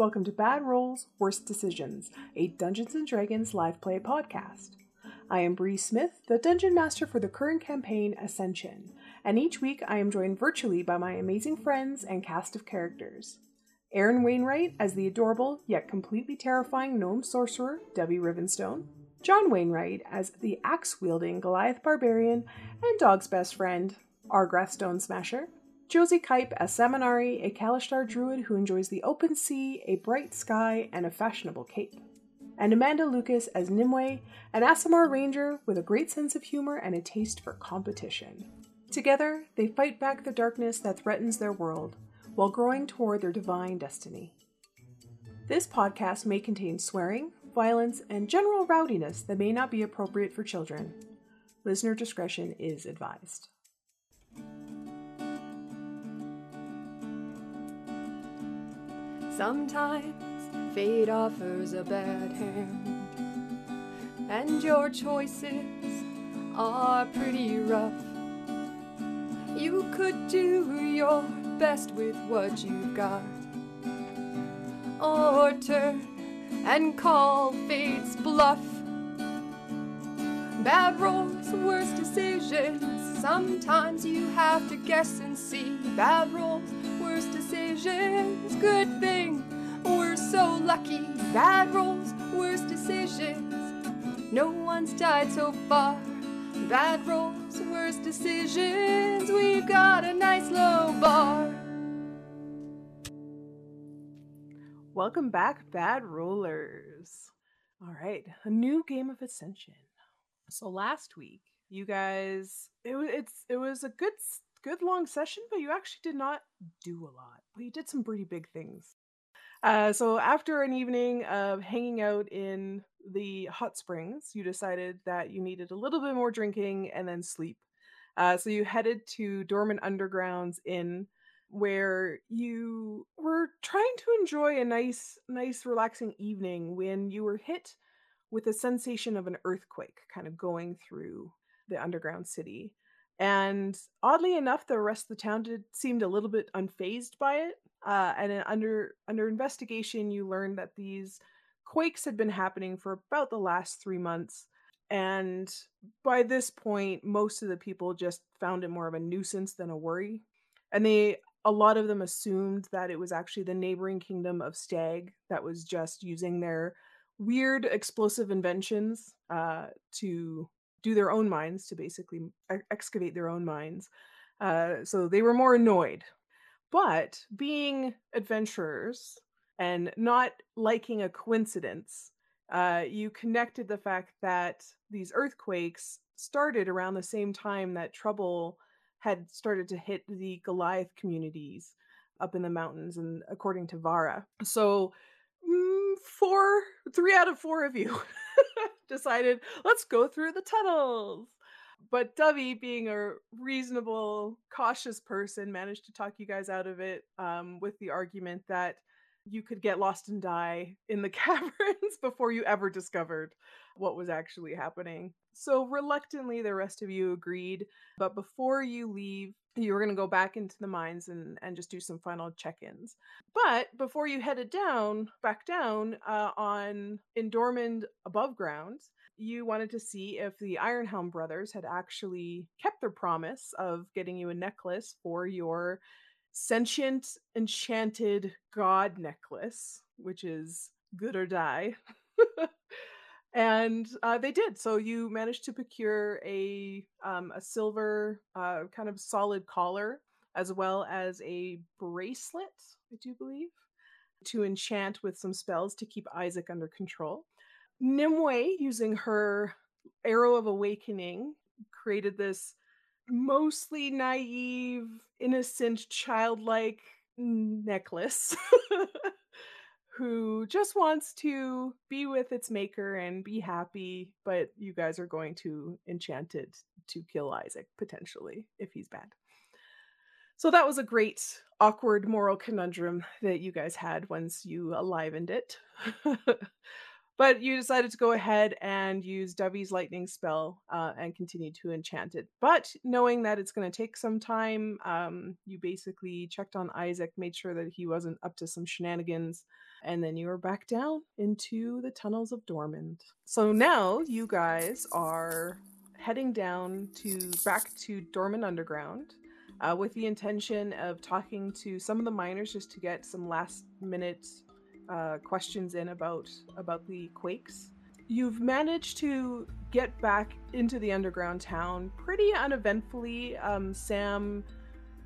Welcome to Bad Rolls, Worst Decisions, a Dungeons and Dragons live play podcast. I am Bree Smith, the Dungeon Master for the current campaign Ascension, and each week I am joined virtually by my amazing friends and cast of characters. Aaron Wainwright as the adorable yet completely terrifying gnome sorcerer Dovey Rivenstone, John Wainwright as the axe wielding Goliath barbarian and dog's best friend, Argrath Stone Smasher, Josie Kipe as Samanari, a Kalashtar druid who enjoys the open sea, a bright sky, and a fashionable cape. And Amanda Lucas as Nimue, an Aasimar ranger with a great sense of humor and a taste for competition. Together, they fight back the darkness that threatens their world while growing toward their divine destiny. This podcast may contain swearing, violence, and general rowdiness that may not be appropriate for children. Listener discretion is advised. Sometimes fate offers a bad hand, and your choices are pretty rough. You could do your best with what you've got, or turn and call fate's bluff. Bad rolls, worst decisions. Sometimes you have to guess and see. Bad rolls, worst decisions. Good thing we're so lucky. Bad rolls, worst decisions. No one's died so far. Bad rolls, worst decisions. We've got a nice low bar. Welcome back, Bad Rollers. All right, a new game of Ascension. So last week, you guys, it it's it was a good good long session, but you actually did not do a lot. But you did some pretty big things. Uh, so after an evening of hanging out in the hot springs, you decided that you needed a little bit more drinking and then sleep. Uh, so you headed to Dormant Undergrounds Inn, where you were trying to enjoy a nice, nice, relaxing evening when you were hit with a sensation of an earthquake kind of going through the underground city. And oddly enough, the rest of the town did seemed a little bit unfazed by it. Uh, and under under investigation, you learned that these quakes had been happening for about the last three months. And by this point, most of the people just found it more of a nuisance than a worry. And they a lot of them assumed that it was actually the neighboring kingdom of Stag that was just using their weird explosive inventions uh, to do their own mines, to basically excavate their own mines. Uh, so they were more annoyed. But being adventurers and not liking a coincidence, uh, you connected the fact that these earthquakes started around the same time that trouble had started to hit the Goliath communities up in the mountains, and according to Vara. So, mm, four, three out of four of you decided, let's go through the tunnels. But Dovey, being a reasonable, cautious person, managed to talk you guys out of it um, with the argument that you could get lost and die in the caverns before you ever discovered what was actually happening. So reluctantly, the rest of you agreed. But before you leave, you were going to go back into the mines and, and just do some final check-ins. But before you headed down, back down uh, on in Dormand above ground, you wanted to see if the Ironhelm brothers had actually kept their promise of getting you a necklace for your sentient enchanted god necklace, which is good or die. and uh, they did. So you managed to procure a um, a silver uh, kind of solid collar as well as a bracelet, I do believe, to enchant with some spells to keep Isaac under control. Nimue, using her arrow of awakening, created this mostly naive, innocent, childlike necklace who just wants to be with its maker and be happy, but you guys are going to enchant it to kill Isaac potentially if he's bad. So that was a great awkward moral conundrum that you guys had once you alivened it. But you decided to go ahead and use Dovey's lightning spell uh, and continue to enchant it. But knowing that it's going to take some time, um, you basically checked on Isaac, made sure that he wasn't up to some shenanigans, and then you were back down into the tunnels of Dormant. So now you guys are heading down to back to Dormant Underground. Uh, with the intention of talking to some of the miners just to get some last minute uh, questions in about about the quakes. You've managed to get back into the underground town pretty uneventfully. Um, Sam,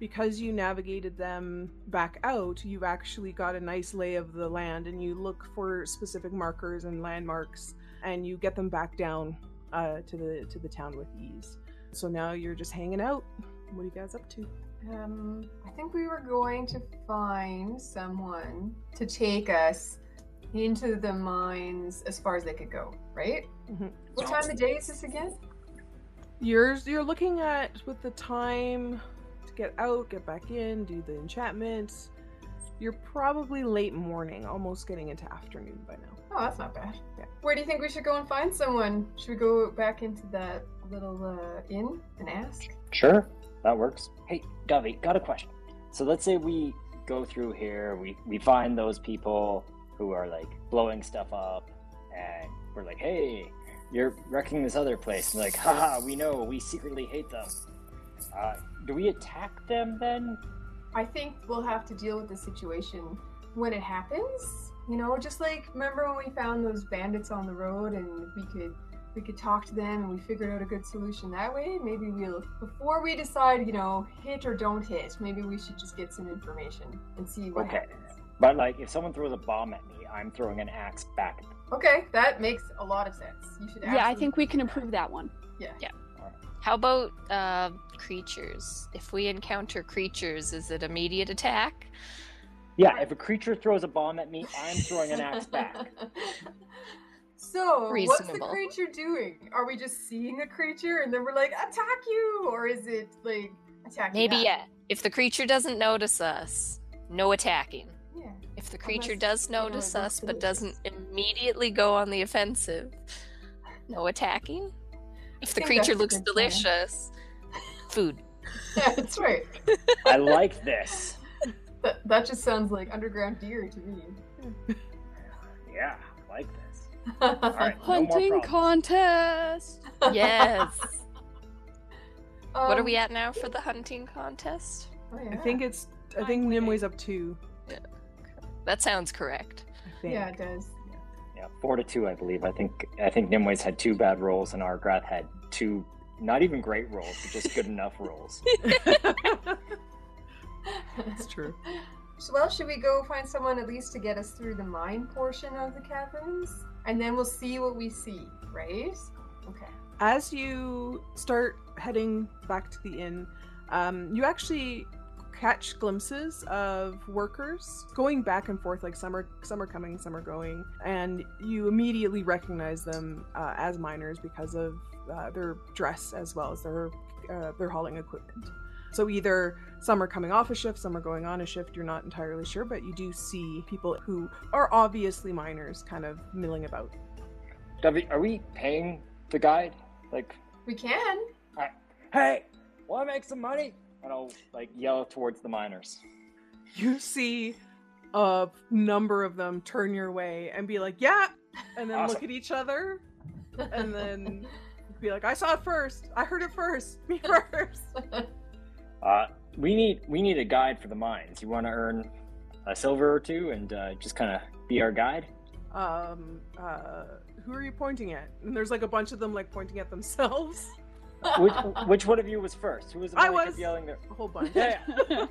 because you navigated them back out, you've actually got a nice lay of the land, and you look for specific markers and landmarks, and you get them back down uh, to the to the town with ease. So now you're just hanging out. What are you guys up to? Um, I think we were going to find someone to take us into the mines as far as they could go, right? Mhm. What time of day is this again? You're you're looking at with the time to get out, get back in, do the enchantments. You're probably late morning, almost getting into afternoon by now. Oh, that's not bad. Yeah. Where do you think we should go and find someone? Should we go back into that little uh, inn and ask? Sure, that works. Hey, Dovey, got a question. So let's say we go through here, we, we find those people who are like blowing stuff up, and we're like, hey, you're wrecking this other place. And like, haha, we know, we secretly hate them. Uh, do we attack them then? I think we'll have to deal with the situation when it happens. You know, just like remember when we found those bandits on the road and we could we could talk to them and we figured out a good solution that way. Maybe we'll before we decide, you know, hit or don't hit, maybe we should just get some information and see what Okay. happens. But like, if someone throws a bomb at me, I'm throwing an axe back. at them. Okay, that makes a lot of sense. You should Yeah, I think we can do that. improve that one. Yeah. Yeah. How about uh, creatures? If we encounter creatures, is it immediate attack? Yeah, if a creature throws a bomb at me, I'm throwing an axe back. so, what's the creature doing? Are we just seeing a creature and then we're like, attack you? Or is it like attacking Maybe, us? yeah. If the creature doesn't notice us, no attacking. Yeah. If the creature Unless, does you know, notice us but doesn't immediately go on the offensive, no attacking. If the creature looks good plan. delicious, food. Yeah, that's right. I like this. That, that just sounds like underground deer to me. Yeah, right, Hunting problems. contest. Yes. what are Um, we at now for the hunting contest? oh, I think it's I think Nimue's up two. Yeah. That sounds correct. Yeah, it does. Yeah, four to two, I believe. I think I think Nimue's had two bad rolls, and Argrath had two, not even great rolls, but just good enough rolls. That's true. So, well, should we go find someone at least to get us through the mine portion of the caverns? And then we'll see what we see, right? Okay. As you start heading back to the inn, um, you actually catch glimpses of workers going back and forth like some are some are coming some are going and you immediately recognize them uh, as miners because of uh, their dress as well as their uh, their hauling equipment so either some are coming off a shift some are going on a shift you're not entirely sure but you do see people who are obviously miners kind of milling about Dovey, are we paying the guide? Like, We can. hey, want to make some money? And I'll like yell towards the miners. you see a number of them turn your way and be like, "Yeah," and then look at each other and then be like, "I saw it first. I heard it first. Me first. Uh, we need we need a guide for the mines. You want to earn a silver or two and uh, just kind of be our guide? Um, uh, who are you pointing at? And there's like a bunch of them like pointing at themselves. Which which one of you was first? Who was the I one that was. yelling there? A whole bunch. Yeah,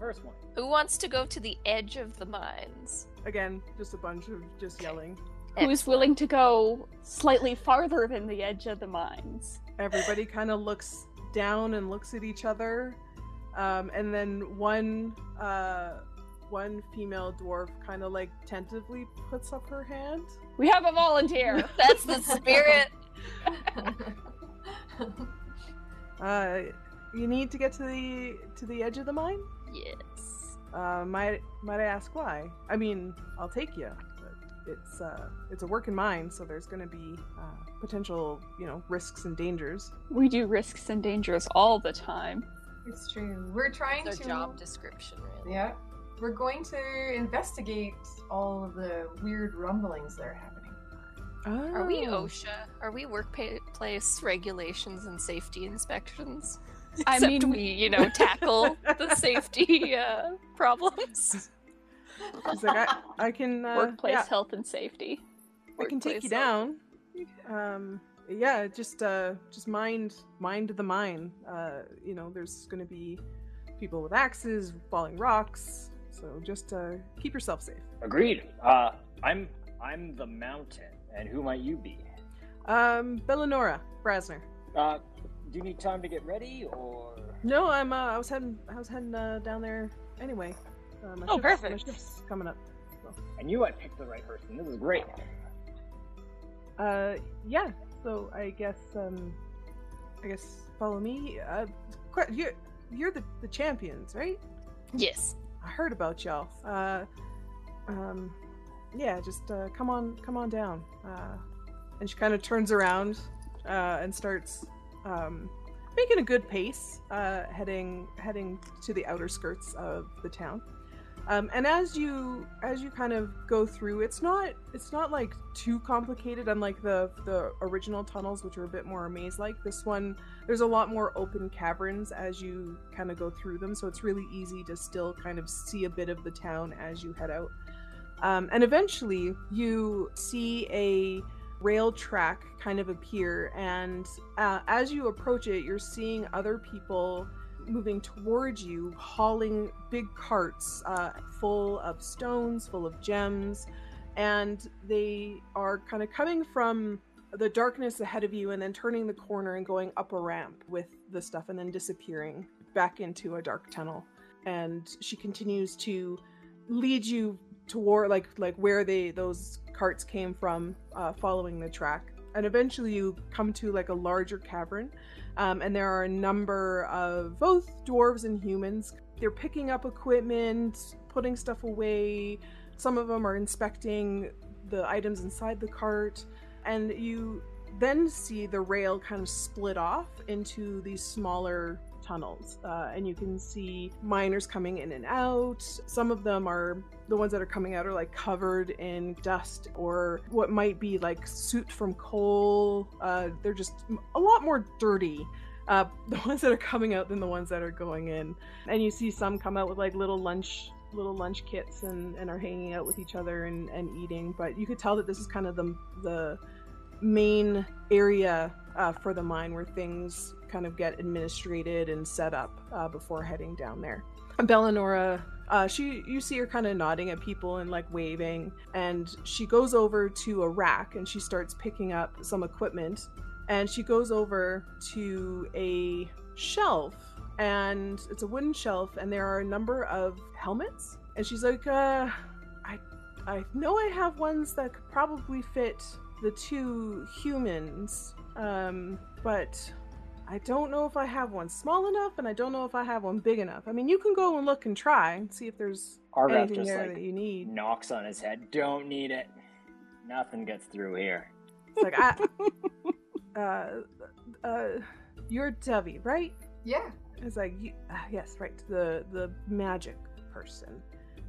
first one. Who wants to go to the edge of the mines? Again, just a bunch of just yelling. Who's willing to go slightly farther than the edge of the mines? Everybody kind of looks down and looks at each other, um, and then one uh, one female dwarf kind of like tentatively puts up her hand. We have a volunteer. That's the spirit. Uh, you need to get to the to the edge of the mine. yes. Uh, might might I ask why? I mean, I'll take you. But it's uh, it's a working mine, so there's going to be uh, potential, you know, risks and dangers. We do risks and dangers all the time. It's true. We're trying It's our to. job description, really. Yeah. We're going to investigate all of the weird rumblings that are happening. Are we Oh. OSHA? Are we workplace regulations and safety inspections? I Except mean- we, you know, tackle the safety uh, problems. He's like, I, I can uh, Workplace yeah, health and safety. I can take you Workplace down. Um, yeah, just uh, just mind mind the mine. Uh, you know, there's going to be people with axes, falling rocks. So just uh, keep yourself safe. Agreed. Uh, I'm I'm the mountain, and who might you be? Um, Bellanora Brasner. Uh, do you need time to get ready, or No, I'm. Uh, I was heading. I was heading uh, down there anyway. Uh, my Oh, shift's- perfect. My shift's coming up. I knew I picked the right person. This is great. Uh, yeah. So I guess. Um, I guess follow me. Uh, you're you're the the champions, right? Yes. I heard about y'all. Uh, um, yeah. Just uh, come on, come on down. Uh, and she kind of turns around uh, and starts um, making a good pace, uh, heading heading to the outer skirts of the town. Um, and as you as you kind of go through, it's not it's not like too complicated. Unlike the the original tunnels, which are a bit more maze like. This one, there's a lot more open caverns as you kind of go through them, so it's really easy to still kind of see a bit of the town as you head out. Um, and eventually, you see a rail track kind of appear, and uh, as you approach it, you're seeing other people moving towards you, hauling big carts uh, full of stones, full of gems, and they are kind of coming from the darkness ahead of you and then turning the corner and going up a ramp with the stuff and then disappearing back into a dark tunnel. And she continues to lead you toward like like where they those carts came from, uh, following the track. And eventually you come to like a larger cavern um, and there are a number of both dwarves and humans. They're picking up equipment, putting stuff away. Some of them are inspecting the items inside the cart. And you then see the rail kind of split off into these smaller tunnels. Uh, and you can see miners coming in and out. Some of them are the ones that are coming out are like covered in dust or what might be like soot from coal. Uh, they're just a lot more dirty. Uh, the ones that are coming out than the ones that are going in. And you see some come out with like little lunch little lunch kits and, and are hanging out with each other and, and eating. But you could tell that this is kind of the the main area uh, for the mine where things kind of get administrated and set up uh, before heading down there. Bellanora, uh, she you see her kind of nodding at people and like waving, and she goes over to a rack and she starts picking up some equipment, and she goes over to a shelf and it's a wooden shelf and there are a number of helmets and she's like uh i i know i have ones that could probably fit the two humans um but i don't know if i have one small enough and i don't know if i have one big enough i mean you can go and look and try and see if there's Argrath anything just there like that you need knocks on his head. Don't need it. Nothing gets through here. it's like i uh uh you're Dovey right Yeah. It's like, you, ah, yes, right, the the magic person.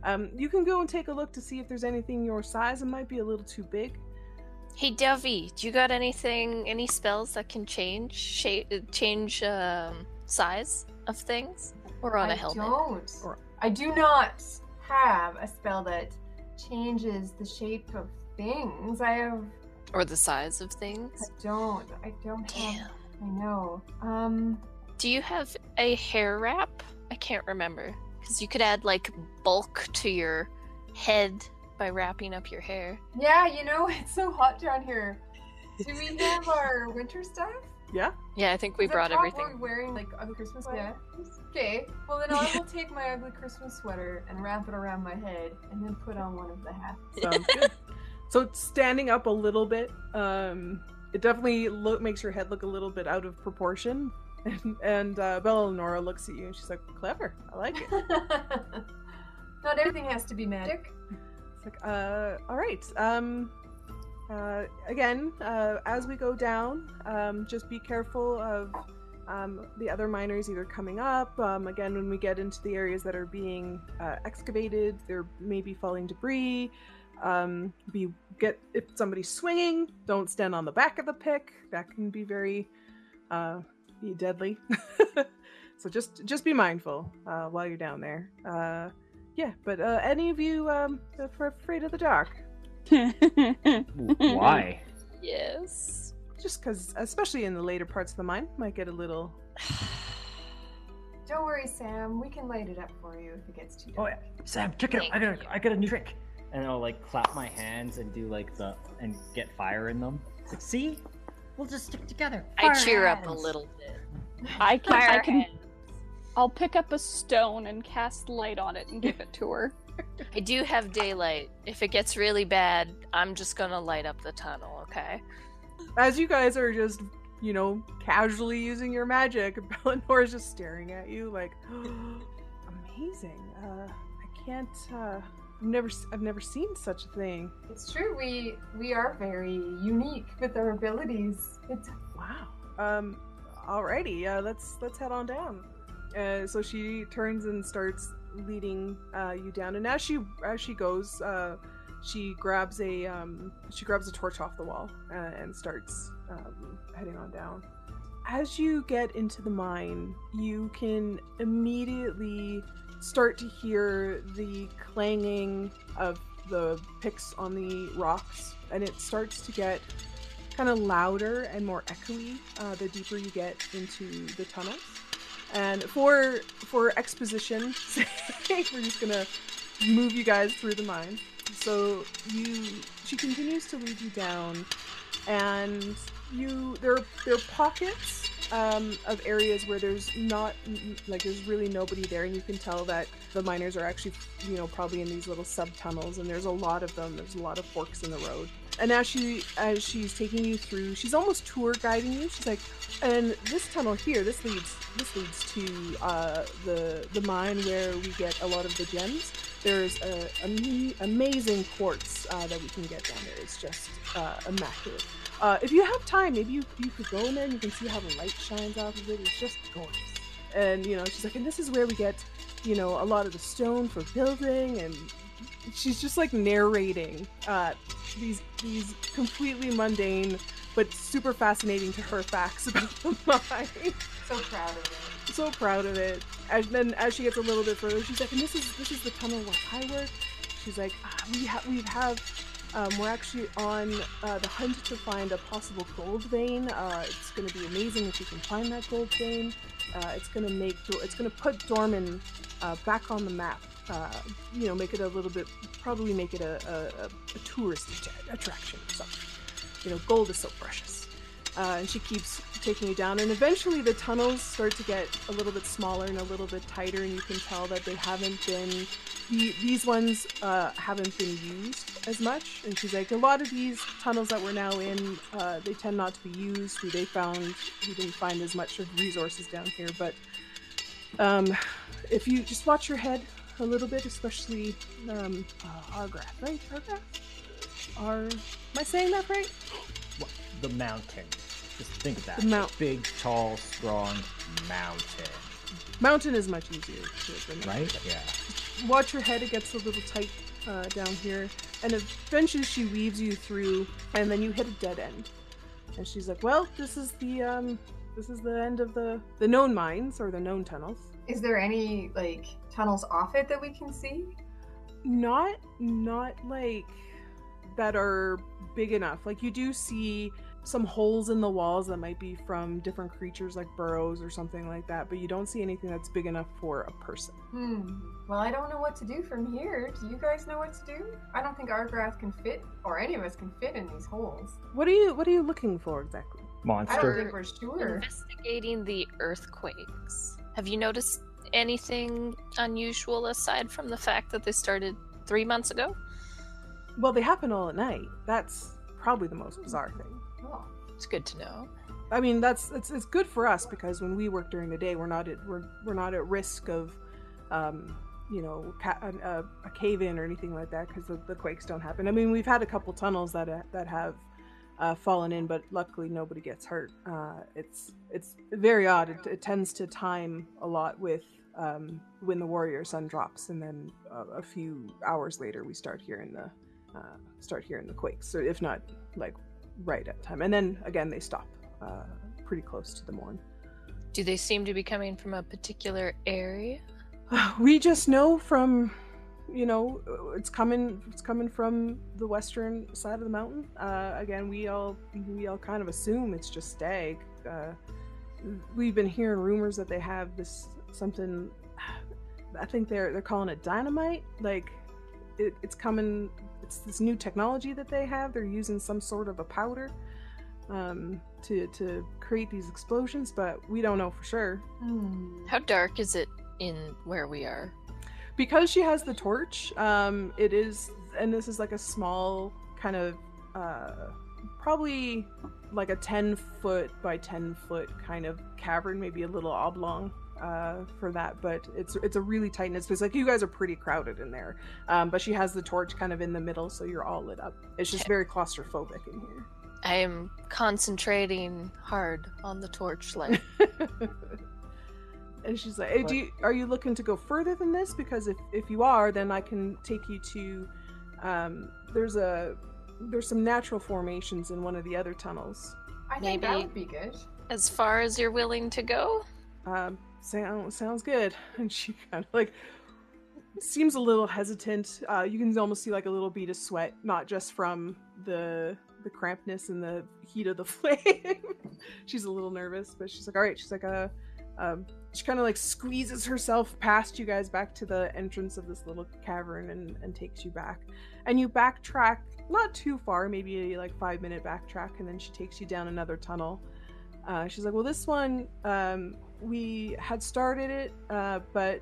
Um, you can go and take a look to see if there's anything your size. It might be a little too big. Hey Dovey, do you got anything, any spells that can change shape, change um, size of things, or on a I helmet? don't. Or- I do not have a spell that changes the shape of things. I have. or the size of things. I don't. I don't have. Damn. I know. Um. Do you have a hair wrap? I can't remember because you could add like bulk to your head by wrapping up your hair. Yeah. You know, it's so hot down here. Do we have our winter stuff? Yeah. Yeah, I think we Is it brought probably everything. wearing like ugly Christmas sweater. Okay. Well, then I will take my ugly Christmas sweater and wrap it around my head, and then put on one of the hats. Sounds good. So it's standing up a little bit. Um, it definitely look makes your head look a little bit out of proportion. And, and uh, Bellanora looks at you and she's like, "Clever. I like it." Not everything has to be magic. It's like, uh, all right. Um, uh, again, uh, as we go down, um, just be careful of um, the other miners either coming up. Um, again, when we get into the areas that are being uh, excavated, there may be falling debris. Um, be get if somebody's swinging, don't stand on the back of the pick. That can be very uh, be deadly. so just just be mindful uh, while you're down there. Yeah, but uh, any of you um, are afraid of the dark? Why? Yes. Just because, especially in the later parts of the mine, might get a little. Don't worry, Sam. We can light it up for you if it gets too dark. Oh, yeah. Sam, check it out. I got a, I got a new trick. And I'll like clap my hands and do like the and get fire in them. Like, see, we'll just stick together. I Fire cheer up a little bit. I can. I can. hand. I'll pick up a stone and cast light on it and give it to her. I do have daylight. If it gets really bad, I'm just gonna light up the tunnel, okay? As you guys are just, you know, casually using your magic, Eleanor is just staring at you like, amazing. Uh, I can't. Uh, I've never, s- I've never seen such a thing. It's true. We we are very unique with our abilities. It's Wow. Um, alrighty. Uh, let's let's head on down. Uh, so she turns and starts leading uh, you down, and as she as she goes, uh, she grabs a um, she grabs a torch off the wall uh, and starts um, heading on down. As you get into the mine, you can immediately start to hear the clanging of the picks on the rocks, and it starts to get kind of louder and more echoey uh, the deeper you get into the tunnels. And for for exposition we're just gonna move you guys through the mine. So you, she continues to lead you down, and you there there are pockets um, of areas where there's not like there's really nobody there, and you can tell that the miners are actually you know probably in these little sub tunnels, and there's a lot of them. There's a lot of forks in the road. And as she as she's taking you through, she's almost tour guiding you. She's like, and this tunnel here, this leads this leads to uh, the the mine where we get a lot of the gems. There's a, a amazing quartz uh, that we can get down there. It's just uh, immaculate. Uh, if you have time, maybe you, you could go in there and you can see how the light shines off of it. It's just gorgeous. And you know, she's like, and this is where we get, you know, a lot of the stone for building. And she's just like narrating uh, these these completely mundane but super fascinating to her facts about the mine. so proud of it. so proud of it. And then as she gets a little bit further, she's like, and this is this is the tunnel where I work. She's like, ah, we have we have um, we're actually on uh, the hunt to find a possible gold vein. Uh, it's going to be amazing if we can find that gold vein. Uh, it's going to make it's going to put Dorman uh, back on the map. Uh, you know, make it a little bit, probably make it a, a, a, tourist attraction or something. You know, gold is so precious. Uh, and she keeps taking you down, and eventually the tunnels start to get a little bit smaller and a little bit tighter, and you can tell that they haven't been the, these ones uh, haven't been used as much. And she's like, a lot of these tunnels that we're now in, uh, they tend not to be used. We they found we didn't find as much of resources down here, but um, if you just watch your head a little bit, especially um, uh, Argrath, right? Argrath? Ar, am I saying that right? What? The mountain. Just think of that. The mount- Big, tall, strong mountain. Mountain is much easier to remember. Right? Yeah. Watch your head it gets a little tight uh, down here and eventually she weaves you through and then you hit a dead end. And she's like well this is the um this is the end of the the known mines or the known tunnels. Is there any like tunnels off it that we can see? not not like that are big enough. Like you do see some holes in the walls that might be from different creatures like burrows or something like that but you don't see anything that's big enough for a person Hmm. Well, I don't know what to do from here. Do you guys know what to do? I don't think our Argrath can fit, or any of us can fit in these holes. what are you what are you looking for exactly I don't Monster. think we're sure. Investigating the earthquakes. Have you noticed anything unusual aside from the fact that they started three months ago? well they happen all at night that's probably the most bizarre thing Oh. It's good to know. I mean, that's it's, it's good for us because when we work during the day, we're not at we're we're not at risk of um, you know, ca- a, a, cave in or anything like that because the, the quakes don't happen. I mean, we've had a couple tunnels that uh, that have uh, fallen in, but luckily nobody gets hurt. Uh, it's it's very odd. It, it tends to time a lot with um, when the warrior sun drops, and then uh, a few hours later we start hearing the uh, start hearing the quakes. So if not like right at time, and then again they stop uh, pretty close to the morn. Do they seem to be coming from a particular area? We just know from you know it's coming it's coming from the western side of the mountain uh, again we all we all kind of assume it's just stag uh, we've been hearing rumors that they have this something i think they're they're calling it dynamite like it, it's coming it's this new technology that they have they're using some sort of a powder um, to to create these explosions but we don't know for sure Hmm. How dark is it in where we are? because she has the torch um it is and this is like a small kind of uh probably like a 10 foot by 10 foot kind of cavern maybe a little oblong uh for that but it's it's a really tight knit space like you guys are pretty crowded in there um but she has the torch kind of in the middle so you're all lit up it's just very claustrophobic in here I am concentrating hard on the torchlight. and she's like, hey, "Do you, are you looking to go further than this? Because if if you are, then I can take you to. Um, there's a there's some natural formations in one of the other tunnels. I think that Maybe- would be good. as far as you're willing to go? Um, sound, sounds good. And she kind of like seems a little hesitant. Uh, you can almost see like a little bead of sweat, not just from the the crampness and the heat of the flame. she's a little nervous, but she's like, all right. She's like, uh, um, she kind of like squeezes herself past you guys back to the entrance of this little cavern and, and takes you back. And you backtrack not too far, maybe a like five minute backtrack, and then she takes you down another tunnel. Uh, she's like, well, this one um, we had started it, uh, but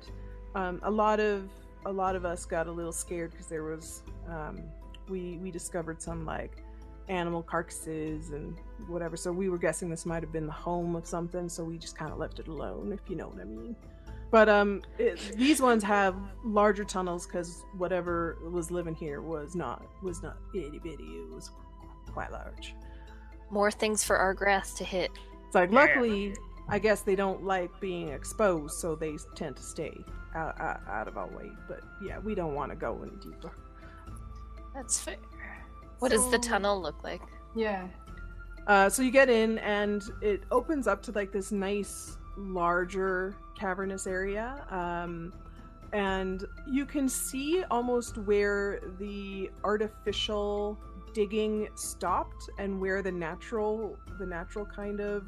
um, a lot of a lot of us got a little scared because there was um, we we discovered some like animal carcasses and whatever. So we were guessing this might have been the home of something. So we just kind of left it alone, if you know what I mean. But um, it, these ones have larger tunnels because whatever was living here was not was not itty bitty. It was quite large. More things for Argrath to hit. It's like luckily, I guess they don't like being exposed, so they tend to stay out, out, out of our way. But yeah, we don't want to go any deeper. That's fair. What does the tunnel look like? Yeah. Uh, so you get in, and it opens up to like this nice, larger cavernous area. Um, and you can see almost where the artificial digging stopped and where the natural the natural kind of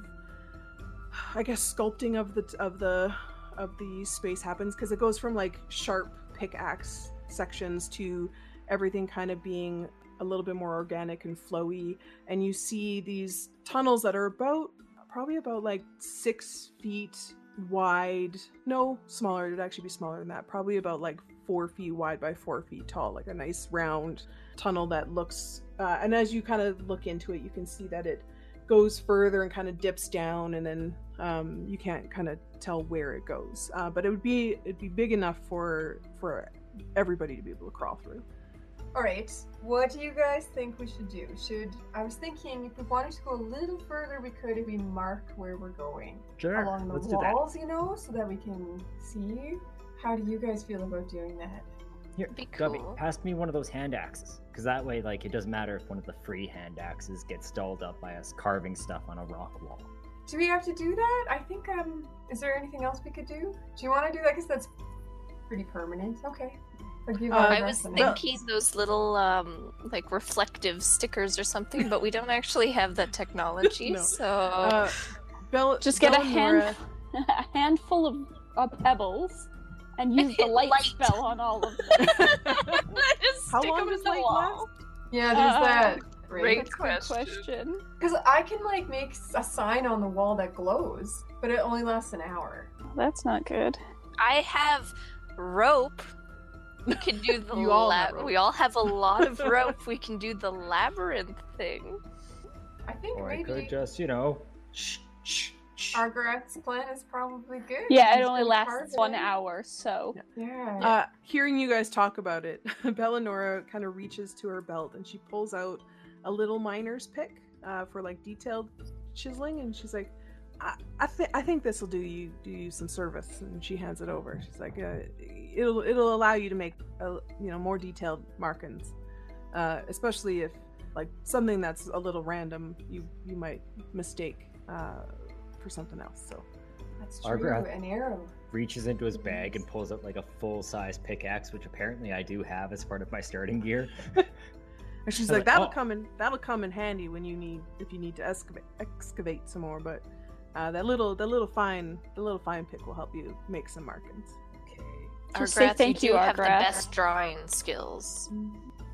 i guess sculpting of the of the of the space happens because it goes from like sharp pickaxe sections to everything kind of being a little bit more organic and flowy. And you see these tunnels that are about probably about like six feet wide. No smaller it'd actually be smaller than that. Probably about like four feet wide by four feet tall like a nice round tunnel that looks uh, and as you kind of look into it you can see that it goes further and kind of dips down and then um, you can't kind of tell where it goes uh, but it would be it'd be big enough for for everybody to be able to crawl through All right. What do you guys think we should do? Should I was thinking if we wanted to go a little further, we could if we mark where we're going Sure. along the Let's walls, you know, so that we can see. How do you guys feel about doing that? Here, Be Gubby, cool. pass me one of those hand axes. Because that way, like, it doesn't matter if one of the free hand axes gets stalled up by us carving stuff on a rock wall. Do we have to do that? I think um is there anything else we could do? Do you want to do that? Because that's pretty permanent. Okay. I'll Uh, I was of it. thinking those little um like reflective stickers or something, but we don't actually have that technology. No. So uh, Bell, Just get a Bell and hand, a handful of uh, pebbles, and use the light, Light. spell on all of them. Just How stick long 'em does in the light wall. Yeah, there's Uh, that. Great Right. That's a good question. question. Because I can like make a sign on the wall that glows, but it only lasts an hour. That's not good. I have rope. We can do the You all la- have rope. we all have a lot of rope. We can do the labyrinth thing. I think Or I maybe. could just, you know, shh, shh, much. Argrath's plan is probably good. Yeah, it He's only been lasts one it. hour, so Yeah. Uh, hearing you guys talk about it, Bellanora kind of reaches to her belt and she pulls out a little miner's pick uh, for like detailed chiseling, and she's like, "I, I think I think this will do you do you some service." And she hands it over. She's like, uh, "It'll it'll allow you to make uh you know more detailed markings, uh, especially if like something that's a little random you you might mistake uh, for something else." So That's true. Argrath- An arrow. Reaches into his bag and pulls out like a full size pickaxe, which apparently I do have as part of my starting gear. And she's I was like, like, that'll "Oh." come in that'll come in handy when you need if you need to excavate excavate some more, but uh, that little that little fine the little fine pick will help you make some markings. Okay. Just say Argrath, thank you you, do have the best drawing skills.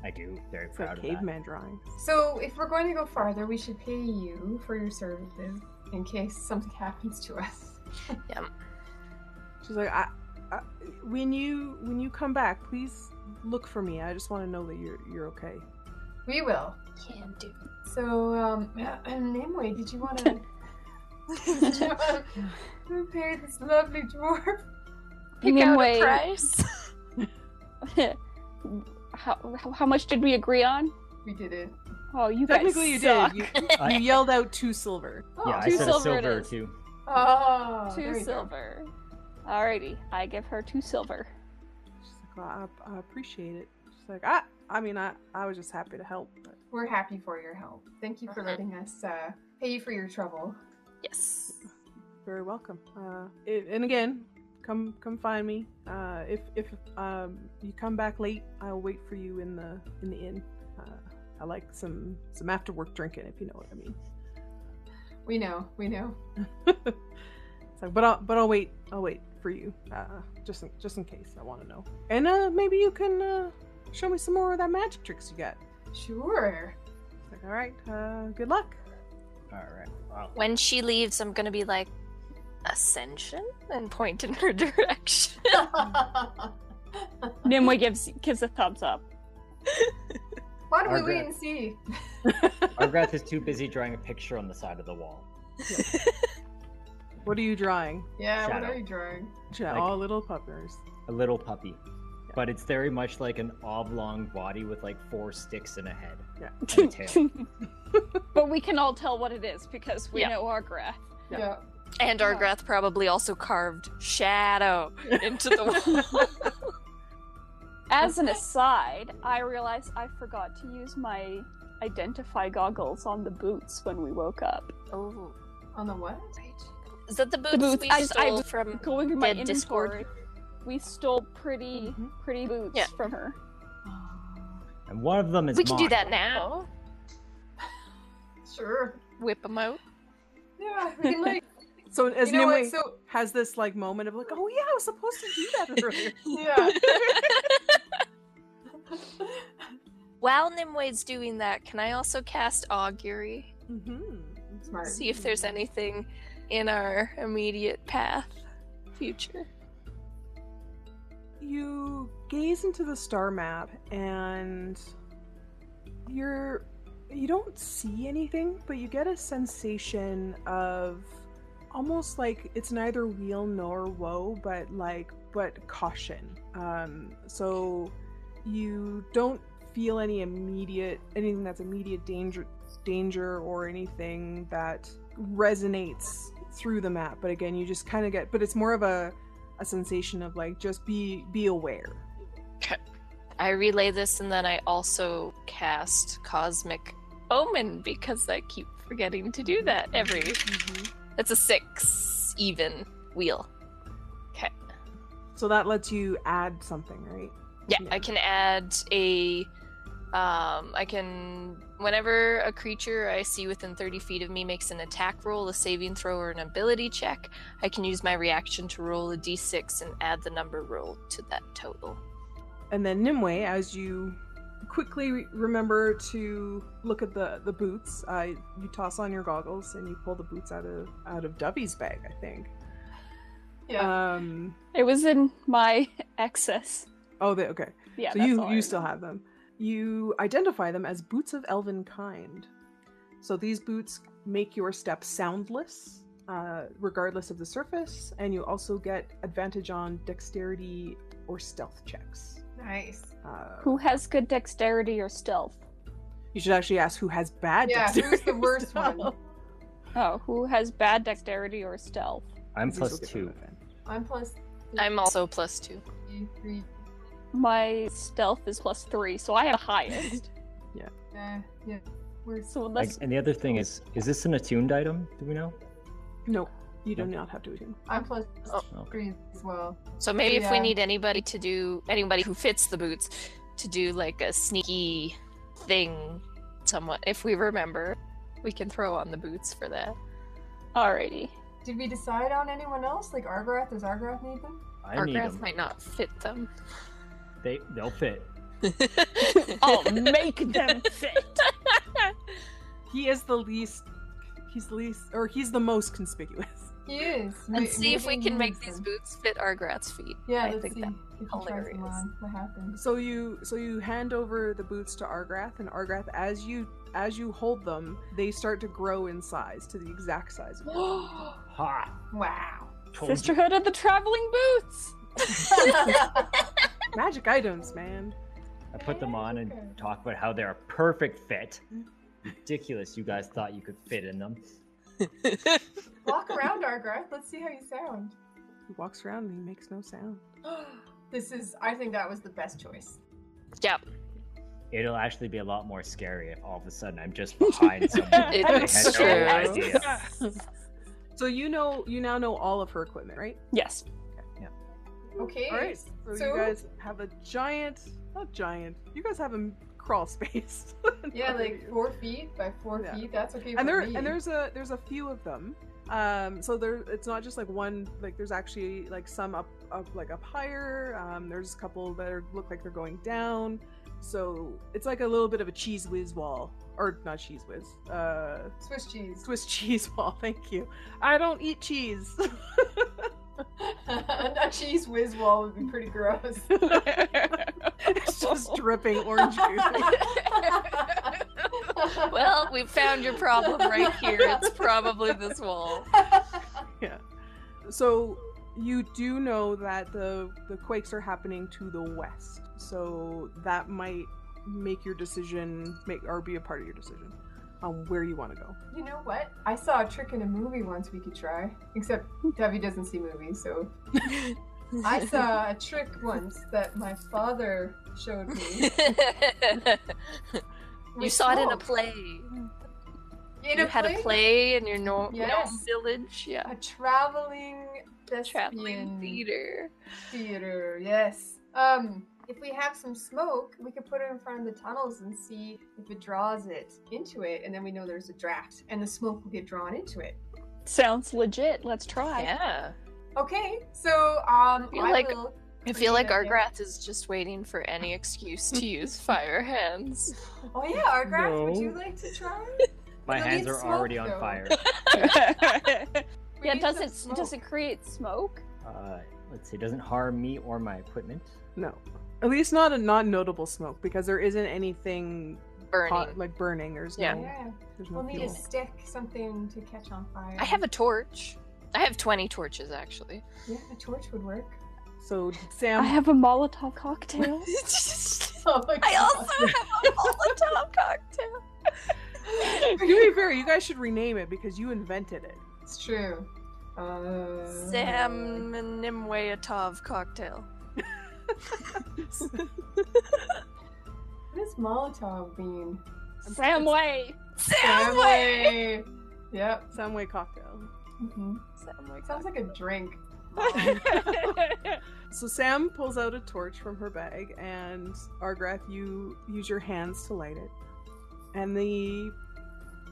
I do. Very It's proud like of that. caveman drawing. So, if we're going to go farther, we should pay you for your services in case something happens to us. Yep. She's like, I, I, when you when you come back, please look for me. I just want to know that you're you're okay. We will. Can do. So, um, Nimue, did you want to? did you want to pay this lovely dwarf? Pick Nimue- out a price. how, how- how much did we agree on? We did it. Oh, you guys. Technically, you suck. did. You, you yelled out two silver. Oh, Yeah, I Two said silver a silver or is. two. oh, there two you go. silver. Alrighty, I give her two silver. She's like, well, I, I appreciate it. She's like, I, I mean, I, I was just happy to help. But We're happy for your help. Thank you for letting us uh, pay you for your trouble. yes. very welcome. Uh, it, and again, come come find me. Uh, if if um, you come back late, I'll wait for you in the in the inn. Uh, I like some some after work drinking, if you know what I mean. We know, we know. so, but I'll but I'll wait. I'll wait for you. Uh, just in, just in case I want to know. And uh, maybe you can uh, show me some more of that magic tricks you got. Sure. It's like, all right. Uh, good luck. All right. Wow. When she leaves, I'm gonna be like, Ascension? And point in her direction. Nimue gives gives a thumbs up. Why don't we Argrath. wait and see? Argrath is too busy drawing a picture on the side of the wall. What are you drawing? Yeah, what Shadow. are you drawing? Yeah, Like- all little puppers. A little puppy. But it's very much like an oblong body with like four sticks and a head. Yeah. And a tail. but we can all tell what it is because we Yeah. know Argrath. Yeah. Yeah. And Yeah. Argrath probably also carved shadow into the wall. As an aside, I realized I forgot to use my identify goggles on the boots when we woke up. oh, On the what? right. Is that the boots, boots, we I- I- stole from? Going through my Dead Discord. inventory, we stole pretty Mhm. pretty boots Yeah. from her. And one of them is We can do that now. Sure. Whip them out. Yeah, we can like. So as you know Nimue? So has this like moment of like, oh yeah, I was supposed to do that earlier. yeah. While Nimue's doing that, can I also cast Augury? mm-hmm. Smart. See if there's anything in our immediate path, future. You gaze into the star map and you're you don't see anything, but you get a sensation of almost like it's neither weal nor woe, but like but caution. Um so you don't feel any immediate anything that's immediate danger danger or anything that resonates through the map but again you just kind of get but it's more of a a sensation of like just be be aware I relay this and then I also cast Cosmic Omen because I keep forgetting to do that every. That's a six even wheel. Okay. so that lets you add something right Yeah, Yeah. I can add a. Um, I can. Whenever a creature I see within 30 feet of me makes an attack roll, a saving throw, or an ability check, I can use my reaction to roll a d6 and add the number rolled to that total. and then nimue as you quickly re- remember to look at the the boots uh, you toss on your goggles and you pull the boots out of out of dovey's bag i think Yeah. um It was in my excess. oh they okay Yeah, so you you still have them you identify them as boots of elvenkind so these boots make your steps soundless uh, regardless of the surface, and you also get advantage on dexterity or stealth checks. Nice. Uh, Who has good dexterity or stealth? You should actually ask who has bad Yeah, dexterity. who's the worst one? Oh, who has bad dexterity or stealth? I'm These plus will get two. I'm plus. I'm also plus two. three, three. My stealth is plus three, so I have the highest. Uh, yeah. We're so Like, let's. and the other thing is, is this an attuned item? Do we know? No, you do No. not have to attune. I'm plus Oh. three as well. So maybe if we need anybody to do anybody who fits the boots to do like a sneaky thing, somewhat if we remember, we can throw on the boots for that. Alrighty. Did we decide on anyone else? Like Argrath? Does Argrath need them? I Our need them. might not fit them. They they'll fit. I'll oh, make them fit. He is the least. He's the least, or he's the most conspicuous. He is. and May- see if we can make these boots fit Argrath's feet. Yeah, I let's think see that if he tries them hilarious. What happens? So you, so you hand over the boots to Argrath, and Argrath, as you as you hold them, they start to grow in size to the exact size of you. Ha! wow. Told you. Sisterhood of the Traveling Boots. Magic items, man. I put them on and talk about how they're a perfect fit. Ridiculous! You guys thought you could fit in them. Walk around, Argrath. Let's see how you sound. He walks around and he makes no sound. this is. I think that was the best choice. Yep. It'll actually be a lot more scary if all of a sudden I'm just behind someone. It's had no So you know, you now know all of her equipment, right? Yes. Okay. All right. So, So- you guys have a giant, not giant. You guys have a crawl space. Yeah, like four feet by four Yeah. feet. That's okay and for there me. and there's a there's a few of them um so there it's not just like one like there's actually like some up up like up higher um there's a couple that are, look like they're going down so it's like a little bit of a cheese whiz wall or not cheese whiz uh Swiss cheese. swiss cheese wall thank you i don't eat cheese a cheese whiz wall would be pretty gross. it's just dripping orange juice well, we found your problem right here. It's probably this wall. Yeah. So you do know that the the quakes are happening to the west, so that might make your decision make or be a part of your decision on where you want to go. You know what? I saw a trick in a movie once we could try. Except Dovey doesn't see movies, so I saw a trick once that my father showed me. you saw it in a play. In you a had play? a play in your no- Yes. gnome village. Yeah. A traveling Traveling thespian theater. theater. Yes. Um, if we have some smoke, we could put it in front of the tunnels and see if it draws it into it, and then we know there's a draft, and the smoke will get drawn into it. Sounds legit. Let's try. Yeah. Okay, so um, feel I like- will. I feel like Pretty good, Argrath is just waiting for any excuse to use fire hands. Oh yeah, Argrath, would you like to try? My We'll hands are smoke, already on though. fire. Yeah, does some it does it create smoke? Uh, let's see, doesn't harm me or my equipment. No, at least not a not notable smoke because there isn't anything Burning. hot, like burning. There's Yeah. no Yeah, there's no we'll need a stick, something to catch on fire. I have a torch. I have 20 torches actually. Yeah, a torch would work. So Sam, I have a Molotov cocktail. Oh I also have a Molotov cocktail. to be fair, you guys should rename it because you invented it. It's true. Uh, Sam Nimwayatov cocktail. What does Molotov mean? Samway. Samway. Yep. Samway cocktail. hmm Samway Sounds like a drink. So Sam pulls out a torch from her bag, and Argrath, you use your hands to light it, and the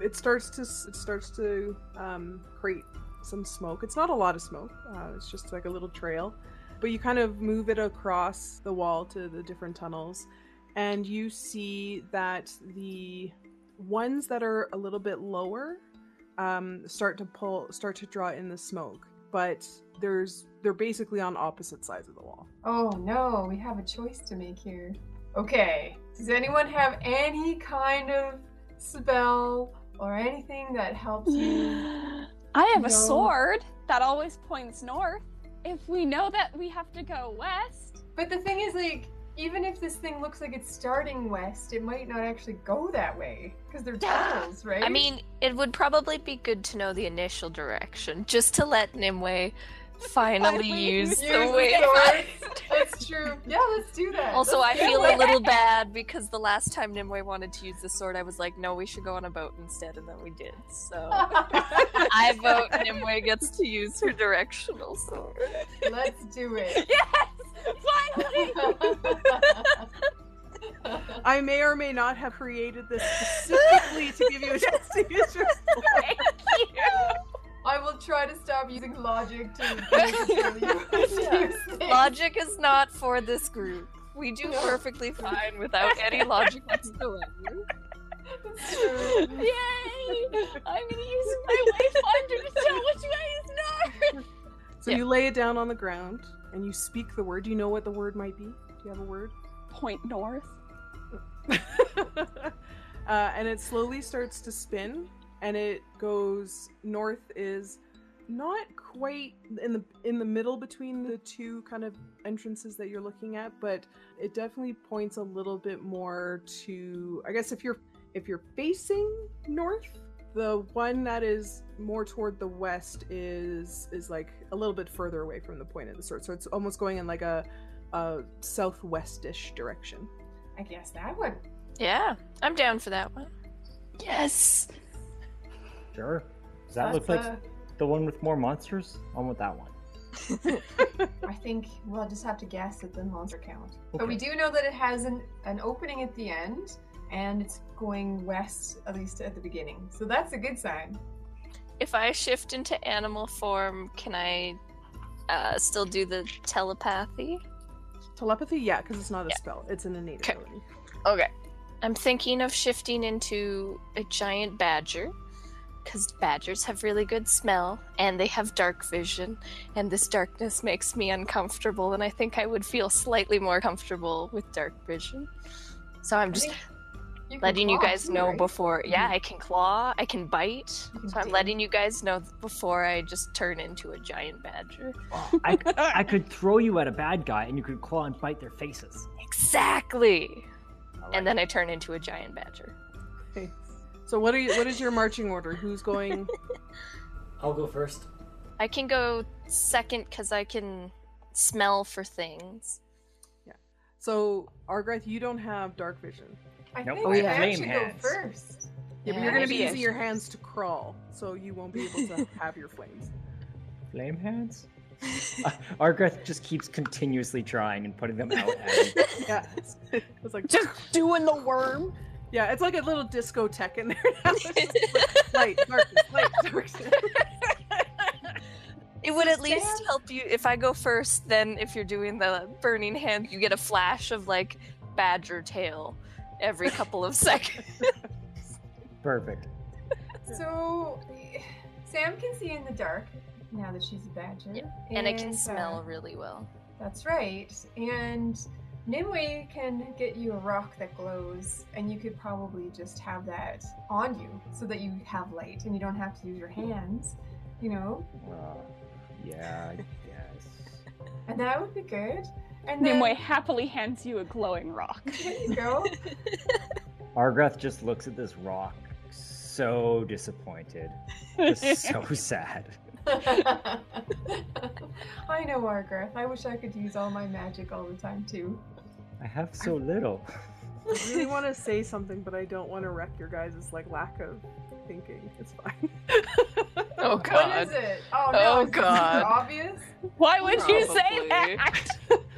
it starts to it starts to um, create some smoke. It's not a lot of smoke. Uh, it's just like a little trail, but you kind of move it across the wall to the different tunnels, and you see that the ones that are a little bit lower um, start to pull start to draw in the smoke, but there's they're basically on opposite sides of the wall. Oh no, we have a choice to make here. Okay. Does anyone have any kind of spell or anything that helps you? I have a sword that always points north. If we know that we have to go west, But the thing is, like, even if this thing looks like it's starting west, it might not actually go that way because they're tunnels, right? I mean, it would probably be good to know the initial direction, just to let Nimue finally Finally use use the the sword. that's true. Yeah, let's do that. Also, I Let's do feel it. a little bad because the last time Nimue wanted to use the sword, I was like, no, we should go on a boat instead, and then we did. So I vote Nimue gets to use her directional sword. Let's do it. yes, finally. I may or may not have created this specifically to give you a chance to use your sword. Thank you. I will try to stop using logic to make tell you to. Logic is not for this group. We do perfectly fine without any logic whatsoever. It's true. Yay! I'm gonna use my wayfinder to tell what you guys know. So you lay it down on the ground and you speak the word. Do you know what the word might be? Do you have a word? Point north. uh, and it slowly starts to spin and it goes north is not quite in the in the middle between the two kind of entrances that you're looking at but it definitely points a little bit more to i guess if you're if you're facing north the one that is more toward the west is is like a little bit further away from the point of the sword so it's almost going in like a a southwestish direction I guess that one. Yeah, I'm down for that one. Yes. Sure. Does that That's look like the- the one with more monsters? I'm with that one. I think we'll just have to guess at the monster count. But we Okay. do know that it has an, an opening at the end, and it's going west, at least at the beginning. So that's a good sign. If I shift into animal form, can I uh, still do the telepathy? Telepathy, yeah, because it's not a Yeah. spell; it's an innate Okay. ability. Okay. I'm thinking of shifting into a giant badger. Because badgers have really good smell and they have dark vision, and this darkness makes me uncomfortable, and I think I would feel slightly more comfortable with dark vision. So I'm just you can letting you guys too, know right? before. Yeah, mm-hmm. I can claw, I can bite. Can So I'm letting you guys know before I just turn into a giant badger. I, I could throw you at a bad guy and you could claw and bite their faces. Exactly. Like And then I turn into a giant badger. Okay. So what are you, what is your marching order? Who's going? I'll go first. I can go second because I can smell for things. Yeah. So Argrath, you don't have dark vision. I Nope. think Oh, I yeah. Flame should go first. Yeah, but you're gonna be using your hands to crawl, so you won't be able to have your flames. Flame hands? Uh, Argrath just keeps continuously trying and putting them out. Yeah, it's, it's like Just doing the worm. Yeah, it's like a little discotheque in there now. It's just like, light, darkness, light, darkness. It would at Sam- least help you if I go first. Then, if you're doing the burning hand, you get a flash of like badger tail every couple of seconds. Perfect. So, Sam can see in the dark now that she's a badger. Yeah, and I can uh, smell really well. That's right. And Nimue can get you a rock that glows, and you could probably just have that on you so that you have light and you don't have to use your hands, you know? Uh, yeah, I guess. And that would be good. And then, Nimue happily hands you a glowing rock. there you go. Argrath just looks at this rock, so disappointed, just so sad. I know, Argrath. I wish I could use all my magic all the time, too. I have so little. I really want to say something, but I don't want to wreck your guys' like lack of thinking. It's fine. Oh god. What is it? Oh, no. Oh, is God. obvious? Why would you say that?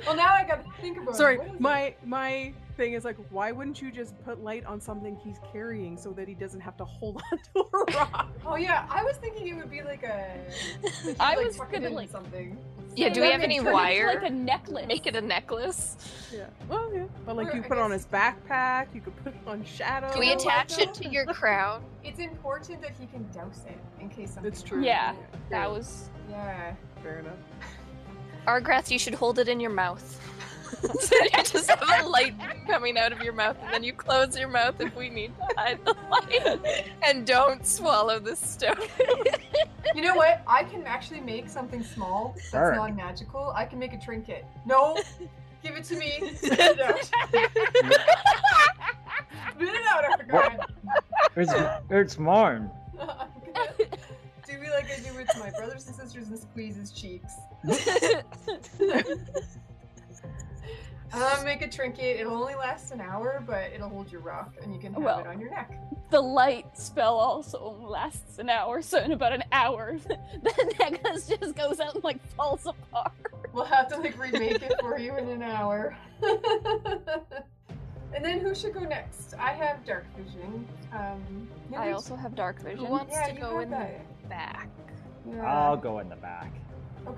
Well, now I gotta think about Sorry, it. What is it? my my thing is like, why wouldn't you just put light on something he's carrying so that he doesn't have to hold on to a rock? Oh yeah, I was thinking it would be like a. that I you, like, was tuck gonna, like- something. Yeah, do we have any turn it into, wire? Like a necklace. Make it a necklace. Yeah. Well, yeah. But like, Or, you I put it on his backpack. You could put it on Shadow. Do we know what, attach it to your crown? It's important that he can douse it in case something. It's true. Yeah, Yeah, That was. Yeah. fair enough. Argrath, you should hold it in your mouth. So you just have a light coming out of your mouth, and then you close your mouth if we need to hide the light. And don't swallow the stone. You know what? I can actually make something small that's Sure. non magical. I can make a trinket. No, give it to me. Spit it out. Spit it out, Argrath. It's, it's mine. do me like I do with my brothers and sisters and squeeze his cheeks. Uh, make a trinket. It'll only last an hour, but it'll hold your rock, and you can have Well. it on your neck. The light spell also only lasts an hour, so in about an hour, the necklace just goes out and like falls apart. We'll have to like remake it for you in an hour. and then who should go next? I have dark vision. Um, I also have dark vision. Who wants yeah, to go in that. the back? Yeah. I'll go in the back.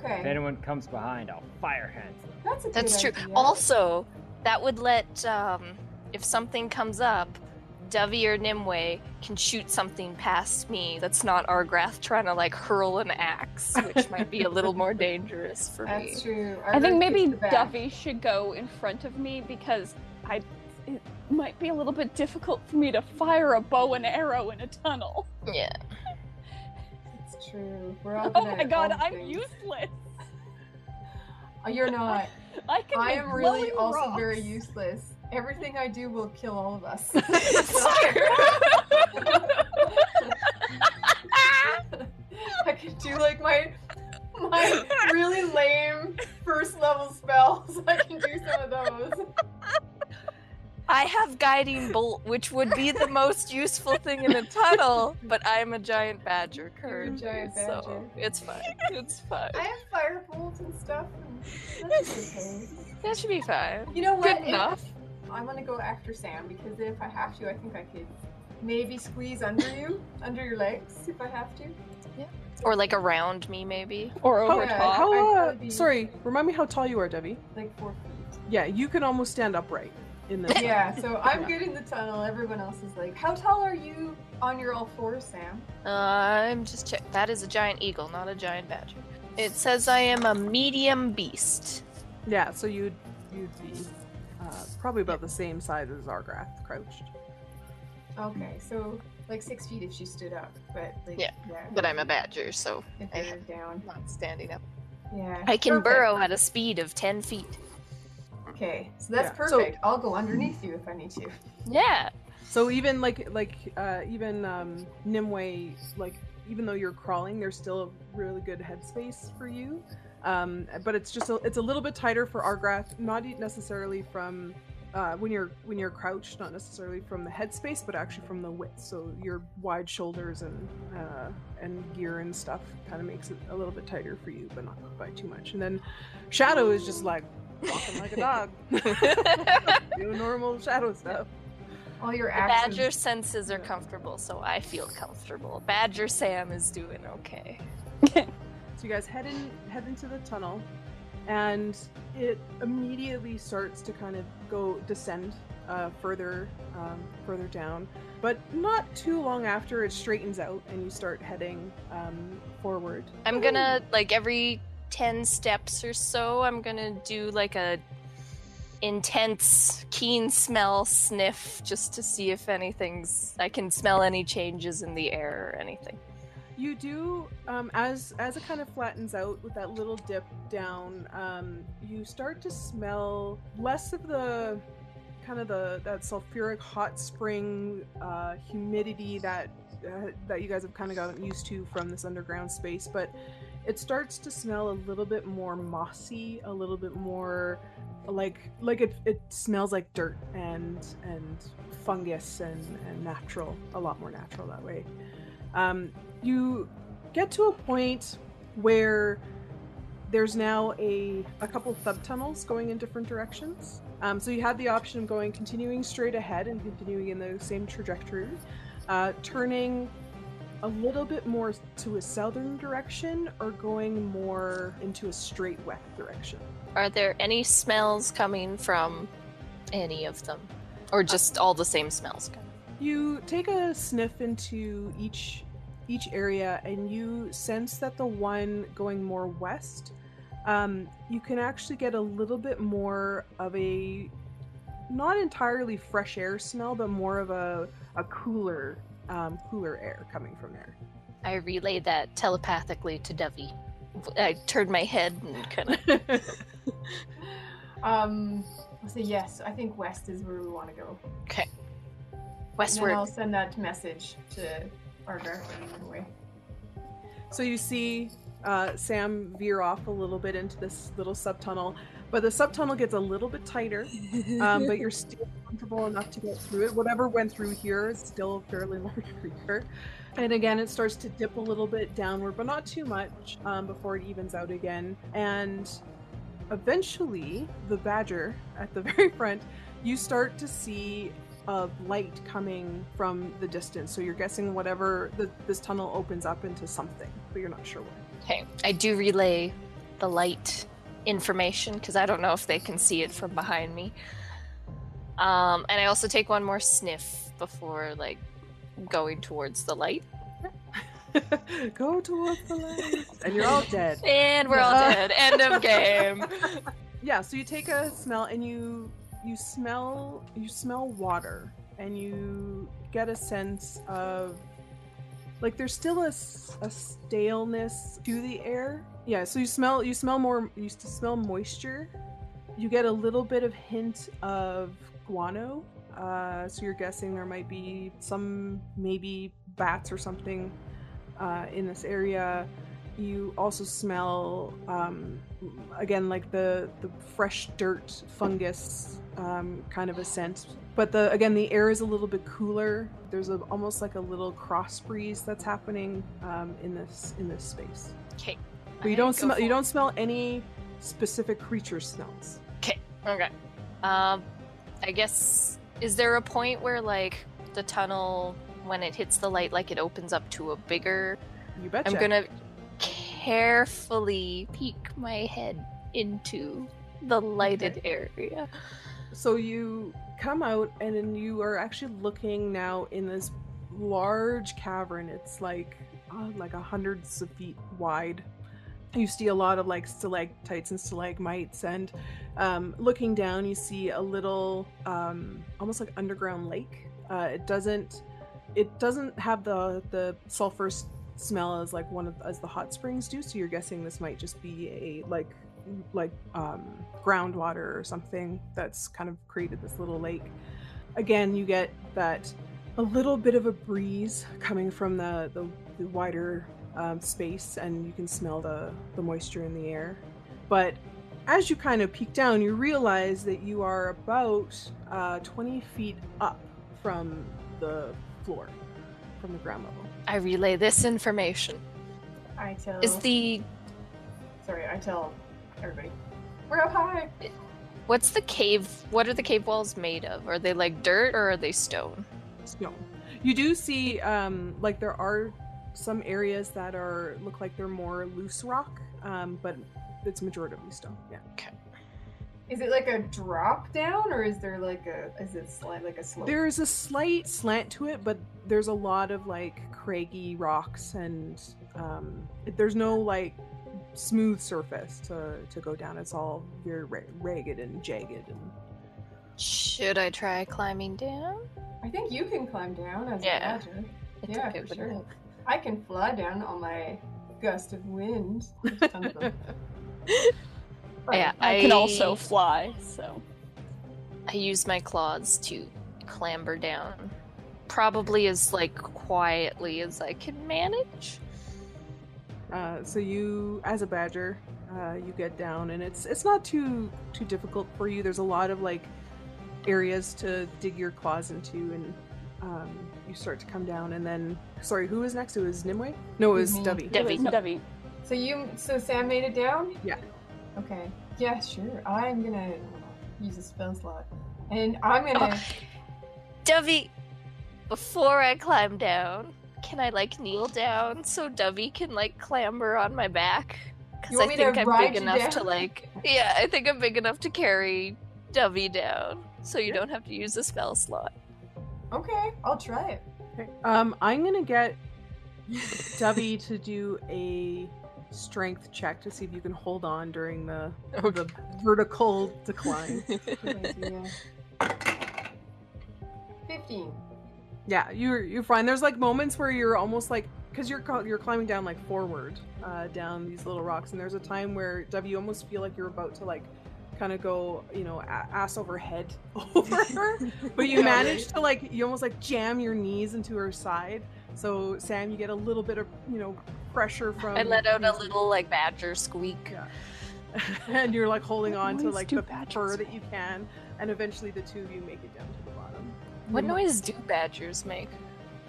If anyone comes behind, I'll fire hands that's a That's true. idea. Also, that would let um, if something comes up, Dovey or Nimue can shoot something past me that's not Argrath trying to like hurl an axe, which might be a little more dangerous for me. That's true. I think maybe kicks the back. Dovey should go in front of me because I. It might be a little bit difficult for me to fire a bow and arrow in a tunnel. Yeah. True. We're all Oh my god, I'm things. useless. Oh, You're not. I can. I am really also rocks. very useless. Everything I do will kill all of us. I could do like my my really lame first level spells. I can do some of those. I have guiding bolt, which would be the most useful thing in a tunnel, but I'm a giant badger You're currently, giant so it's fine. It's fine. I have firebolt and stuff. And that's okay. That should be fine. You know what? Good enough. I'm gonna go after Sam because if I have to, I think I could maybe squeeze under you, under your legs, if I have to. Yeah. Or like around me, maybe. Or How, over yeah, top. how uh, sorry, remind me how tall you are, Dovey. Like four feet. Yeah, you can almost stand upright in this. Yeah, so I'm Yeah. good in the tunnel. Everyone else is like, how tall are you on your all fours, Sam? Uh, I'm just check. That is a giant eagle, not a giant badger. It says I am a medium beast. Yeah, so you'd you'd be uh, probably about the same size as Argrath crouched. Okay, so like six feet if she stood up, but like Yeah, yeah But I'm a badger, so if I you're down. Not standing up. Yeah, I can perfect. burrow at a speed of 10 feet. Okay, so that's Yeah, so- perfect. I'll go underneath you if I need to. Yeah. So even like like uh, even um, Nimue, like even though you're crawling, there's still a really good headspace for you. Um, but it's just a, it's a little bit tighter for Argrath, not necessarily from uh, when you're when you're crouched, not necessarily from the headspace, but actually from the width. So your wide shoulders and uh, and gear and stuff kind of makes it a little bit tighter for you, but not by too much. And then Shadow is just like walking like a dog, doing normal Shadow stuff. All your The actions. badger senses are comfortable, so I feel comfortable. Badger Sam is doing okay. So you guys head in head into the tunnel, and it immediately starts to kind of go descend uh, further um, further down. But not too long after, it straightens out, and you start heading um, forward. I'm gonna, like, every 10 steps or so, I'm gonna do, like, a intense, keen smell sniff just to see if anything's. I can smell any changes in the air or anything. You do, um, as as it kind of flattens out with that little dip down, um, you start to smell less of the kind of the that sulfuric hot spring uh, humidity that uh, that you guys have kind of gotten used to from this underground space, but it starts to smell a little bit more mossy, a little bit more like like it, it smells like dirt and and fungus and, and natural, a lot more natural that way. Um, you get to a point where there's now a, a couple sub tunnels going in different directions. Um, so you had the option of going, continuing straight ahead and continuing in the same trajectory, uh, turning a little bit more to a southern direction, or going more into a straight west direction. Are there any smells coming from any of them? Or just all the same smells? coming? You take a sniff into each each area, and you sense that the one going more west um, you can actually get a little bit more of a not entirely fresh air smell, but more of a, a cooler um, cooler air coming from there. I relay that telepathically to Dovey. I turned my head and kind of. Um, I'll say yes. I think west is where we want to go. Okay. And then I'll send that message to Argrath anyway. So you see uh, Sam veer off a little bit into this little subtunnel, but the subtunnel gets a little bit tighter, um, but you're still comfortable enough to get through it. Whatever went through here is still a fairly large creature. And again, it starts to dip a little bit downward, but not too much um, before it evens out again. And eventually, the badger at the very front, you start to see a light coming from the distance. So you're guessing whatever the, this tunnel opens up into something, but you're not sure what. Okay, I do relay the light information because I don't know if they can see it from behind me. Um, and I also take one more sniff before like going towards the light. Go towards the light, and you're all dead. And we're all Uh, dead. End of game. yeah so you take a smell and you you smell you smell water and you get a sense of like there's still a, a staleness to the air yeah so you smell you smell more you smell moisture. You get a little bit of hint of guano. Uh, so you're guessing there might be some maybe bats or something uh, in this area. You also smell um, again like the the fresh dirt fungus um, kind of a scent. But the again the air is a little bit cooler. There's a, almost like a little cross breeze that's happening um, in this in this space. Okay. But you don't smell you don't smell any specific creature smells Okay. Okay. Um, I guess is there a point where like the tunnel when it hits the light, like it opens up to a bigger? you betcha I'm gonna carefully peek my head into the lighted area. So you come out and then you are actually looking now in this large cavern. It's like uh, like a hundreds of feet wide. You see a lot of like stalactites and stalagmites, and um, looking down, you see a little um, almost like underground lake. Uh, it doesn't it doesn't have the the sulfur smell as like one of as the hot springs do. So you're guessing this might just be a like like um, groundwater or something that's kind of created this little lake. Again, you get that a little bit of a breeze coming from the the, the wider um, space, and you can smell the the moisture in the air. But as you kind of peek down, you realize that you are about uh, 20 feet up from the floor, from the ground level. I relay this information. I tell. Is the Sorry, I tell everybody. We're up high. what's the cave? What are the cave walls made of? Are they like dirt or are they stone? stone. You do see, um, like there are some areas that are look like they're more loose rock, um, but it's majoritively stone. Yeah. Okay. Is it like a drop down, or is there like a? Is it slight like a slope? There is a slight slant to it, but there's a lot of like craggy rocks, and um, there's no like smooth surface to to go down. It's all very ragged and jagged. And Should I try climbing down? I think you can climb down as Yeah. a badger. It Yeah, it for would sure. help. I can fly down on my gust of wind. There's tons. Yeah, I can also fly, so. I use my claws to clamber down. Probably as like quietly as I can manage. Uh, so you, as a badger, uh, you get down, and it's it's not too too difficult for you. There's a lot of like areas to dig your claws into, and um, you start to come down. And then, sorry, who was next? It was Nimue. No, it was Me. Dovey. Debbie. Dovey. So you, so Sam made it down? Yeah. Okay. Yeah, sure. I'm gonna use a spell slot, and I'm gonna. Oh. Dovey, before I climb down, can I like kneel down so Dovey can like clamber on my back? Because I want me to think I'm big you enough to like. Yeah, I think I'm big enough to carry Dovey down, so you don't have to use a spell slot. Okay, I'll try it. Okay. Um, I'm gonna get Dovey to do a strength check to see if you can hold on during the Okay. the vertical decline. 15. yeah, you're you're fine. There's like moments where you're almost like because you're you're climbing down like forward uh, down these little rocks, and there's a time where W you almost feel like you're about to like kind of go you know a- ass over head over her, but you Yeah, manage right. to like you almost like jam your knees into her side. So Sam, you get a little bit of you know pressure from. I let out a little like badger squeak. Yeah. and you're like holding What on to like do the badgers fur that you can, and eventually the two of you make it down to the bottom. What Nim- noise do badgers make?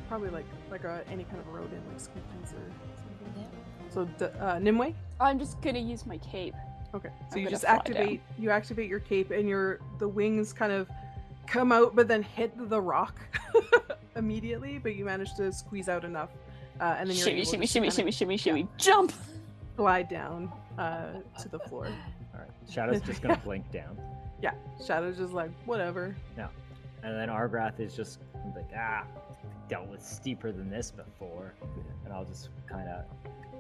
Probably like like a, any kind of rodent, like squeakies or something. Yeah. So d- uh, Nimue. I'm just gonna use my cape. Okay, so I'm you just fly activate you activate your cape, and your the wings kind of come out, but then hit the rock immediately. But you manage to squeeze out enough, uh, and then you're Shimmy, shimmy, shimmy, kinda shimmy, shimmy, shimmy, jump! glide down uh, to the floor. All right. Shadow's just gonna blink down, Yeah, Shadow's just like whatever. Yeah. And then Argrath is just like, ah, dealt with steeper than this before, and I'll just kind of,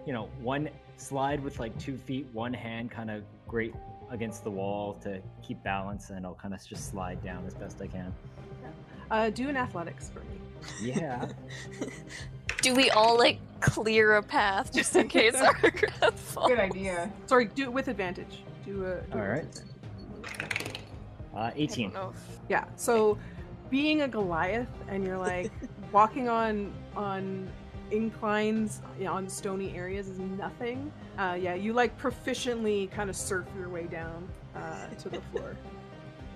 you know, one slide with like two feet, one hand kind of grate against the wall to keep balance, and I'll kind of just slide down as best I can. Uh, do an athletics for me. Yeah. Do we all like clear a path just in case Argrath falls? Good idea. Sorry, do it with advantage. Do a. Do it All with right. advantage. Uh, 18. don't know if- Yeah. So, being a Goliath and you're like walking on on inclines you know, on stony areas is nothing. Uh, yeah, you like proficiently kind of surf your way down uh, to the floor.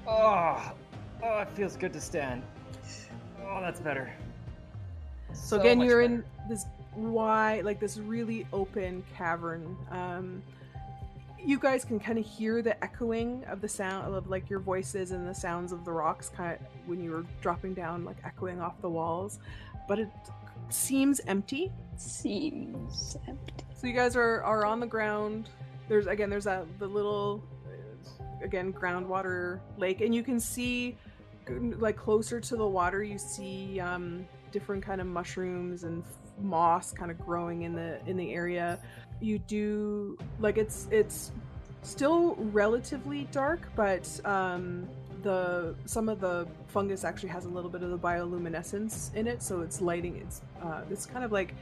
Oh, oh, it feels good to stand. Oh, that's better. So, So again, you're better. in this wide, like this really open cavern. Um, you guys can kind of hear the echoing of the sound of like your voices and the sounds of the rocks kind of when you were dropping down, like echoing off the walls. But it seems empty. Seems empty. So you guys are are on the ground. There's again, there's that the little uh, again groundwater lake, and you can see like closer to the water. You see um, different kind of mushrooms and f- moss kind of growing in the in the area. You do like it's it's still relatively dark, but um, the some of the fungus actually has a little bit of the bioluminescence in it, so it's lighting. It's uh, it's kind of like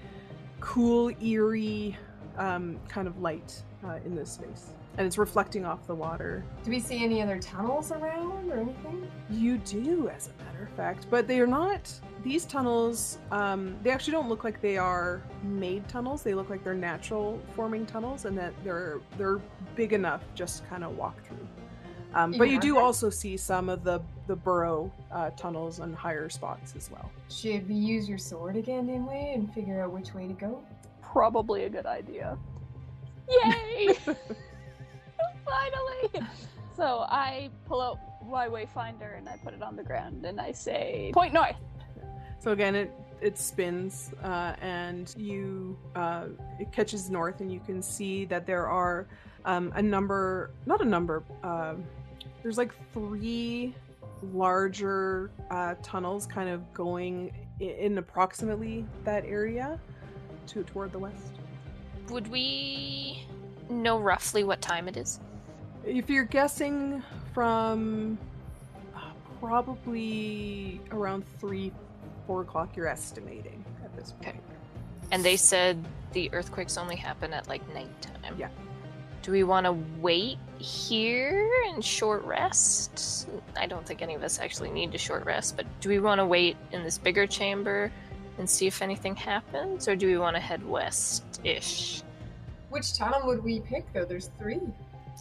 cool, eerie um, kind of light uh, in this space, and it's reflecting off the water. Do we see any other tunnels around or anything? You do, as a matter of fact, but they are not. These tunnels, um, they actually don't look like they are made tunnels. They look like they're natural forming tunnels, and that they're they're big enough just to kind of walk through. Um, but you do harder? also see some of the the burrow uh, tunnels and higher spots as well. Should we use your sword again, Nimue, and figure out which way to go? Probably a good idea. Yay! Finally! So I pull out my wayfinder and I put it on the ground and I say, Point north! So again, it it spins uh, and you uh, it catches north, and you can see that there are um, a number, not a number. Um, there's like three larger uh, tunnels, kind of going in approximately that area to toward the west. Would we know roughly what time it is? If you're guessing from uh, probably around three, four o'clock, you're estimating at this point. Okay. And they said the earthquakes only happen at like nighttime. Yeah. Do we want to wait here and short rest? I don't think any of us actually need to short rest, but do we want to wait in this bigger chamber and see if anything happens, or do we want to head west-ish? Which tunnel would we pick, though? There's three.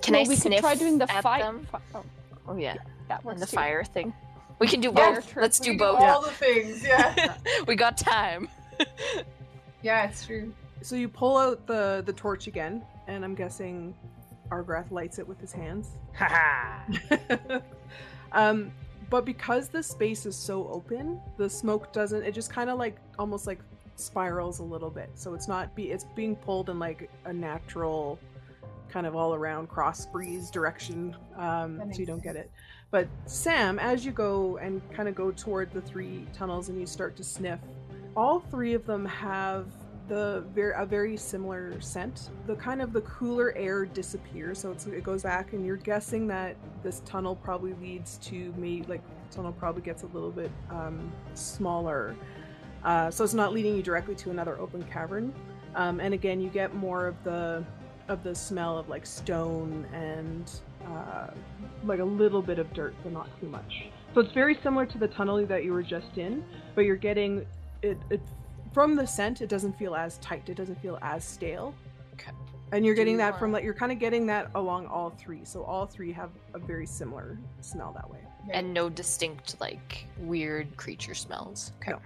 Can Well, I we sniff could try doing the at fire. them? oh, Oh yeah, that works and the too. fire thing. We can do both. trip. Let's We do can both. all the things, yeah. we got time. yeah, it's true. So you pull out the the torch again, and I'm guessing Argrath lights it with his hands. Ha um, but because the space is so open, the smoke doesn't. It just kind of like almost like spirals a little bit. So it's not be it's being pulled in like a natural kind of all around cross breeze direction. Um, so you don't get it. But Sam, as you go and kind of go toward the three tunnels and you start to sniff, all three of them have the very a very similar scent. The kind of the cooler air disappears, so it goes back, and you're guessing that this tunnel probably leads to me like tunnel probably gets a little bit um, smaller, uh, so it's not leading you directly to another open cavern. Um, and again, you get more of the of the smell of like stone and uh, like a little bit of dirt, but not too much. So it's very similar to the tunnel that you were just in, but you're getting it, it from the scent. It doesn't feel as tight. It doesn't feel as stale. Okay. And you're getting you that from like you're kind of getting that along all three. So all three have a very similar smell that way. And no distinct, like, weird creature smells. Okay. No.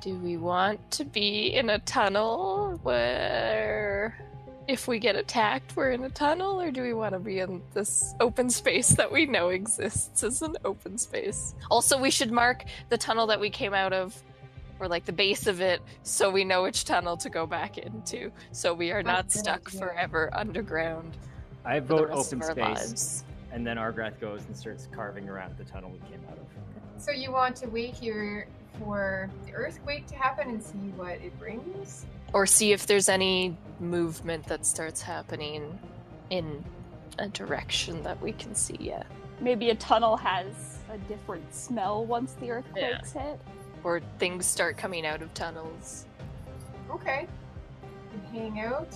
Do we want to be in a tunnel where if we get attacked, we're in a tunnel, or do we want to be in this open space that we know exists as an open space? Also, we should mark the tunnel that we came out of, or like the base of it, so we know which tunnel to go back into, so we are not That's stuck forever underground I vote open of our space, lives. and then Argrath goes and starts carving around the tunnel we came out of. So you want to wait here for the earthquake to happen and see what it brings? or see if there's any movement that starts happening in a direction that we can see yet Maybe a tunnel has a different smell once the earthquakes hit. Or things start coming out of tunnels Okay. You hang out.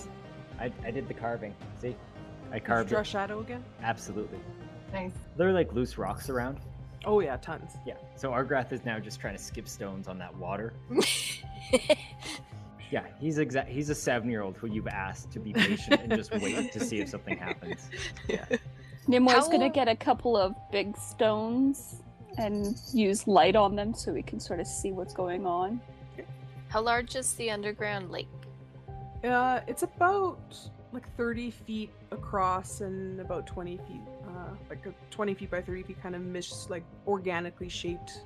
I, I did the carving. See, I Did you carved draw it. shadow again? Absolutely. Nice. There are like loose rocks around. Oh yeah, tons. Yeah. So Argrath is now just trying to skip stones on that water. Yeah, he's exact. He's a seven-year-old who you've asked to be patient and just wait to see if something happens. Yeah. Nimue How- gonna get a couple of big stones and use light on them so we can sort of see what's going on. how large is the underground lake Uh, it's about like 30 feet across and about 20 feet, uh, like a 20 feet by 30 feet kind of mis like organically shaped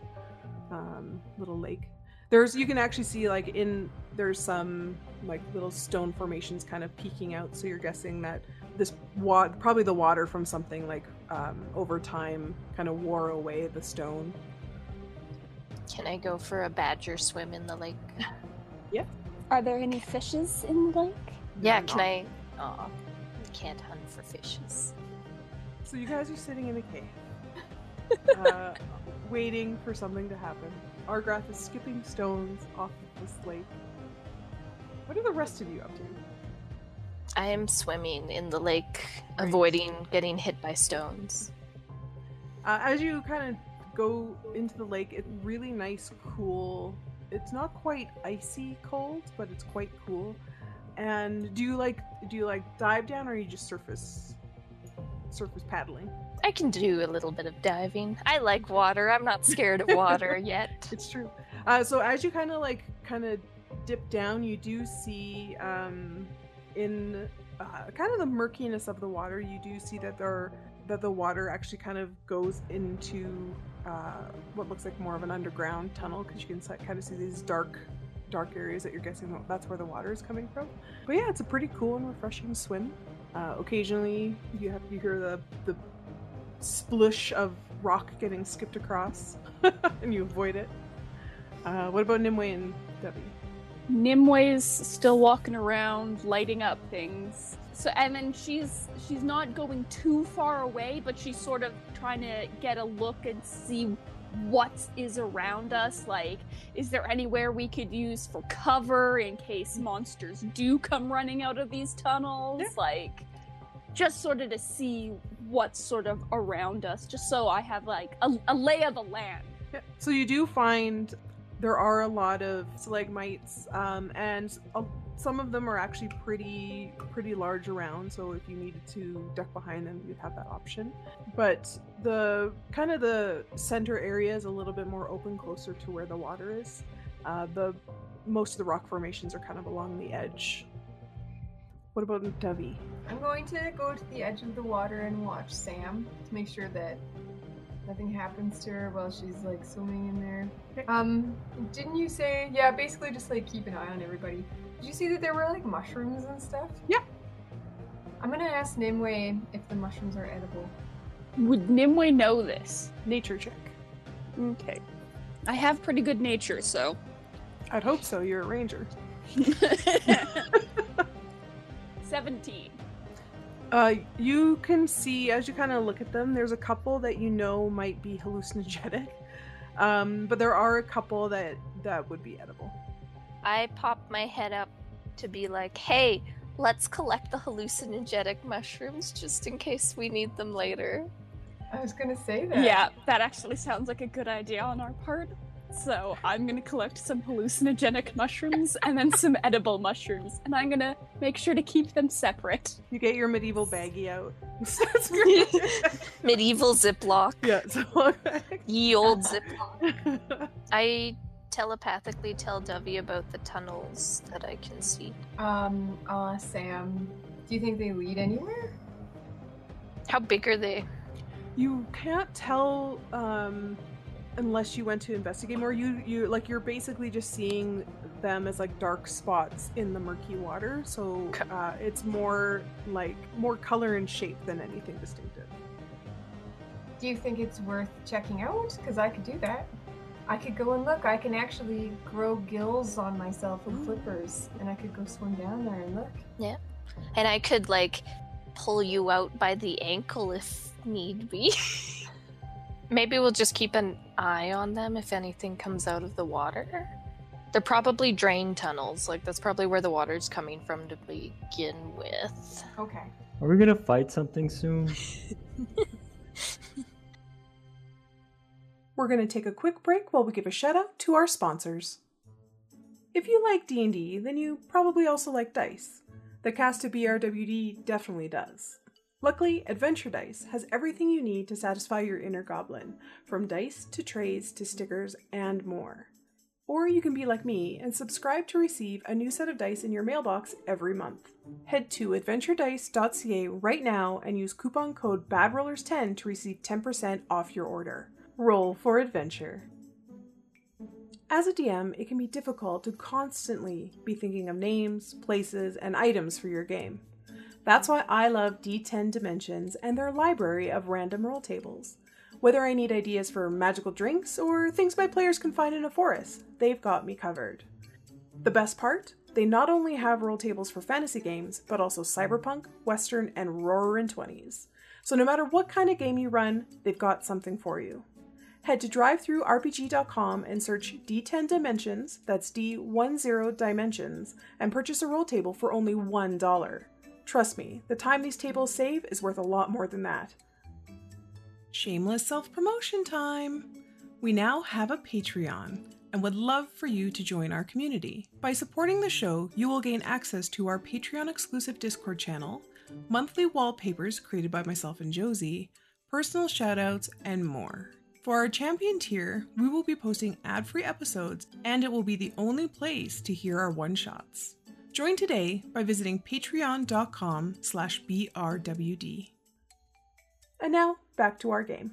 um, little lake. There's you can actually see like in there's some like little stone formations kind of peeking out. So you're guessing that this wa- probably the water from something like um, over time kind of wore away the stone. can i go for a badger swim in the lake yeah. Are there any fishes in the lake? yeah They're can not. i oh can't hunt for fishes So you guys are sitting in a cave, uh, waiting for something to happen. Argrath is skipping stones off of this lake. What are the rest of you up to? I am swimming in the lake Great. avoiding getting hit by stones Uh, as you kind of go into the lake, it's really nice, cool. It's not quite icy cold, but it's quite cool. And do you like do you like dive down or you just surface surface paddling? i can do a little bit of diving i like water i'm not scared of water yet It's true. Uh, so as you kind of like kind of dip down, you do see um, in uh, kind of the murkiness of the water, you do see that there that the water actually kind of goes into uh, what looks like more of an underground tunnel because you can kind of see these dark dark areas that you're guessing that's where the water is coming from. But yeah, it's a pretty cool and refreshing swim. Uh, occasionally, you have you hear the the splush of rock getting skipped across, and you avoid it. Uh, what about Nimue and Dovey? Nimue's still walking around, lighting up things. So, and then she's she's not going too far away, but she's sort of trying to get a look and see what is around us. Like, is there anywhere we could use for cover in case monsters do come running out of these tunnels? Yeah. Like, just sort of to see what's sort of around us, just so I have like a, a lay of the land. Yeah. So you do find there are a lot of stalagmites, um, and uh, some of them are actually pretty pretty large around. So if you needed to duck behind them, you'd have that option. But the kind of the center area is a little bit more open, closer to where the water is. Uh, the most of the rock formations are kind of along the edge. What about Dovey? I'm going to go to the edge of the water and watch Sam to make sure that nothing happens to her while she's like swimming in there. Um, didn't you say yeah, basically just like keep an eye on everybody. Did you see that there were like mushrooms and stuff? Yeah. I'm gonna ask Nimue if the mushrooms are edible. Would Nimue know this? Nature check. Okay. I have pretty good nature, so I'd hope so. You're a ranger. Seventeen. Uh, you can see as you kind of look at them, there's a couple that you know might be hallucinogenic, um, but there are a couple that that would be edible. I pop my head up to be like, hey, let's collect the hallucinogenic mushrooms just in case we need them later. I was gonna say that. Yeah, that actually sounds like a good idea on our part. So I'm gonna collect some hallucinogenic mushrooms and then some edible mushrooms, and I'm gonna make sure to keep them separate. You get your medieval baggie out. Medieval Ziploc. yeah. So Ye old Ziploc. I telepathically tell Dovey about the tunnels that I can see. Um, I'll ask Sam. Do you think they lead anywhere? How big are they? you can't tell um, unless you went to investigate more. You you like you're basically just seeing them as like dark spots in the murky water. So uh, it's more like more color and shape than anything distinctive. Do you think it's worth checking out? Because I could do that. I could go and look. I can actually grow gills on myself and flippers, and I could go swim down there and look. Yeah. And I could like pull you out by the ankle if need be. Maybe we'll just keep an eye on them if anything comes out of the water. They're probably drain tunnels. Like that's probably where the water's coming from to begin with. Okay. Are we gonna fight something soon? We're going to take a quick break while we give a shout out to our sponsors. If you like D&D, then you probably also like dice. The cast of BRWD definitely does. Luckily, Adventure Dice has everything you need to satisfy your inner goblin, from dice to trays to stickers and more. Or you can be like me and subscribe to receive a new set of dice in your mailbox every month. Head to adventuredice.ca right now and use coupon code BADROLLERS10 to receive 10% off your order. Roll for adventure. As a DM, it can be difficult to constantly be thinking of names, places, and items for your game. That's why I love D10 Dimensions and their library of random roll tables. Whether I need ideas for magical drinks or things my players can find in a forest, they've got me covered. The best part? They not only have roll tables for fantasy games, but also cyberpunk, western, and roaring 20s. So no matter what kind of game you run, they've got something for you. Head to drivethrurpg.com and search D10 Dimensions, that's D10 Dimensions, and purchase a roll table for only $1. Trust me, the time these tables save is worth a lot more than that. Shameless self promotion time! We now have a Patreon and would love for you to join our community. By supporting the show, you will gain access to our Patreon exclusive Discord channel, monthly wallpapers created by myself and Josie, personal shoutouts, and more. For our champion tier, we will be posting ad free episodes, and it will be the only place to hear our one shots. Join today by visiting patreon.com slash brwd. And now, back to our game.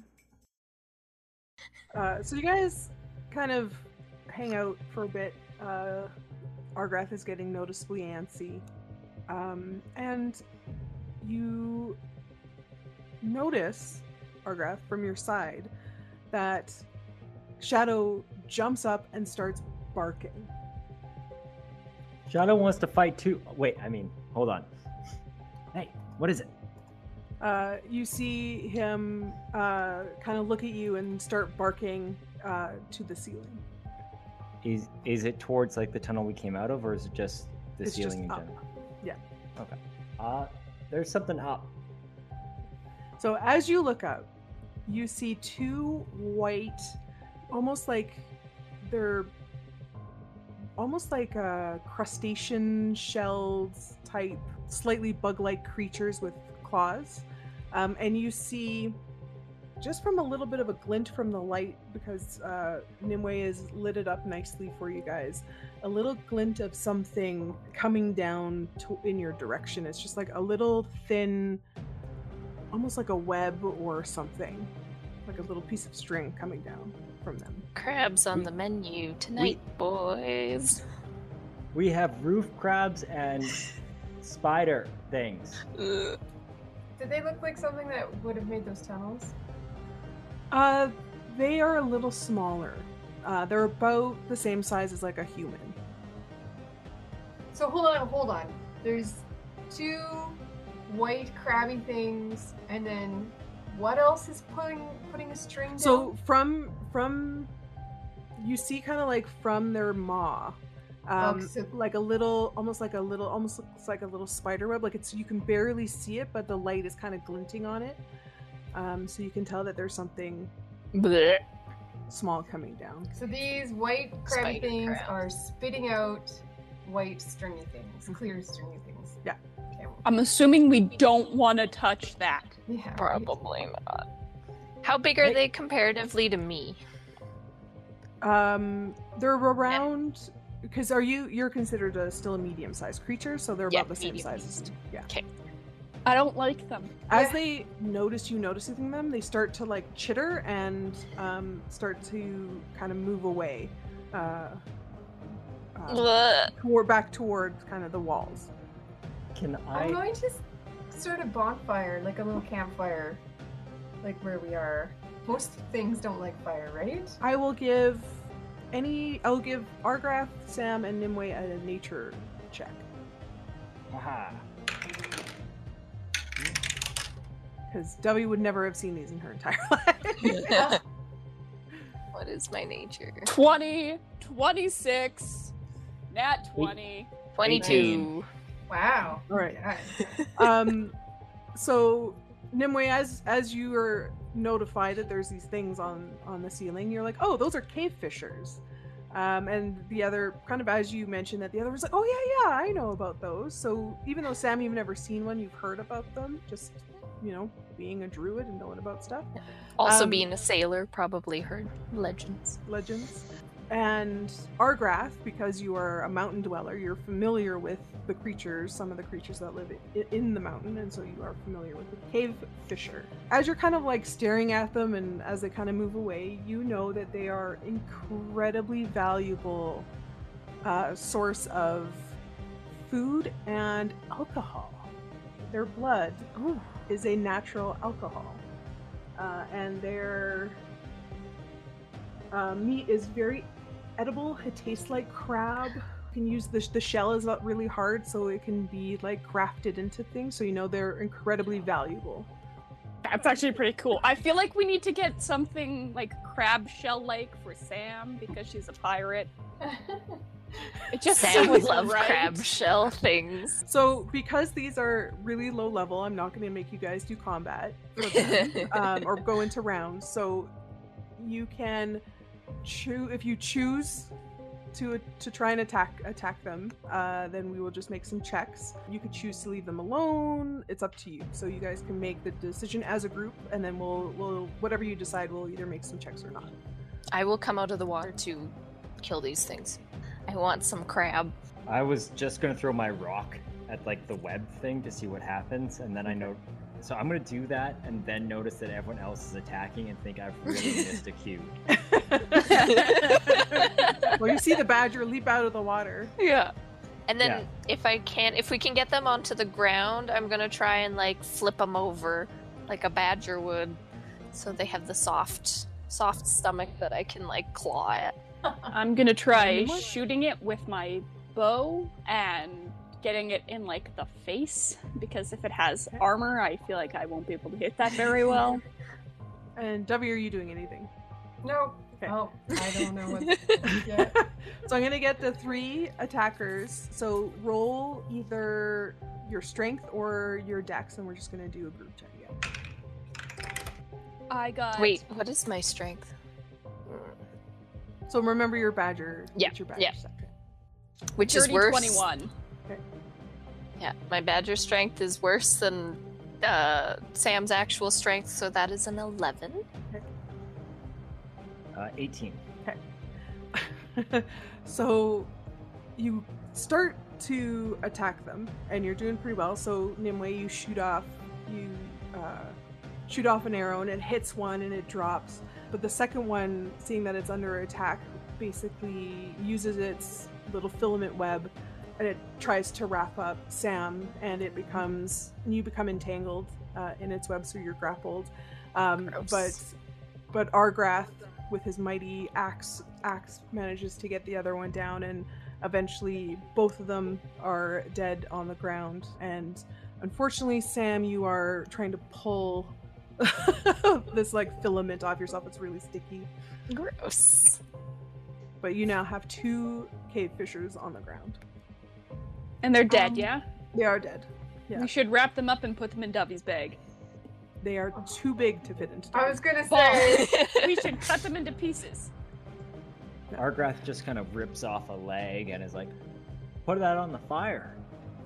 Uh, so you guys kind of hang out for a bit. Uh, Argrath is getting noticeably antsy. Um, and you notice, Argrath, from your side, that Shadow jumps up and starts barking. Shadow wants to fight too. Wait, I mean, hold on. Hey, what is it? Uh, you see him uh, kind of look at you and start barking uh, to the ceiling. Is is it towards like the tunnel we came out of, or is it just the It's just ceiling in up. general? Yeah. Okay. Uh, there's something up. So as you look up, you see two white, almost like they're almost like a crustacean shells type, slightly bug-like creatures with claws, um, and you see. Just from a little bit of a glint from the light, because uh, Nimue is lit it up nicely for you guys. A little glint of something coming down to, in your direction. It's just like a little thin, almost like a web or something, like a little piece of string coming down from them. Crabs on We- the menu tonight, boys. We have roof crabs and spider things. Ugh. Did they look like something that would have made those tunnels? Uh, they are a little smaller. Uh, they're about the same size as like a human. So hold on, hold on. There's two white crabby things, and then what else is putting putting a string down? So from from you see kind of like from their maw. Um, Oh, so- like a little almost like a little almost looks like a little spider web like it's you can barely see it but the light is kind of glinting on it um, so you can tell that there's something Blech. small coming down So these white crabby Spider things crab. are spitting out white stringy things, clear stringy things. Yeah. Okay. I'm assuming we don't want to touch that. Yeah. right. Probably not. How big are Hey. they comparatively to me? um they're around because are you you're considered a still a medium sized creature so they're Yeah, about the same size as yeah I don't like them. as Yeah. they notice you noticing them they start to like chitter and um, start to kind of move away uh, uh, toward back toward kind of the walls Can I? I'm going to start a bonfire, like a little campfire, like where we are. Most things don't like fire, right? i will give any i'll give argrath sam and nimue a nature check Aha. because Dovey would never have seen these in her entire life what is my nature? 20, 26, nat 20. 22. Wow. All right. Um so nimue as as you are notified that there's these things on on the ceiling you're like oh those are cave fishers. Um and the other kind of as you mentioned that the other was like oh yeah yeah i know about those. So even though sam you've never seen one you've heard about them just you know being a druid and knowing about stuff. Also, Um, being a sailor, probably heard legends. legends and argrath because you are a mountain dweller you're familiar with the creatures some of the creatures that live in the mountain and so you are familiar with the cave fisher. As you're kind of like staring at them and as they kind of move away you know that they are incredibly valuable uh, source of food and alcohol. Their blood is a natural alcohol uh, and their uh, meat is very edible. It tastes like crab. You can use the the shell is not really hard, so it can be like crafted into things. So you know they're incredibly valuable. That's actually pretty cool. I feel like we need to get something like crab shell like for Sam because she's a pirate. It just Sam would love right. crab shell things. So because these are really low level, I'm not going to make you guys do combat for them, um, or go into rounds. So you can choose if you choose to to try and attack attack them. Uh, then we will just make some checks. You could choose to leave them alone. It's up to you. So you guys can make the decision as a group, and then we'll we'll whatever you decide, we'll either make some checks or not. I will come out of the water to kill these things. I want some crab. I was just gonna throw my rock at like the web thing to see what happens, and then I know. So I'm gonna do that, and then notice that everyone else is attacking, and think I've really missed a cue. well, you see the badger leap out of the water. Yeah. And then Yeah. if I can, if we can get them onto the ground, I'm gonna try and like flip them over, like a badger would, so they have the soft, soft stomach that I can like claw at. I'm gonna try You know what? shooting it with my bow and getting it in like the face because if it has armor, I feel like I won't be able to hit that very well. And W, are you doing anything? no. Okay. Oh, I don't know what. Yeah. so I'm gonna get the three attackers. So roll either your strength or your dex, and we're just gonna do a group check again. I got Wait, what is my strength? So remember your badger. Yeah, your badger yeah. second. Which is dirty worse. 21. Yeah, my badger strength is worse than uh, Sam's actual strength, so that is an 11. Uh, 18. so you start to attack them, and you're doing pretty well. So Nimue, you shoot off, you uh, shoot off an arrow, and it hits one, and it drops. But the second one, seeing that it's under attack, basically uses its little filament web, and it tries to wrap up Sam, and it becomes you become entangled uh, in its web, so you're grappled. Um, Gross. but but Argrath, with his mighty axe, axe manages to get the other one down, and eventually both of them are dead on the ground. And unfortunately, Sam, you are trying to pull this like filament off yourself. It's really sticky. Gross. But you now have two cave fishers on the ground. And they're dead, Um, yeah? They are dead. Yeah. We should wrap them up and put them in Dovey's bag. They are too big to fit into. I was gonna say. we should cut them into pieces. Argrath just kind of rips off a leg and is like, "Put that on the fire."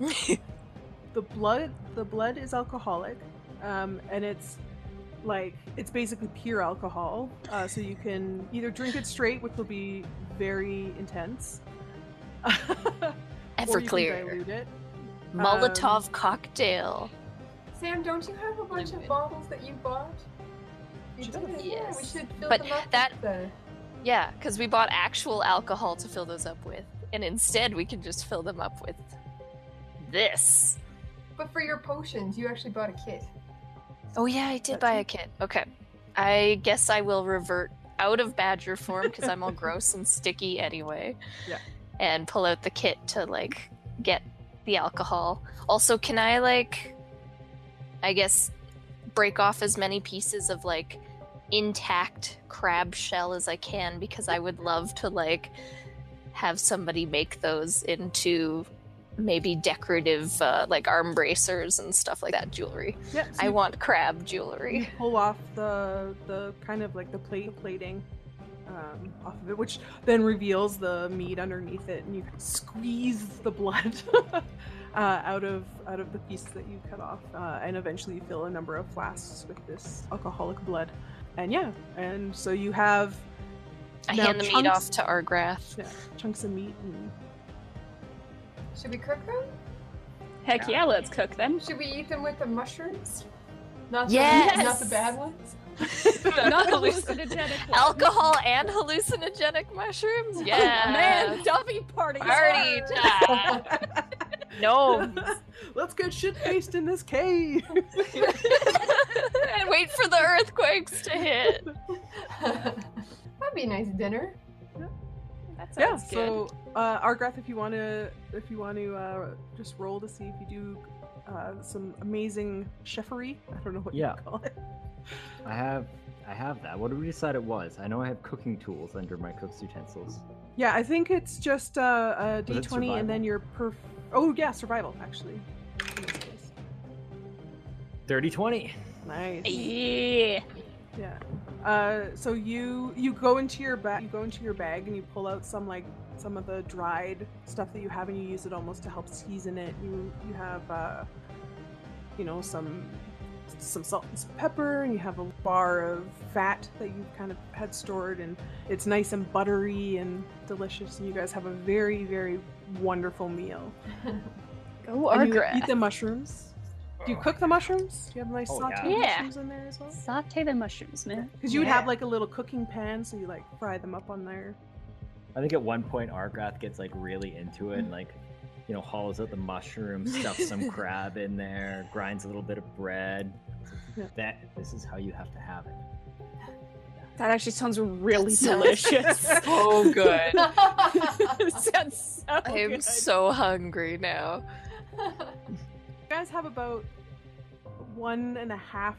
the blood the blood is alcoholic um, and it's like it's basically pure alcohol uh, so you can either drink it straight which will be very intense or you can Everclear. dilute it Molotov Um, cocktail. Sam, don't you have a bunch of bottles that you bought? You She did, does. yeah. We Yes. should fill But them up that- with the... Yeah, because we bought actual alcohol to fill those up with. And instead, we can just fill them up with this. But for your potions, you actually bought a kit. Oh, yeah, I did That's buy me. a kit. Okay. I guess I will revert out of badger form because I'm all gross and sticky anyway. Yeah. And pull out the kit to, like, get the alcohol. Also, can I, like, I guess, break off as many pieces of, like, intact crab shell as I can because I would love to, like, have somebody make those into maybe decorative, uh, like, arm bracers and stuff like that jewelry. yeah so I want crab jewelry. pull off the the kind of like the plate plating um, off of it which then reveals the meat underneath it and you squeeze the blood uh, out of out of the piece that you cut off uh, and eventually you fill a number of flasks with this alcoholic blood and yeah and so you have I hand the meat off to Argrath. yeah, chunks of meat and Should we cook them? Heck yeah, let's cook them. Should we eat them with the mushrooms? Not Yes! the, not the bad ones. Not hallucinogenic. ones. Alcohol and hallucinogenic mushrooms? Yeah. Man, Dovey party. Party time. Gnomes. let's get shit faced in this cave and wait for the earthquakes to hit. That'd be a nice dinner. That yeah sounds good. so uh argrath if you want to if you want to uh just roll to see if you do uh some amazing chefery i don't know what Yeah. you call it I have, I have that. What did we decide it was? I know I have cooking tools under my cook's utensils. yeah i think it's just uh, a Was it d20 and then your perf oh yeah survival actually in this case. Dirty twenty. nice yeah. Yeah. Uh, so you you go into your bag, you go into your bag, and you pull out some like some of the dried stuff that you have, and you use it almost to help season it. You you have uh, you know some some salt and some pepper, and you have a bar of fat that you kind of had stored, and it's nice and buttery and delicious. And you guys have a very very wonderful meal. Go And you eat the mushrooms. Do you cook the mushrooms? Do you have nice Oh, sauteed yeah. mushrooms in there as well? Saute the mushrooms, man. Because you would have like a little cooking pan, so you like fry them up on there. I think at one point Argrath gets like really into it and like, you know, hollows out the mushroom, stuffs some crab in there, grinds a little bit of bread. Yeah. That this is how you have to have it. That actually sounds really That sounds delicious. So good. sounds so I am good. so hungry now. You guys have about one and a half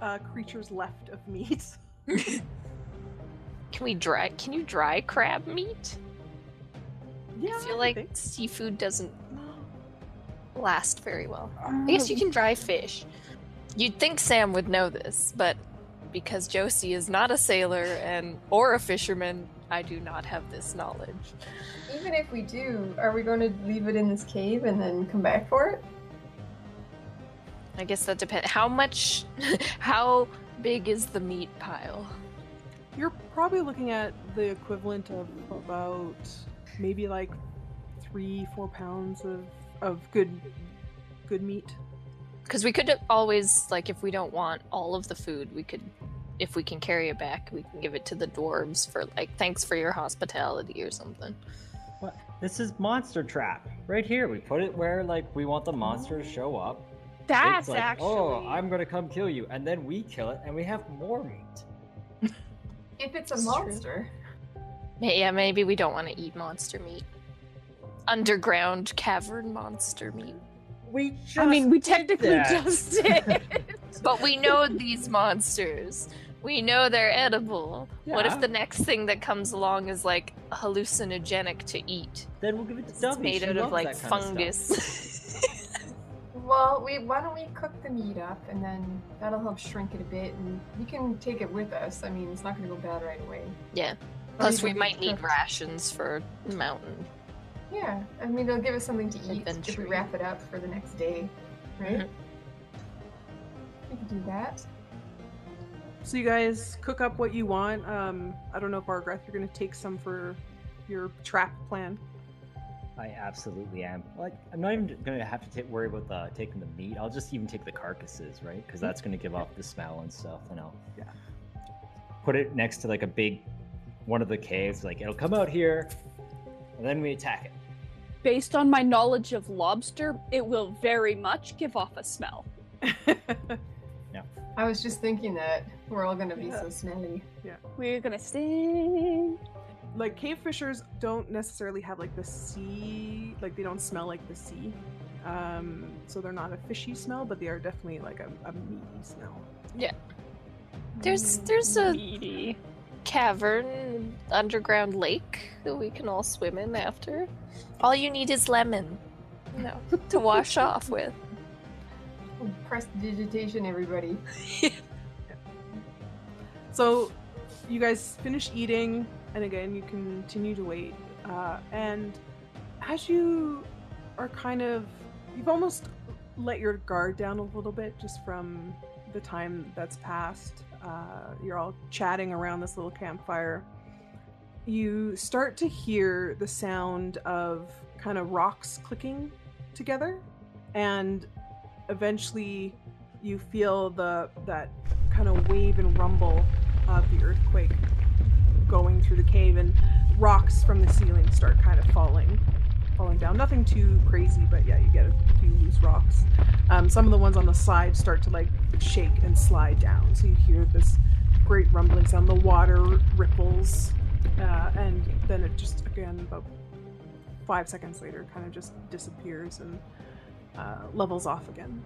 uh, creatures left of meat. Can we dry? Can you dry crab meat? yeah, I feel like think- seafood doesn't last very well. I guess you can dry fish. You'd think Sam would know this, but because Josie is not a sailor and or a fisherman, I do not have this knowledge. Even if we do, are we going to leave it in this cave and then come back for it? I guess that depends. How much? How big is the meat pile? You're probably looking at the equivalent of about maybe like three, four pounds of of good good meat. Because we could always, like, if we don't want all of the food, we could, if we can carry it back, we can give it to the dwarves for, like, thanks for your hospitality or something. What? This is monster trap right here. We put it where like we want the monster to show up. That's it's like, oh, actually. oh, I'm gonna come kill you, and then we kill it, and we have more meat. If it's a It's monster. Ma- Yeah, maybe we don't want to eat monster meat. Underground cavern monster meat. We just I mean, we technically that. just did. But we know these monsters. We know they're edible. What if the next thing that comes along is like hallucinogenic to eat? Then we'll give it to It's made She out of like that kind of fungus. Well, we why don't we cook the meat up and then that'll help shrink it a bit and we can take it with us. I mean, it's not going to go bad right away. yeah. Plus, we might need cooked. rations for mountain. Yeah, I mean, it'll give us something to eat if we wrap it up for the next day, right? Mhm. We can do that. So you guys cook up what you want. Um, I don't know if Argrath, you're gonna take some for your trap plan. I absolutely am. Like, I'm not even gonna have to ta worry about the taking the meat. I'll just even take the carcasses, right? Because that's gonna give off the smell and stuff. And I'll Yeah. put it next to like a big one of the caves. Like, it'll come out here, and then we attack it. Based on my knowledge of lobster, it will very much give off a smell. Yeah. I was just thinking that we're all going to be Yeah. so smelly. Yeah. We're gonna sting. like cave fishers don't necessarily have like the sea, like they don't smell like the sea. Um, so they're not a fishy smell, but they are definitely like a, a meaty smell. Yeah. There's there's a Meaty. Cavern underground lake that we can all swim in after. All you need is lemon, you know, to wash off with. Press digitation, everybody. So you guys finish eating, and again, you continue to wait. Uh, and as you are kind of, you've almost let your guard down a little bit just from the time that's passed. Uh, you're all chatting around this little campfire. You start to hear the sound of kind of rocks clicking together, and eventually you feel the that kind of wave and rumble of the earthquake going through the cave and rocks from the ceiling start kind of falling falling down. Nothing too crazy but yeah you get a few loose rocks. Um, some of the ones on the side start to like shake and slide down. So you hear this great rumbling sound. The water ripples uh, and then it just again about five seconds later kind of just disappears and uh, levels off again.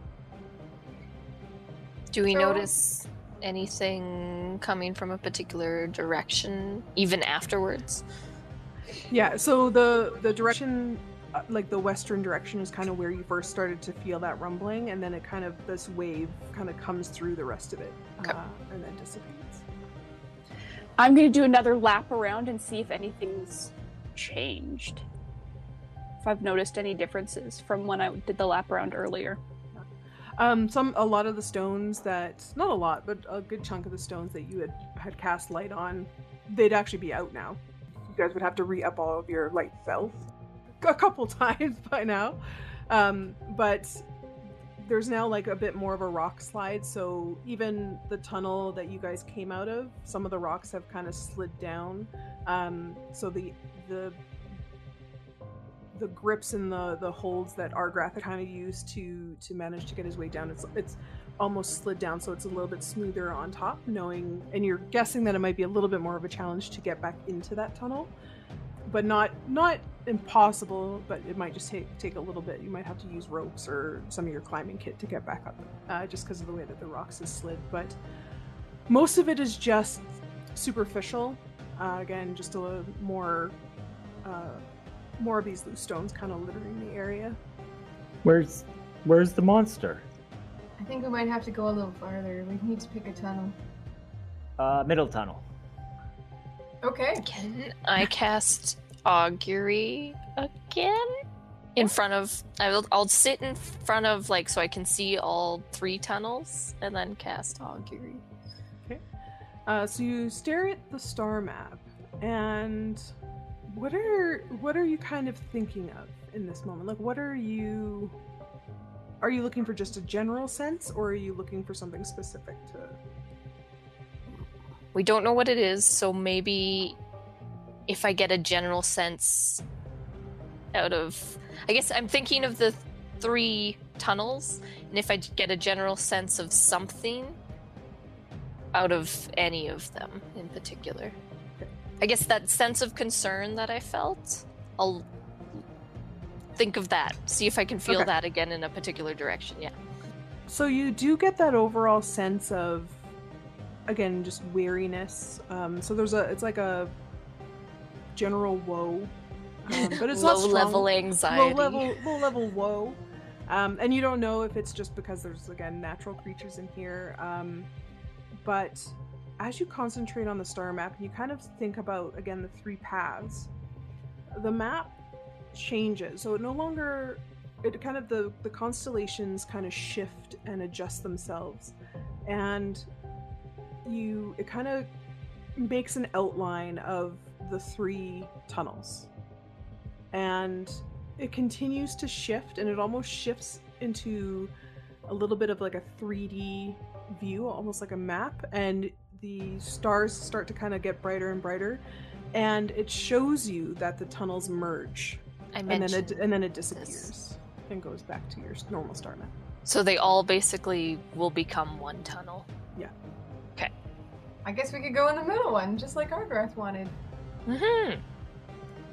Do we So- notice anything coming from a particular direction even afterwards? Yeah, so the the direction uh, like the western direction is kind of where you first started to feel that rumbling and then it kind of this wave kind of comes through the rest of it Okay. uh, and then dissipates. I'm gonna do another lap around and see if anything's changed. If I've noticed any differences from when I did the lap around earlier. Um some a lot of the stones that not a lot, but a good chunk of the stones that you had had cast light on, they'd actually be out now. You guys would have to re-up all of your light spells a couple times by now. Um but there's now like a bit more of a rock slide so even the tunnel that you guys came out of some of the rocks have kind of slid down um, so the the the grips and the the holds that Argrath kind of used to to manage to get his way down it's it's almost slid down so it's a little bit smoother on top knowing and you're guessing that it might be a little bit more of a challenge to get back into that tunnel. But not not impossible but it might just take take a little bit. You might have to use ropes or some of your climbing kit to get back up uh, just because of the way that the rocks is slid. But most of it is just superficial. Uh, again just a little more uh, more of these loose stones kind of littering the area. Where's Where's the monster? I think we might have to go a little farther. We need to pick a tunnel. Uh, middle tunnel. Okay. Can I cast augury again? In front of, I will, I'll sit in front of like so I can see all three tunnels, and then cast augury. Okay. Uh, so you stare at the star map, and what are what are you kind of thinking of in this moment? Like, what are you? Are you looking for just a general sense, or are you looking for something specific to? We don't know what it is, so maybe if I get a general sense out of, I guess I'm thinking of the three tunnels, and if I get a general sense of something out of any of them in particular. I guess that sense of concern that I felt, I'll think of that. See if I can feel Okay. that again in a particular direction. Yeah. So you do get that overall sense of, again, just weariness. Um, so there's a, it's like a general woe, um, but it's not Low level anxiety. low level low level woe um, and you don't know if it's just because there's again natural creatures in here um, but as you concentrate on the star map and you kind of think about again the three paths the map changes. So it no longer it kind of the the constellations kind of shift and adjust themselves. And you it kind of makes an outline of the three tunnels. And it continues to shift and it almost shifts into a little bit of like a 3D view, almost like a map, and the stars start to kind of get brighter and brighter, and it shows you that the tunnels merge, I and then mentioned. it and then it disappears and goes back to your normal star map. So they all basically will become one tunnel. Yeah. Okay. I guess we could go in the middle one, just like Argrath wanted. Mm-hmm.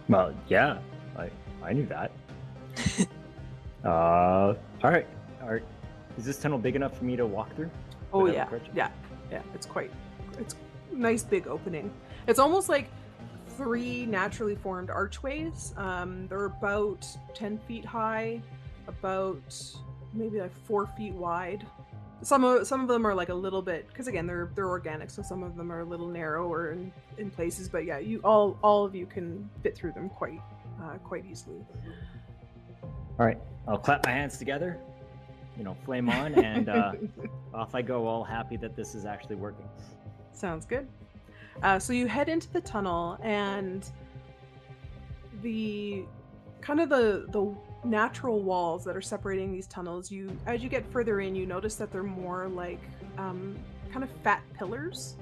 Well, yeah, I I knew that. uh, all right. All right. Is this tunnel big enough for me to walk through? Oh yeah, yeah, yeah. It's quite, it's nice big opening. It's almost like three naturally formed archways. Um, they're about ten feet high, about maybe like four feet wide. Some of some of them are like a little bit because again they're they're organic, so some of them are a little narrower in, in places. But yeah, you all all of you can fit through them quite uh, quite easily. All right. I'll clap my hands together. You know, flame on, and uh, off I go, all happy that this is actually working. Sounds good. Uh, so you head into the tunnel, and the kind of the the natural walls that are separating these tunnels. You, as you get further in, you notice that they're more like um, kind of fat pillars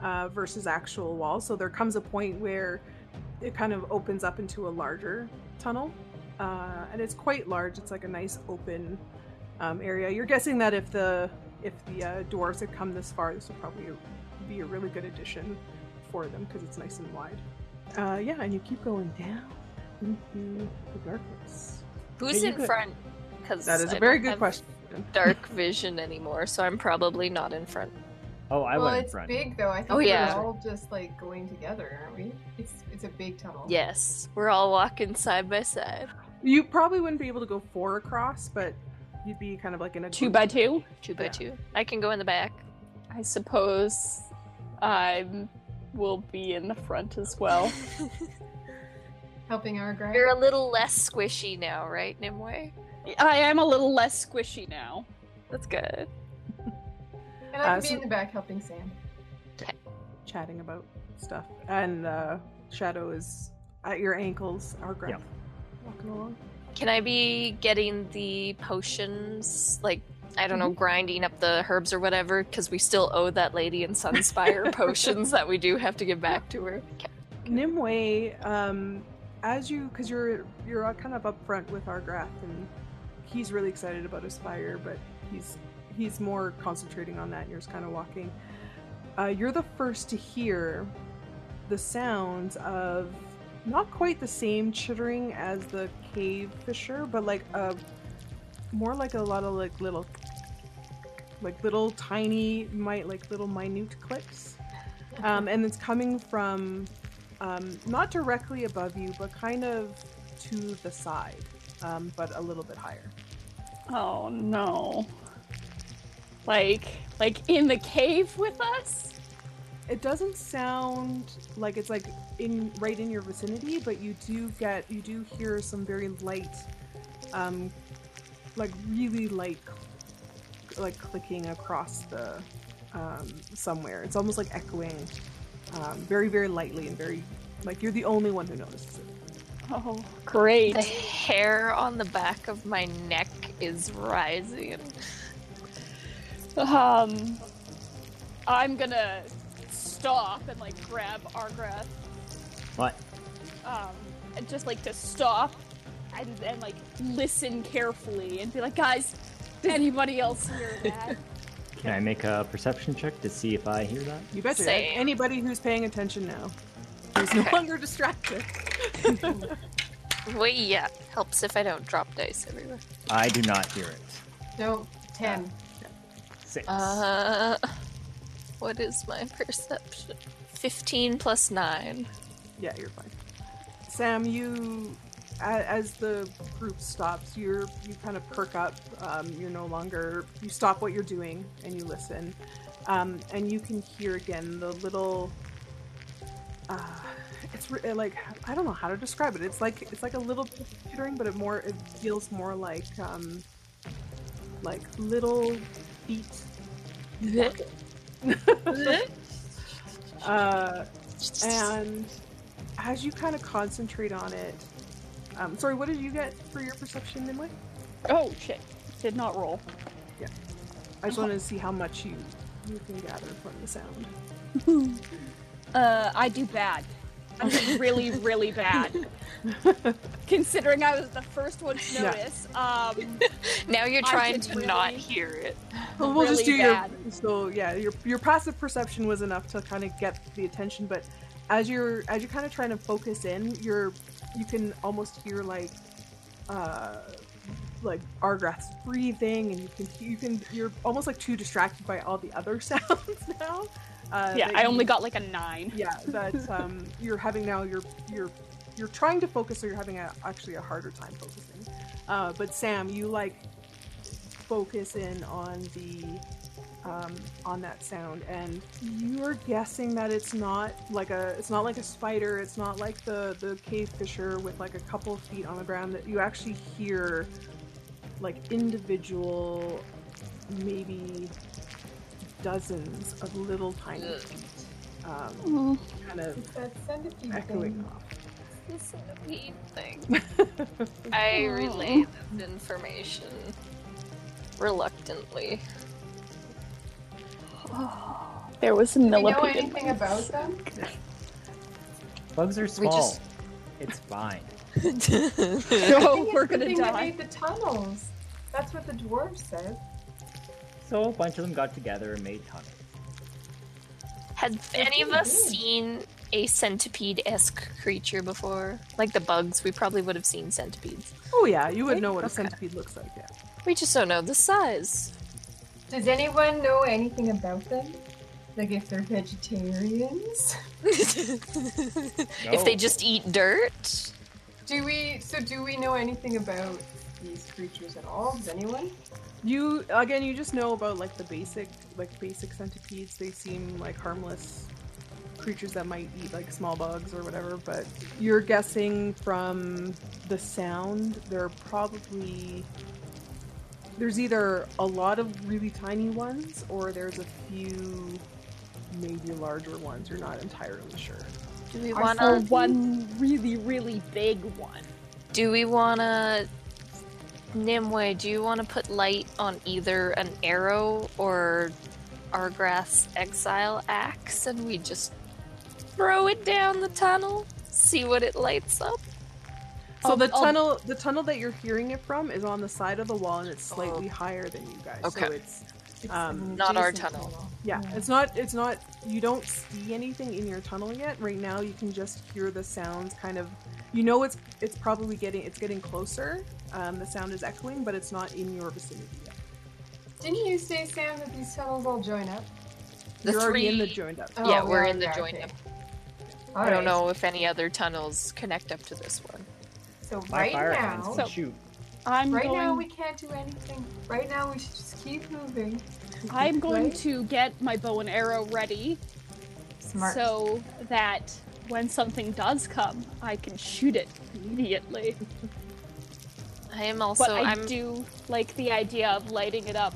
uh, versus actual walls. So there comes a point where it kind of opens up into a larger tunnel, uh, and it's quite large. It's like a nice open um, area. You're guessing that if the if the uh, dwarves had come this far, this would probably be a really good addition for them because it's nice and wide. Uh, yeah, and you keep going down into the darkness. Who's in could- front? Because That is a very good question. Dark vision anymore, so I'm probably not in front. Oh, I well, went in it's big though. I think Oh, yeah. we're all just like going together, aren't we? It's it's a big tunnel. Yes, we're all walking side by side, You probably wouldn't be able to go four across, but you'd be kind of like in a Two by two. two by Yeah. two. I can go in the back. I suppose I will be in the front as well. Helping our You're a little less squishy now, right, Nimue? I am a little less squishy now. That's good. And I can Uh, be so- in the back helping Sam. chatting about stuff, and uh, Shadow is at your ankles. Our Yeah. walking along. Can I be getting the potions, like I don't know, grinding up the herbs or whatever? Because we still owe that lady in Sunspire potions that we do have to give back to her. Nimue, um, as you, because you're you're uh, kind of up front with Argrath, and he's really excited about his fire, but he's he's more concentrating on that. And you're just kind of walking. Uh, you're the first to hear the sounds of not quite the same chittering as the cave fisher, but like a more like a lot of like little like little tiny might like little minute clicks um, and it's coming from um, not directly above you but kind of to the side um, but a little bit higher Oh no. Like like in the cave with us? it doesn't sound like it's like in right in your vicinity but you do get you do hear some very light um like really light like clicking across the um somewhere it's almost like echoing um very very lightly and very like you're the only one who notices it Oh, great. The hair on the back of my neck is rising. Um, I'm gonna stop and like grab Argrath, What? um, and just like to stop and and like listen carefully and be like, guys, did anybody else hear that? Can I make a perception check to see if I hear that? you betcha Same. anybody who's paying attention now is no Okay. longer distracted. Wait, yeah. Helps if I don't drop dice everywhere. I do not hear it. No, 10. Six. Uh, what is my perception? 15 plus 9. yeah, you're fine. Sam, you, a- as the group stops, you're you kind of perk up. Um, you're no longer you stop what you're doing and you listen, um, and you can hear again the little. Uh, it's re- like I don't know how to describe it. It's like it's like a little bit chittering, but it more it feels more like um, like little feet. uh, and as you kind of concentrate on it, um, sorry, what did you get for your perception, Nimue? Oh shit! Did not roll. Yeah. I just wanted to see how much you you can gather from the sound. Uh, I do bad. I do really, really bad. Considering I was the first one to notice. Yeah. notice. Um, Now you're trying did to not hear it. Well, we'll just do really your so yeah your your passive perception was enough to kind of get the attention, but as you're as you're kind of trying to focus in, you're you can almost hear like uh like Argrath's breathing, and you can you can you're almost like too distracted by all the other sounds now. Uh, yeah, I you- only got like a nine. yeah that um you're having now you're you're you're trying to focus so you're having a, actually a harder time focusing uh but sam you like focus in on the um on that sound and you're guessing that it's not like a it's not like a spider it's not like the the cave fisher with like a couple of feet on the ground that you actually hear like individual maybe dozens of little tiny Ugh. feet um, Mm. kind of It's that centipede echoing thing. off. The centipede thing. I relay this information reluctantly. There was a Do we know millipede. in anything my- about them? Bugs are small. just- It's fine. I think we're it's the gonna thing that made the tunnels. That's what the dwarves said. So a bunch of them got together and made tunnels. Had any of us seen a centipede-esque creature before? Like the bugs, we probably would have seen centipedes. Oh yeah, you would know what a centipede looks like. Yeah. We just don't know the size. Does anyone know anything about them? Like if they're vegetarians? If they just eat dirt, Do we? So do we know anything about these creatures at all? Does anyone? You again, you just know about like the basic, like basic centipedes. They seem like harmless creatures that might eat like small bugs or whatever. But you're guessing from the sound, they're probably there's either a lot of really tiny ones or there's a few maybe larger ones. You're not entirely sure. do we want to? one really, really big one. Do we want to? Nimue, do you want to put light on either an arrow or Argrath's exile axe, and we just throw it down the tunnel, see what it lights up? So I'll- the I'll- tunnel, the tunnel that you're hearing it from, is on the side of the wall, and it's slightly higher than you guys. So Okay. it's It's Um, Not our adjacent tunnel. yeah, it's not. It's not. You don't see anything in your tunnel yet. Right now, you can just hear the sounds. Kind of, you know, it's it's probably getting it's getting closer. Um, the sound is echoing, but it's not in your vicinity yet. Didn't you say, Sam, that these tunnels all join up? The you're already in the three- joined up. Oh, yeah, we we're in the yeah, joined okay. up. All I don't know if any other tunnels connect up to this one. So My right fire now, hands So- shoot. I'm right going. now we can't do anything. Right now we should just keep moving. I'm going Right? to get my bow and arrow ready Smart. so that when something does come, I can shoot it immediately. I am also. But I I'm. do like the idea of lighting it up,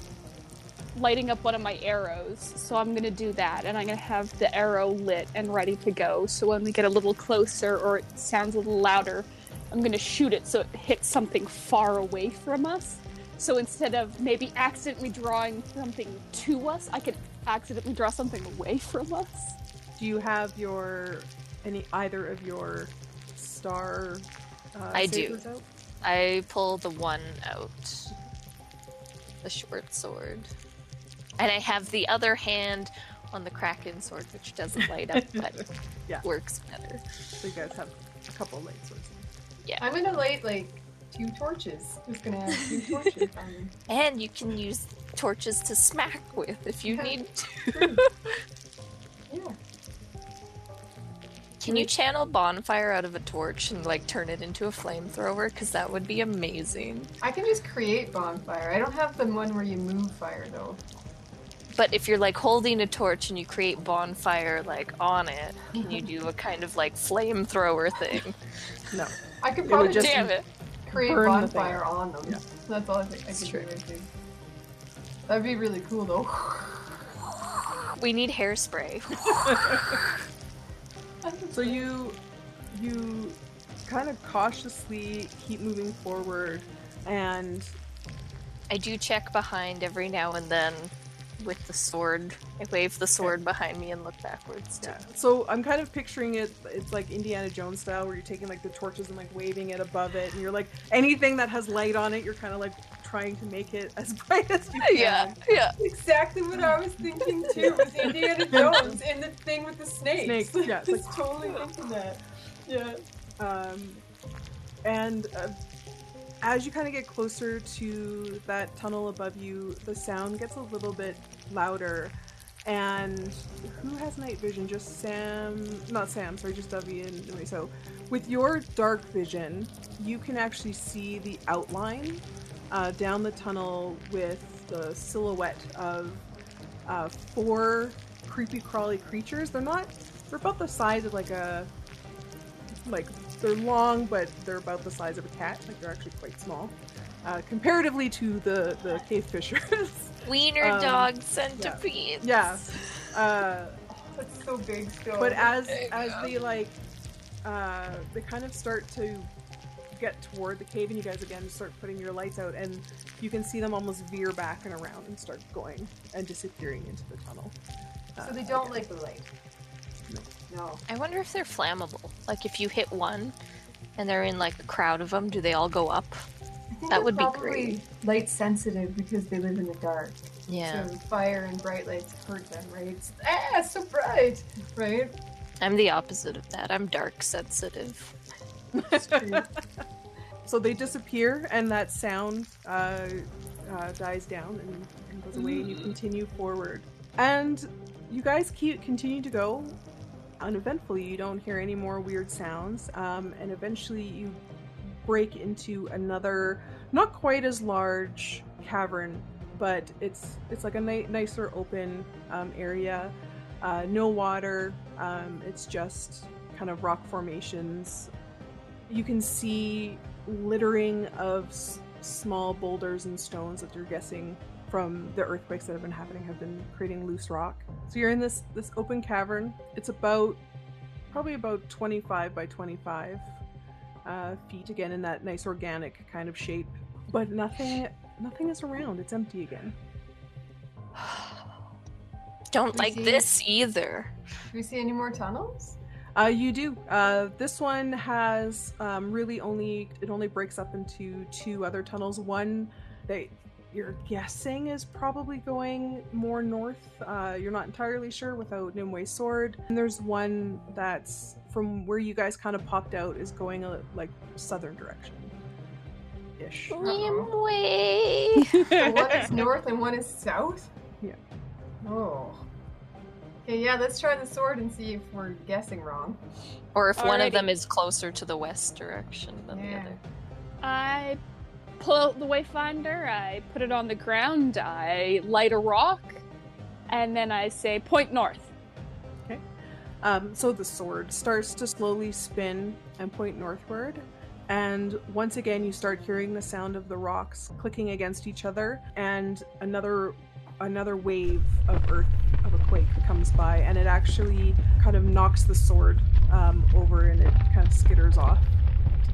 lighting up one of my arrows. So I'm gonna do that, and I'm gonna have the arrow lit and ready to go. So when we get a little closer or it sounds a little louder, I'm gonna shoot it so it hits something far away from us. So instead of maybe accidentally drawing something to us, I could accidentally draw something away from us. Do you have your any either of your star? Uh, I do. out? I pull the one out. The short sword. And I have the other hand on the Kraken sword, which doesn't light up, but Yeah. works better. So you guys have a couple light swords. I'm gonna light like two torches. Just gonna have two torches on. And you can use torches to smack with if you Yeah. need to. Yeah. Can you channel bonfire out of a torch and like turn it into a flamethrower? Because that would be amazing. I can just create bonfire. I don't have the one where you move fire though. But if you're like holding a torch and you create bonfire like on it, can you do a kind of like flamethrower thing? No. I could probably just just Damn it! create burn the thing. bonfire on them. Yeah. That's all I think I could true. do. I think. That'd be really cool though. We need hairspray. So you you kind of cautiously keep moving forward and I do check behind every now and then with the sword. I wave the sword behind me and look backwards. too. yeah. So I'm kind of picturing it it's like Indiana Jones style where you're taking like the torches and like waving it above it and you're like anything that has light on it you're kind of like trying to make it as bright as you can. Yeah, yeah. exactly what I was thinking too. Was Indiana Jones in the thing with the snakes? Snakes, yeah, it's just like- totally thinking that. Yeah. Um, and uh, as you kind of get closer to that tunnel above you, the sound gets a little bit louder. And who has night vision? Just Sam, not Sam, sorry, just Dovey and Dewey. So, with your dark vision, you can actually see the outline uh, down the tunnel with the silhouette of uh, four creepy crawly creatures. They're not, they're about the size of like a like they're long, but they're about the size of a cat. Like they're actually quite small, uh, comparatively to the the cave fishers. Wiener Um, dog centipedes. yeah. Uh, That's so big still. but as There as go. they like, uh, they kind of start to get toward the cave, and you guys again start putting your lights out, and you can see them almost veer back and around and start going and disappearing into the tunnel. Uh, so they don't like the light. No. I wonder if they're flammable. Like if you hit one and they're in like a crowd of them, do they all go up? That would be great. Light sensitive because they live in the dark. Yeah. So fire and bright lights hurt them, right? It's, ah, so bright, right? I'm the opposite of that. I'm dark sensitive. It's true. So they disappear, and that sound uh, uh, dies down and, and goes away, and you continue forward. And you guys keep continue to go uneventfully. You don't hear any more weird sounds, um, and eventually you break into another, not quite as large cavern, but it's it's like a ni- nicer open um, area. Uh, no water. Um, it's just kind of rock formations. You can see littering of s- small boulders and stones that you're guessing from the earthquakes that have been happening have been creating loose rock. So you're in this this open cavern. It's about probably about 25 by 25 uh, feet again in that nice organic kind of shape, but nothing nothing is around. It's empty again. Don't We like see- this either. Do we see any more tunnels? Uh, you do. Uh, this one has um, really only it only breaks up into two other tunnels. One that you're guessing is probably going more north. Uh, you're not entirely sure without Nimue's sword. And there's one that's from where you guys kind of popped out is going a like southern direction. Ish. Nimue. So one is north and one is south? Yeah. Oh. Okay, yeah, let's try the sword and see if we're guessing wrong. or if one of them is closer to the west direction than the other. I pull out the wayfinder, I put it on the ground, I light a rock, and then I say point north. Um, so the sword starts to slowly spin and point northward. And once again, you start hearing the sound of the rocks clicking against each other, and another another wave of earth of a quake comes by, and it actually kind of knocks the sword um, over, and it kind of skitters off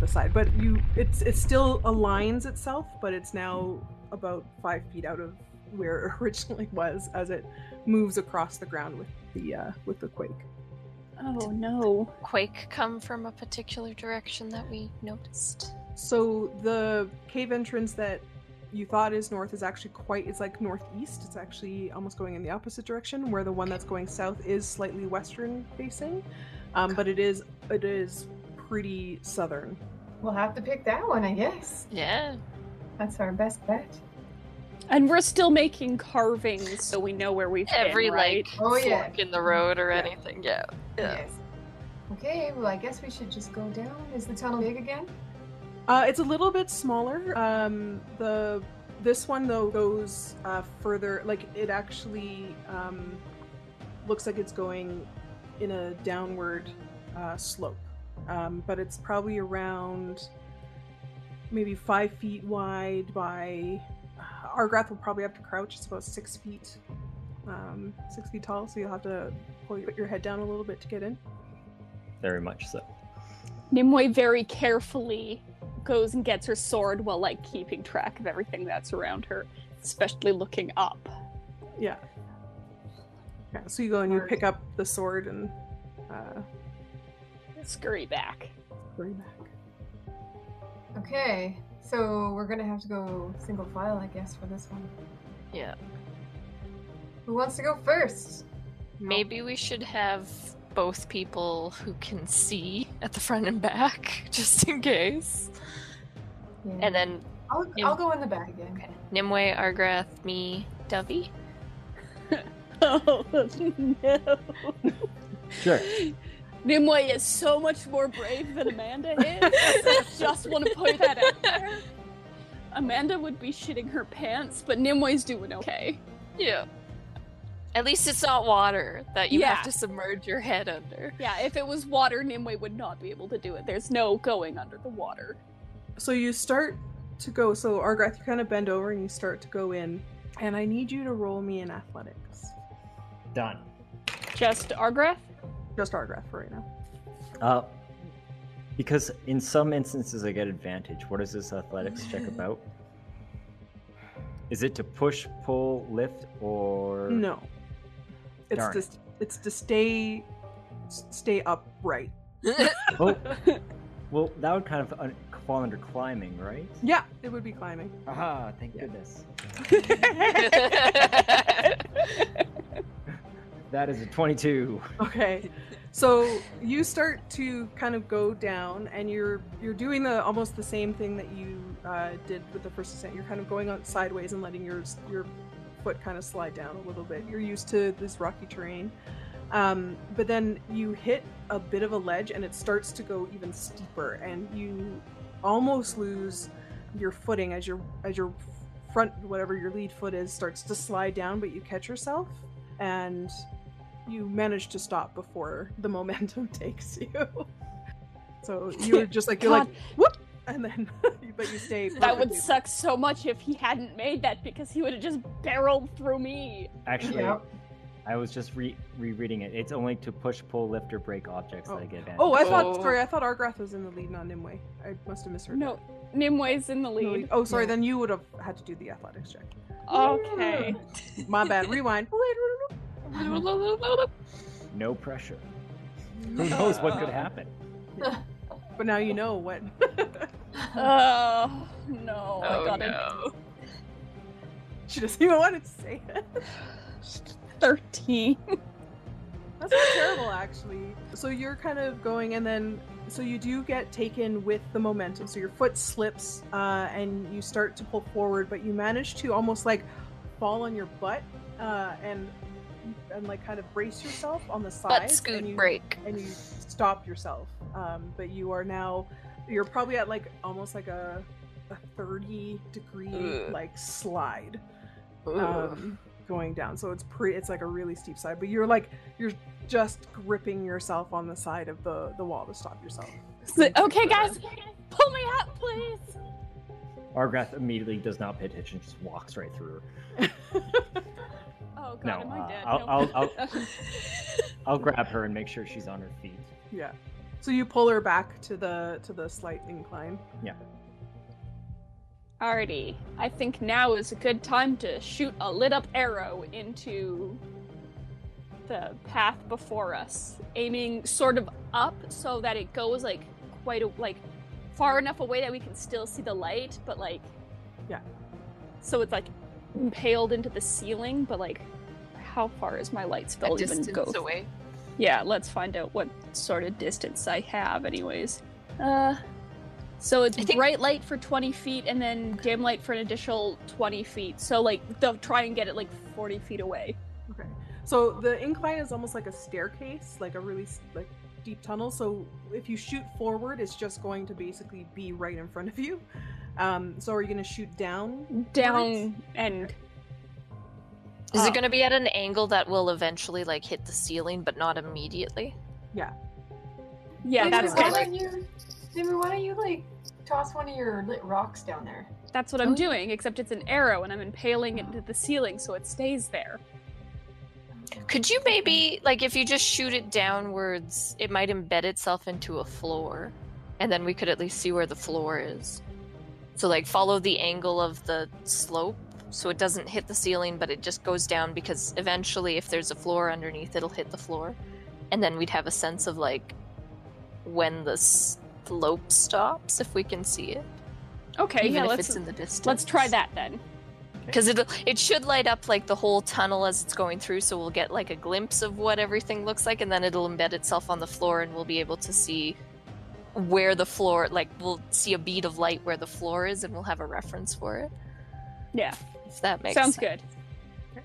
to the side. But you, it's it still aligns itself, but it's now about five feet out of where it originally was as it moves across the ground with the uh, with the quake. Oh no. Quake come from a particular direction that we noticed. So the cave entrance that you thought is north is actually quite it's like northeast. It's actually almost going in the opposite direction, where the one that's going south is slightly western facing. Um, but it is it is pretty southern. We'll have to pick that one, I guess. Yeah. That's our best bet. And we're still making carvings so we know where we've Every been, right? like Oh, yeah. fork in the road or Yeah. anything. Yeah. Yeah. Yes. Okay, well, I guess we should just go down. Is the tunnel big again? Uh, it's a little bit smaller. Um, the this one though goes uh, further. Like it actually um, looks like it's going in a downward uh, slope, um, but it's probably around maybe five feet wide by. Uh, Argrath will probably have to crouch. It's about six feet, um, six feet tall. So you'll have to pull your, put your head down a little bit to get in. Very much so. Nimue very carefully goes and gets her sword while like keeping track of everything that's around her, especially looking up. Yeah. Yeah. So you go and you pick up the sword and uh, Scurry back. hurry back. Okay, so we're gonna have to go single file, I guess, for this one. Yeah. Who wants to go first? Maybe we should have both people who can see at the front and back, just in case. Yeah. And then I'll, Yeah. I'll go in the back again. Okay. Nimue, Argrath, me, Dovey. Oh no. Sure. Nimue is so much more brave than Amanda is. I just want to point that out there. Amanda would be shitting her pants, but Nimue's doing okay. Yeah. At least it's not water that you Yeah. have to submerge your head under. Yeah, if it was water, Nimue would not be able to do it. There's no going under the water. So you start to go. So Argrath, you kind of bend over and you start to go in, and I need you to roll me in athletics. Done. Just Argrath? Just Argrath for right now. Uh, because in some instances I get advantage. What is this athletics check about? Is it to push, pull, lift, or No, it's Darn. just it's to stay s- stay upright. Oh, well, that would kind of un- fall under climbing, right? Yeah, it would be climbing. Aha! Thank goodness. That is a twenty-two. Okay. So you start to kind of go down, and you're you're doing the almost the same thing that you uh, did with the first ascent. You're kind of going on sideways and letting your your foot kind of slide down a little bit. You're used to this rocky terrain, um, but then you hit a bit of a ledge, and it starts to go even steeper, and you almost lose your footing as your as your front whatever your lead foot is starts to slide down, but you catch yourself and you manage to stop before the momentum takes you. So you're just like you're like whoop, and then but you stay. That would suck so much if he hadn't made that because he would have just barreled through me. Actually, Yep. I was just re- rereading it. It's only to push, pull, lift, or break objects Oh. that I oh. get advantage. Oh, I thought. Oh. Sorry, I thought Argrath was in the lead, not Nimue. I must have misheard. No, Nimue's in the that. No, lead. Oh, sorry. Yeah. Then you would have had to do the athletics check. Okay. My bad. Rewind. No pressure. Who knows what could happen? But now you know what. Oh no! I Oh, got no. she doesn't even want to say it. thirteen. That's not terrible, actually. So you're kind of going, and then so you do get taken with the momentum. So your foot slips, uh, and you start to pull forward, but you manage to almost like fall on your butt, uh, and and like kind of brace yourself on the side. Butt scoot and you, break. and you stop yourself. Um, but you are now you're probably at like almost like a a 30 degree Ugh. like slide um, going down. So it's pretty. It's like a really steep side, but you're like you're just gripping yourself on the side of the the wall to stop yourself. So- okay, guys, pull me up, please. Argrath immediately does not pay attention, just walks right through her. Oh god, No, am I uh, dead? I'll- No. I'll- I'll- I'll grab her and make sure she's on her feet. Yeah. So you pull her back to the to the slight incline. Yeah. Alrighty, I think now is a good time to shoot a lit up arrow into the path before us, aiming sort of up so that it goes like quite a like far enough away that we can still see the light, but like Yeah. so it's like impaled into the ceiling. But like, how far is my light A spell even distance go? away. Yeah, let's find out what sort of distance I have, anyways. Uh, so it's think- bright light for 20 feet and then dim light for an additional 20 feet. So, like, they'll try and get it like 40 feet away. Okay. So the incline is almost like a staircase, like a really like deep tunnel. So if you shoot forward, it's just going to basically be right in front of you. Um, so are you going to shoot down? Down and. Is Uh, it going to be at an angle that will eventually like hit the ceiling, but not immediately? Yeah, Nimue, that's why good. don't you, Nimue, why don't you like toss one of your lit rocks down there? That's what Oh, I'm yeah. doing, except it's an arrow and I'm impaling it into the ceiling so it stays there. Could you maybe like if you just shoot it downwards, it might embed itself into a floor, and then we could at least see where the floor is. So like follow the angle of the slope so it doesn't hit the ceiling, but it just goes down because eventually, if there's a floor underneath, it'll hit the floor, and then we'd have a sense of like when the slope stops if we can see it, Okay, even yeah, if let's it's in the distance. let's try that then. because it it should light up like the whole tunnel as it's going through, so we'll get like a glimpse of what everything looks like, and then it'll embed itself on the floor, and we'll be able to see where the floor like we'll see a bead of light where the floor is, and we'll have a reference for it. Yeah, If that makes sounds sense. good.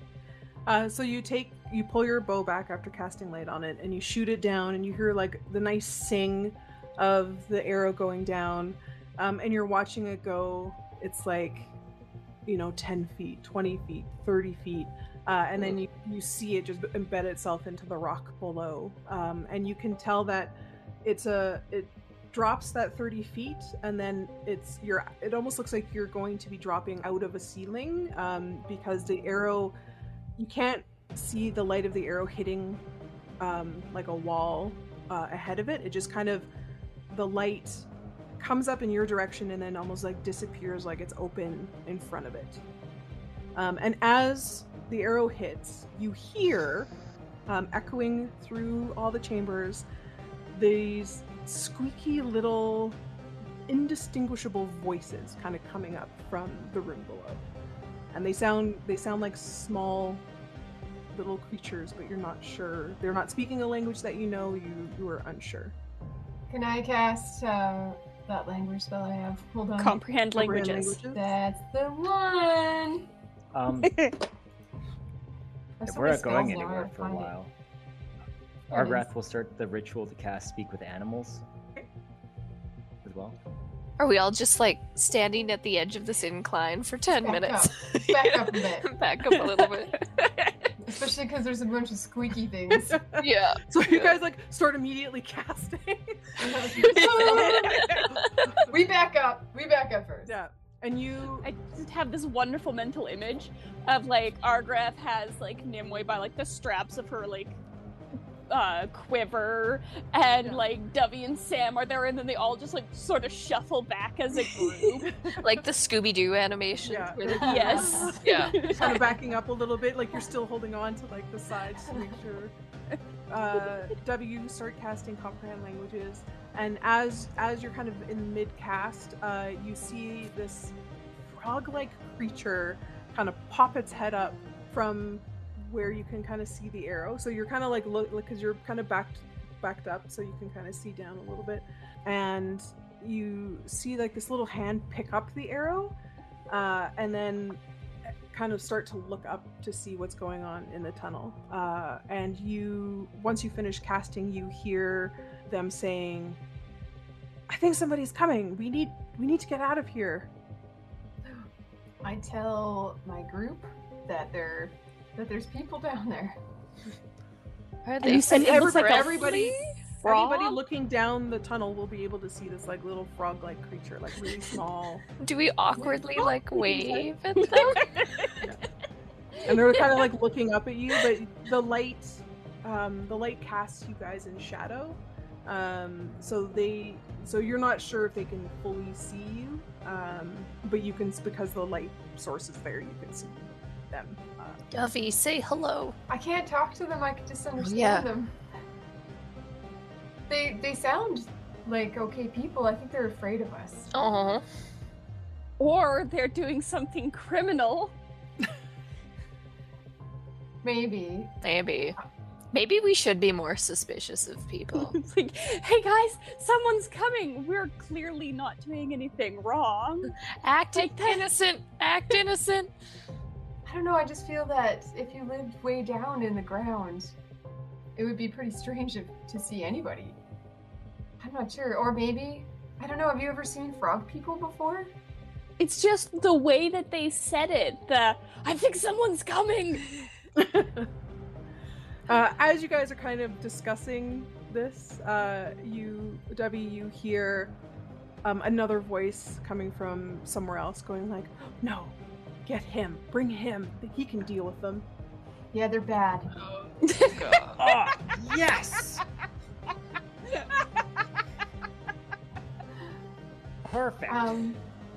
Uh, so you take you pull your bow back after casting light on it, and you shoot it down, and you hear like the nice sing of the arrow going down, um, and you're watching it go. It's like, you know, ten feet, twenty feet, thirty feet, uh, and then you you see it just embed itself into the rock below, um, and you can tell that it's a it drops that 30 feet and then it's you're it almost looks like you're going to be dropping out of a ceiling um, because the arrow you can't see the light of the arrow hitting um, like a wall uh, ahead of it. It just kind of the light comes up in your direction and then almost like disappears like it's open in front of it. Um, and as the arrow hits, you hear um, echoing through all the chambers these squeaky little indistinguishable voices kind of coming up from the room below and they sound they sound like small little creatures but you're not sure they're not speaking a language that you know you you are unsure Can I cast uh, that language spell I have? Hold on. Comprehend Comprehend languages. That's the one. Um, if we're not going spells now, I anywhere for a find it. while, There it is. Argrath will start the ritual to cast Speak with Animals as well. Are we all just like standing at the edge of this incline for ten Back minutes? up. Back up a bit. Back up a little bit. Especially because there's a bunch of squeaky things. Yeah. so you guys like start immediately casting we back up. We back up first. yeah and you I just have this wonderful mental image of like Argrath has like Nimue by like the straps of her like uh quiver and Yeah. like Dovey and Sam are there and then they all just like sort of shuffle back as a group. like the Scooby Doo animation. Yeah. where they- yes. Yeah. kind of backing up a little bit like you're still holding on to like the sides to make sure uh w start casting comprehend languages and as as you're kind of in mid cast uh you see this frog-like creature kind of pop its head up from where you can kind of see the arrow so you're kind of like look because you're kind of backed backed up so you can kind of see down a little bit and you see like this little hand pick up the arrow uh, and then kind of start to look up to see what's going on in the tunnel. Uh, and you, once you finish casting, you hear them saying, "I think somebody's coming. We need, we need to get out of here." I tell my group that there that there's people down there. Are And you said it looks like everybody, frog? everybody looking down the tunnel will be able to see this like little frog-like creature, like really small, Do we awkwardly like wave at them? and they're kind of like looking up at you. But the light, um, the light casts you guys in shadow. Um, so they, so you're not sure if they can fully see you, um, but you can because the light source is there. You can see them. Dovey, say hello. I can't talk to them. I can just understand yeah. them. They they sound like okay people. I think they're afraid of us. Oh, Or they're doing something criminal. Maybe. Maybe. Maybe we should be more suspicious of people. It's like, hey guys, someone's coming. We're clearly not doing anything wrong. act Like that. innocent. Act innocent. I don't know. I just feel that if you lived way down in the ground, it would be pretty strange if, to see anybody. I'm not sure. Or maybe I don't know. Have you ever seen frog people before? It's just the way that they said it. The I think someone's coming. uh, as you guys are kind of discussing this, uh, you, Debbie, you hear um, another voice coming from somewhere else, going like, "No, get him, bring him. He can deal with them." Yeah, they're bad. Ah, yes. Perfect. Um,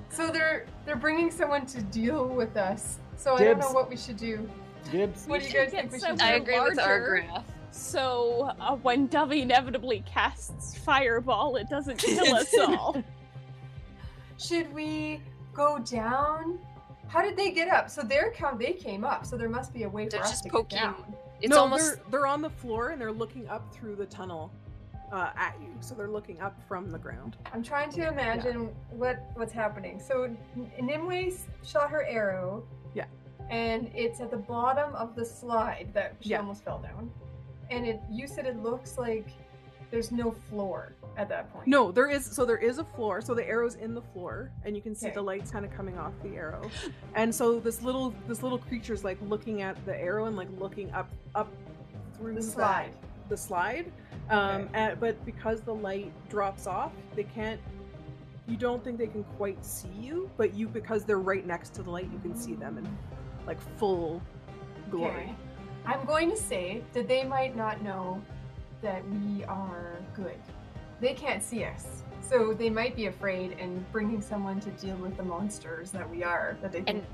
so they're they're bringing someone to deal with us. So I don't know what we should do. Dibs. What We do you guys think we should do? I agree with Argrath. So uh, when Dovey inevitably casts fireball, it doesn't kill us all. Should we go down? How did they get up? So their count they came up. So there must be a way They're for us to poking. get down. It's no, almost they're they're on the floor and they're looking up through the tunnel uh, at you. So they're looking up from the ground. I'm trying to imagine what what's happening. So N- Nimue shot her arrow. Yeah. And it's at the bottom of the slide that she Yeah. almost fell down. And it you said it looks like there's no floor at that point. No, there is. So there is a floor. So the arrow's in the floor, and you can see Okay. the lights kind of coming off the arrow. And so this little this little creature's like looking at the arrow and like looking up up through The that- slide. the slide. Um, Okay. and, but because the light drops off, they can't. You don't think they can quite see you, but you because they're right next to the light, you can see them in like full glory. Okay. I'm going to say that they might not know that we are good. They can't see us. So they might be afraid and bringing someone to deal with the monsters that we are. That they think And-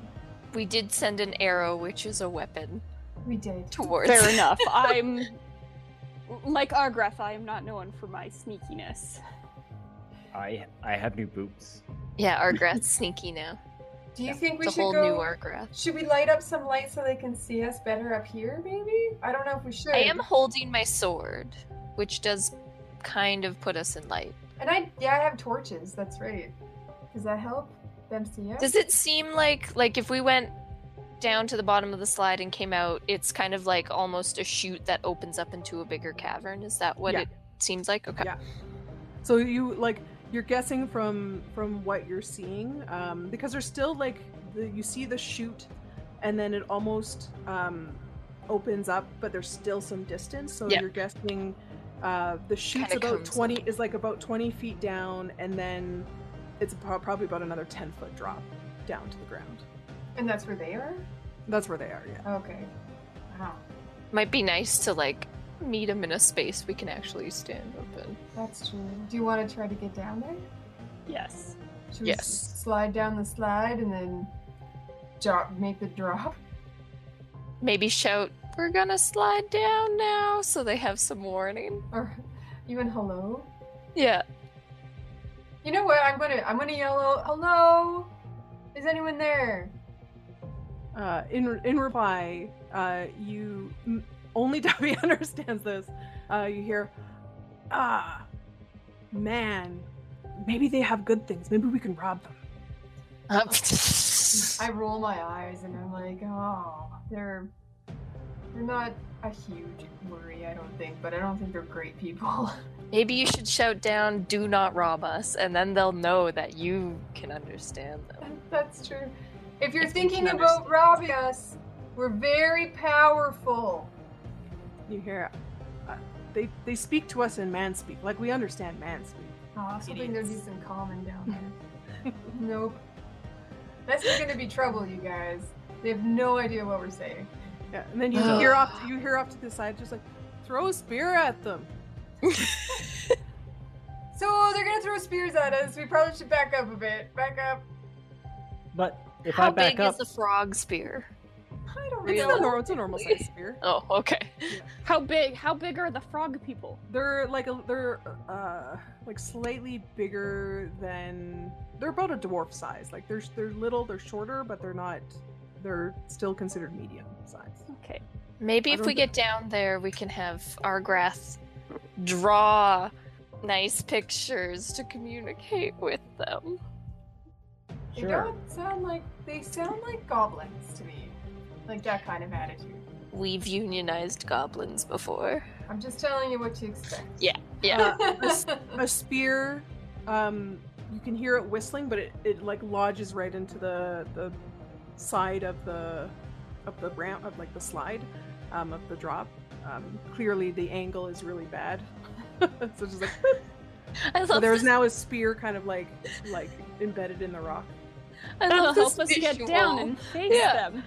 we did send an arrow, which is a weapon, we did. towards. Fair enough. I'm like Argrath. I am not known for my sneakiness. I I have new boots. Yeah, Argrath's sneaky now. Do you Yeah, think we It's a should whole go? new Argrath. Should we light up some light so they can see us better up here? Maybe. I don't know if we should. I am holding my sword, which does kind of put us in light. And I yeah, I have torches. That's right. Does that help them see us? Does it seem like like if we went down to the bottom of the slide and came out, it's kind of like almost a chute that opens up into a bigger cavern? Is that what Yeah. it seems like? Okay. Yeah. So you like you're guessing from from what you're seeing um, because there's still like the, you see the chute and then it almost um, opens up, but there's still some distance. So Yeah. you're guessing uh, the chute's Kinda about comes twenty up. is like about twenty feet down, and then it's pro- probably about another ten foot drop down to the ground. And that's where they are. That's where they are. Yeah. Okay. Wow. Might be nice to like meet them in a space we can actually stand up in. That's true. Do you want to try to get down there? Yes. Should we Yes. s- slide down the slide and then drop, make the drop? Maybe shout, "We're gonna slide down now," so they have some warning. Or even hello? Yeah. You know what? I'm gonna I'm gonna yell out, hello. Is anyone there? Uh, in in reply, uh, you m- only Debbie understands this. Uh, you hear, ah, man, maybe they have good things. Maybe we can rob them. Um, I roll my eyes and I'm like, oh, they're they're not a huge worry, I don't think, but I don't think they're great people. Maybe you should shout down, "Do not rob us," and then they'll know that you can understand them. That's true. If you're If thinking can about understand. robbing us, we're very powerful. You hear, uh, they they speak to us in man speak, like we understand man speak. Oh, I was hoping there'd be some common down there. nope. That's gonna be trouble, you guys. They have no idea what we're saying. Yeah, and then you hear off you hear off to the side, just like throw a spear at them. So they're gonna throw spears at us. We probably should back up a bit. Back up. But if How I back big up, is the frog spear? I don't It's, know. a normal, it's a normal size spear. Oh, okay. How big? How big are the frog people? They're like a, they're uh like slightly bigger than they're about a dwarf size. Like they're they're little, they're shorter, but they're not. They're still considered medium size. Okay. Maybe I if we get down there, we can have Argrath draw nice pictures to communicate with them. Sure. They don't sound like they sound like goblins to me. Like that kind of attitude. We've unionized goblins before. I'm just telling you what to expect. Yeah. Uh, a, s- a spear, um, you can hear it whistling, but it, it like lodges right into the the side of the of the ramp of like the slide um, of the drop. Um, clearly, the angle is really bad. so just like boop. I love so there's this, now a spear kind of like like embedded in the rock. I That'll love help this us get visual. down and face Yeah. them.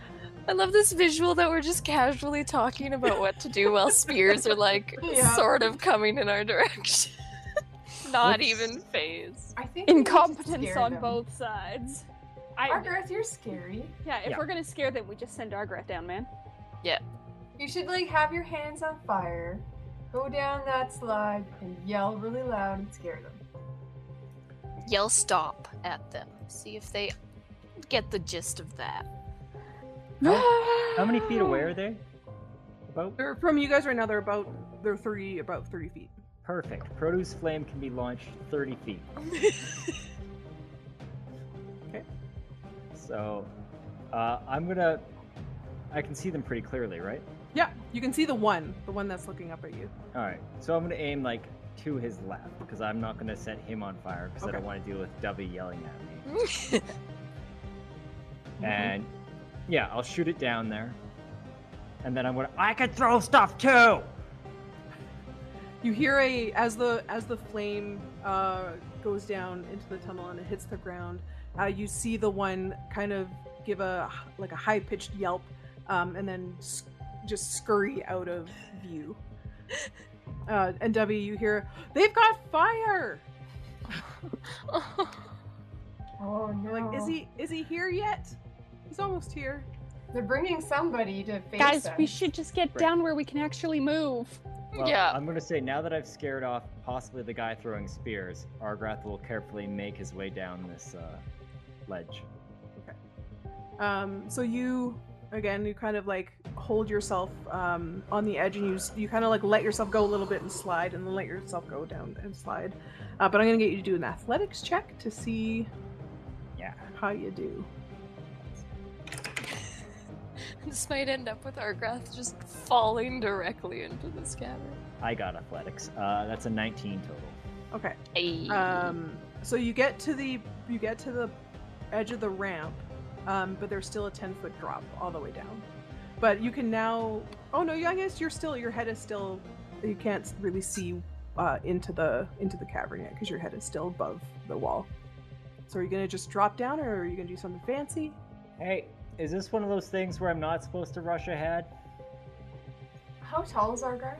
I love this visual that we're just casually talking about what to do while spears are like Yeah. sort of coming in our direction. Not Let's- even phased. I think we need to Incompetence on them. both sides. I, Argrath, you're scary. yeah, if Yeah. we're gonna scare them, we just send Argrath down, man. Yeah. You should like have your hands on fire, go down that slide, and yell really loud and scare them. Yell stop at them. See if they get the gist of that. How, how many feet away are they? About They're from you guys right now. They're about they're three about thirty feet. perfect. Produce flame can be launched 30 feet. Okay. So, uh, I'm gonna. I can see them pretty clearly, right? Yeah, you can see the one, the one that's looking up at you. All right. So I'm gonna aim like to his left because I'm not gonna set him on fire because I Okay. don't want to deal with Dovey yelling at me. And yeah, I'll shoot it down there. And then I'm gonna. I can throw stuff too. You hear a as the as the flame uh, goes down into the tunnel and it hits the ground. Uh, you see the one kind of give a like a high pitched yelp, um, and then s- just scurry out of view. Uh, and W, you hear they've got fire. Oh no! You're like, is he is he here yet? He's almost here. They're bringing somebody to face Guys, us. we should just get Right. down where we can actually move. Well, Yeah. I'm gonna say now that I've scared off possibly the guy throwing spears, Argrath will carefully make his way down this uh, ledge. Um, so you again, you kind of like hold yourself um, on the edge, and you you kind of like let yourself go a little bit and slide, and then let yourself go down and slide. Uh, but I'm gonna get you to do an athletics check to see Yeah. how you do. this might end up with Argrath just falling directly into this cavern. I got athletics. Uh, that's a 19 total. Okay. Ayy. Um, so you get to the you get to the edge of the ramp, um, but there's still a ten foot drop all the way down. But you can now. Oh no, I guess you're still your head is still. You can't really see uh, into the into the cavern yet because your head is still above the wall. So are you gonna just drop down, or are you gonna do something fancy? Hey, is this one of those things where I'm not supposed to rush ahead? How tall is Argrath?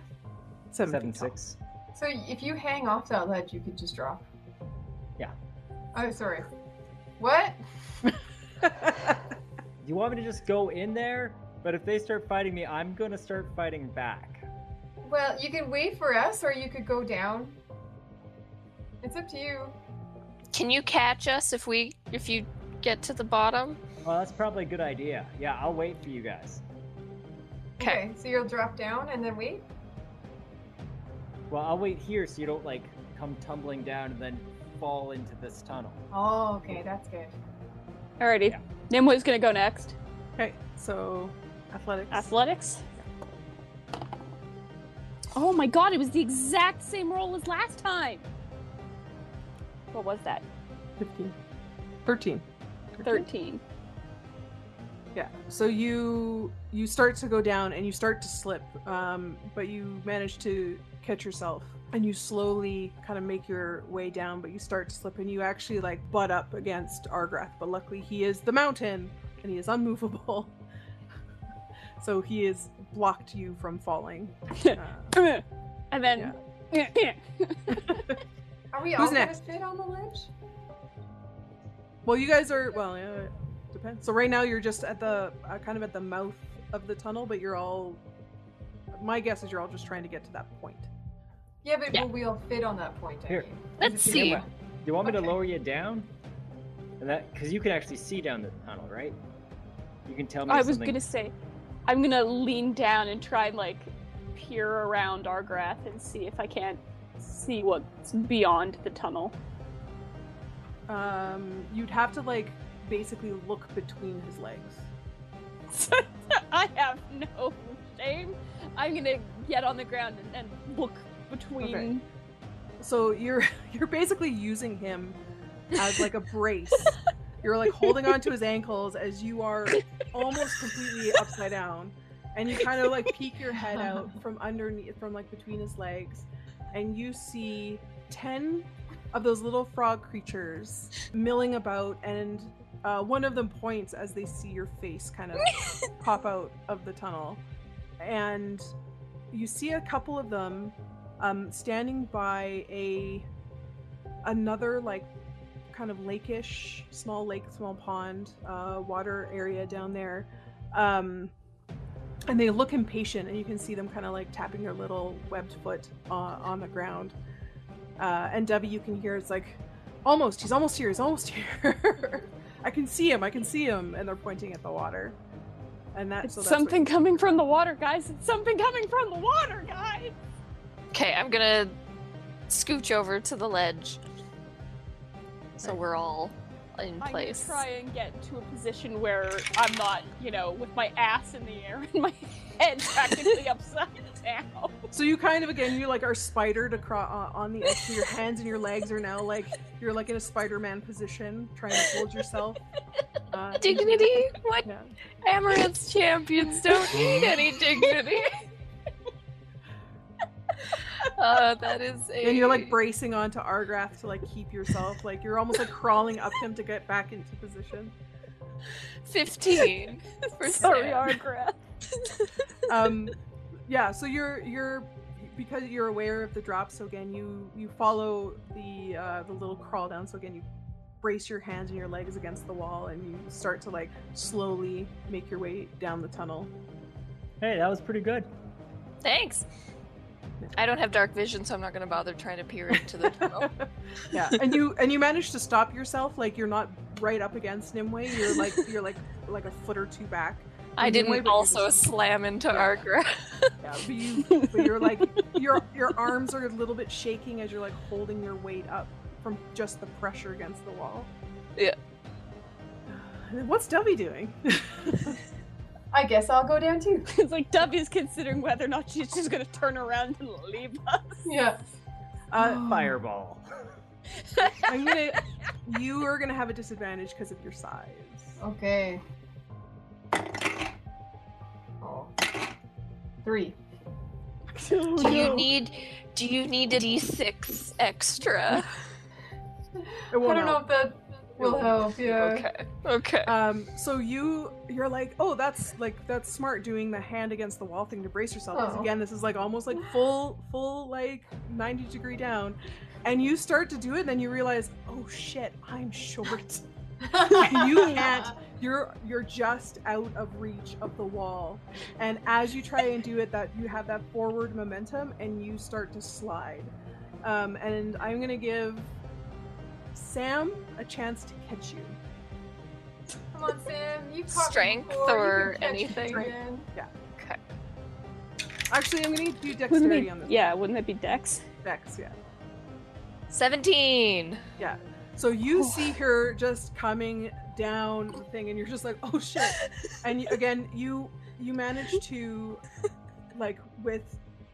Seven, Seven feet tall. six. So if you hang off that ledge, you could just drop. Yeah. Oh, sorry. What? You want me to just go in there? But if they start fighting me, I'm gonna start fighting back. Well, you can wait for us, or you could go down. It's up to you. Can you catch us if we if you get to the bottom? Well, that's probably a good idea. Yeah, I'll wait for you guys. 'Kay. Okay, so you'll drop down and then wait. Well, I'll wait here so you don't like come tumbling down and then fall into this tunnel. Oh, okay, that's good. Alrighty. Yeah. Nimue is gonna go next. Okay, so athletics. Athletics. Oh my god, it was the exact same roll as last time. What was that? 15. 13. 13. Yeah. So you you start to go down and you start to slip, um, but you manage to catch yourself and you slowly kind of make your way down, but you start to slip and you actually like butt up against Argrath. But luckily he is the mountain and he is unmovable. so he has blocked you from falling. Uh, and then Are we Who's all next? gonna fit on the ledge? well, you guys are well. Uh, depends. So right now you're just at the uh, kind of at the mouth of the tunnel, but you're all. My guess is you're all just trying to get to that point. Yeah, but Yeah. will we all fit on that point? I Here. mean? Let's see. Do you want me to lower you down? And that because you can actually see down the tunnel, right? You can tell me. I was gonna say, I'm gonna lean down and try and like peer around Argrath and see if I can't see what's beyond the tunnel. Um, you'd have to like basically look between his legs. I have no shame. I'm gonna get on the ground and, and look between. Okay. So you're you're basically using him as like a brace. You're like holding onto his ankles as you are almost completely upside down, and you kind of like peek your head out from underneath, from like between his legs, and you see ten of those little frog creatures milling about, and uh, one of them points as they see your face kind of pop out of the tunnel, and you see a couple of them um, standing by a another like kind of lakeish small lake small pond uh, water area down there um, and they look impatient and you can see them kind of like tapping their little webbed foot on, on the ground uh, and debbie you can hear it's like almost he's almost here he's almost here i can see him i can see him and they're pointing at the water and that It's so that's something coming from the water, guys. It's something coming from the water, guys. Okay, I'm gonna scooch over to the ledge. So we're all in place. I'm gonna try and get to a position where I'm not, you know, with my ass in the air and my head practically upside down. So you kind of again you like are spidered across uh, on the edge. So your hands and your legs are now like you're like in a Spider-Man position, trying to hold yourself. Uh, Dignity? What? Yeah. Amaranth's champions don't need any dignity. uh, that is a. And you're like bracing onto Argrath to like keep yourself like you're almost like crawling up him to get back into position. 15 for Sorry, Sam. Argrath. Um, yeah. So you're you're because you're aware of the drop. So again, you you follow the uh, the little crawl down. So again, you brace your hands and your legs against the wall, and you start to like slowly make your way down the tunnel. Hey, that was pretty good. Thanks. I don't have dark vision, so I'm not gonna bother trying to peer into the tunnel. yeah and you and you manage to stop yourself like you're not right up against nimue you're like you're like like a foot or two back I didn't you're also just- slam into Yeah. Argrath. yeah but you but you're like your your arms are a little bit shaking as you're like holding your weight up from just the pressure against the wall Yeah. What's Dovey doing I guess I'll go down too. It's like Dovey's considering whether or not she's just gonna turn around and leave us. Yeah. uh, Fireball. i'm gonna you are gonna have a disadvantage because of your size Okay. Oh. Three. Oh, Do you need do you need a d6 extra? I don't know if that will help. Yeah. Okay. Okay. Um, so you you're like, oh, that's like that's smart doing the hand against the wall thing to brace yourself. 'cause Oh. again, this is like almost like full full like 90 degree down, and you start to do it, and then you realize, oh shit, I'm short. you can't. You're you're just out of reach of the wall, and as you try and do it, that you have that forward momentum, and you start to slide. Um, and I'm gonna give Sam a chance to catch you. Come on, Sam. You caught me Strength before, you or can catch me anything? again. Okay. Actually, I'm gonna need to do Wouldn't dexterity it, on this. yeah, wouldn't it be Dex? Dex, yeah. 17. Yeah. So you see her just coming down the thing, and you're just like, oh shit. And you, again, you you manage to like with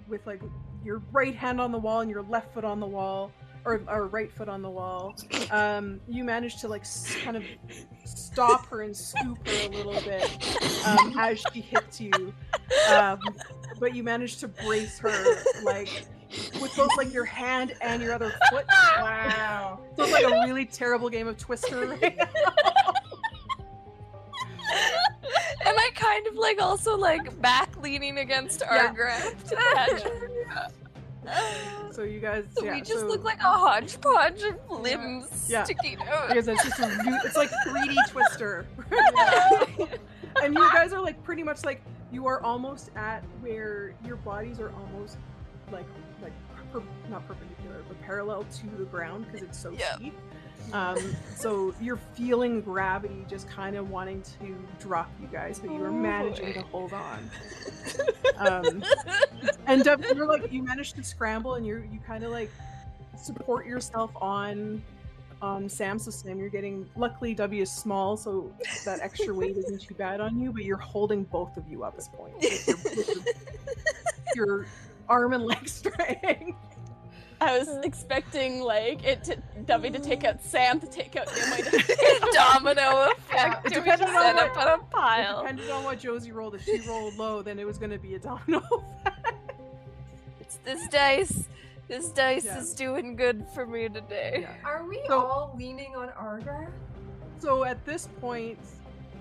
with like your right hand on the wall and your left foot on the wall, or or right foot on the wall. Um, you manage to like s- kind of stop her and scoop her a little bit um, as she hits you. Um, but you manage to brace her like with both like your hand and your other foot. Wow. So it's like a really terrible game of Twister. Right? Am I kind of like also like back leaning against Yeah. Argrath to catch her? So you guys, So yeah, we just so, look like a hodgepodge of limbs Yeah. sticking out. guess it's just a, it's like 3D Twister. and you guys are like pretty much like you are almost at where your bodies are almost like like per, not perpendicular but parallel to the ground because it's so Yeah. steep. Um, so you're feeling gravity just kind of wanting to drop you guys, but you are Oh, managing to hold on. Um, and Dev, you're like you manage to scramble and you're you kind of like support yourself on on Sam. So Sam, you're getting luckily W is small, so that extra weight isn't too bad on you. But you're holding both of you up at this point. with your, with your, your arm and leg strength. I was expecting like it to Dovey to take out Sam to take out Nimue to Domino effect. It Do we on end what- up on a pile? depended on what Josie rolled. If she rolled low, then it was going to be a domino. It's this dice. This dice Yeah. is doing good for me today. Yeah. Are we So- all leaning on Argrath? So at this point,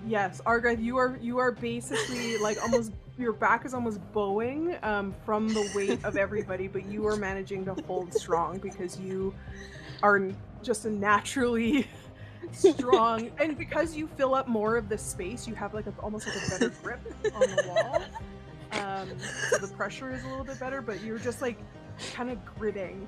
yes, Argrath, you are you are basically like almost your back is almost bowing um, from the weight of everybody, but you are managing to hold strong because you are just a naturally strong, and because you fill up more of the space, you have like a, almost like a better grip on the wall. Um, so the pressure is a little bit better, but you're just like kind of gritting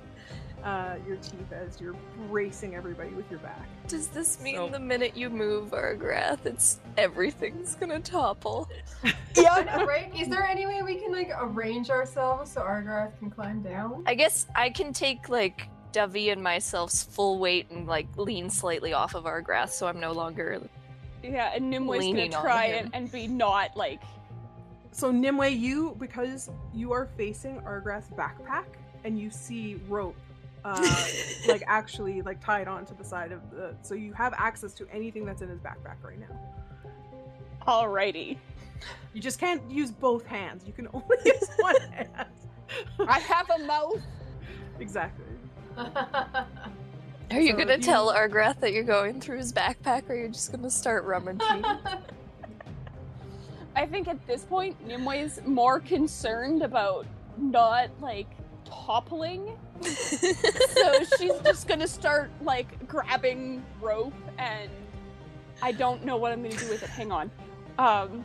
uh, your teeth as you're bracing everybody with your back. Does this mean So- the minute you move Argrath, it's everything's gonna topple? yeah, right? Is there any way we can like arrange ourselves so Argar can climb down? I guess I can take like Dovey and myself's full weight and like lean slightly off of Argrath, so I'm no longer. Yeah, and Nimue's gonna try him. it and be not like So Nimue, you because you are facing Argrath's backpack and you see rope, uh, like actually like tied onto the side of the. So you have access to anything that's in his backpack right now. alrighty. You just can't use both hands. You can only use one hand. I have a mouth. exactly. Are you So gonna if you- tell Argrath that you're going through his backpack, or you're just gonna start rummaging? I think at this point Nimue's more concerned about not like toppling. so she's just gonna start like grabbing rope and I don't know what I'm gonna do with it. Hang on. Um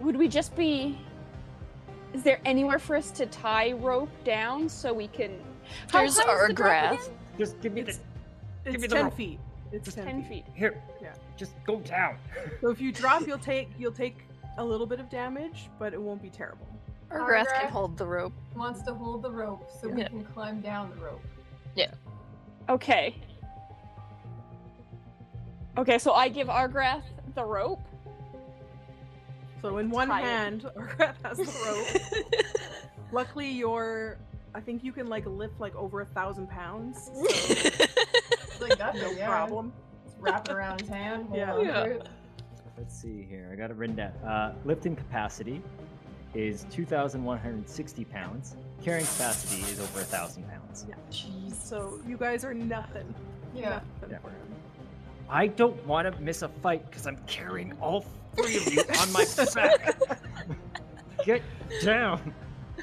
would we just be is there anywhere for us to tie rope down so we can How There's high is the drop Argrath. again? Just give me the It's me the ten rope. feet. It's ten, ten feet. feet. here. Yeah. Just go down. So if you drop, you'll take you'll take a little bit of damage, but it won't be terrible. Argrath can hold the rope. Wants to hold the rope so we Yeah. can climb down the rope. Yeah. Okay. Okay, so I give Argrath the rope. So in one Tie it. hand, Argrath has the rope. Luckily, you're. I think you can like lift like over a thousand pounds. So It's like that no yeah. problem. Just wrap it around his hand. hold Yeah. on to Yeah. it. Let's see here. I got it written down. Uh, lifting capacity is 2,160 pounds. Carrying capacity is over a thousand pounds. Yeah. Jeez. So you guys are nothing. Yeah. Nothing Yeah. for him. I don't want to miss a fight because I'm carrying all three of you on my back. Get down.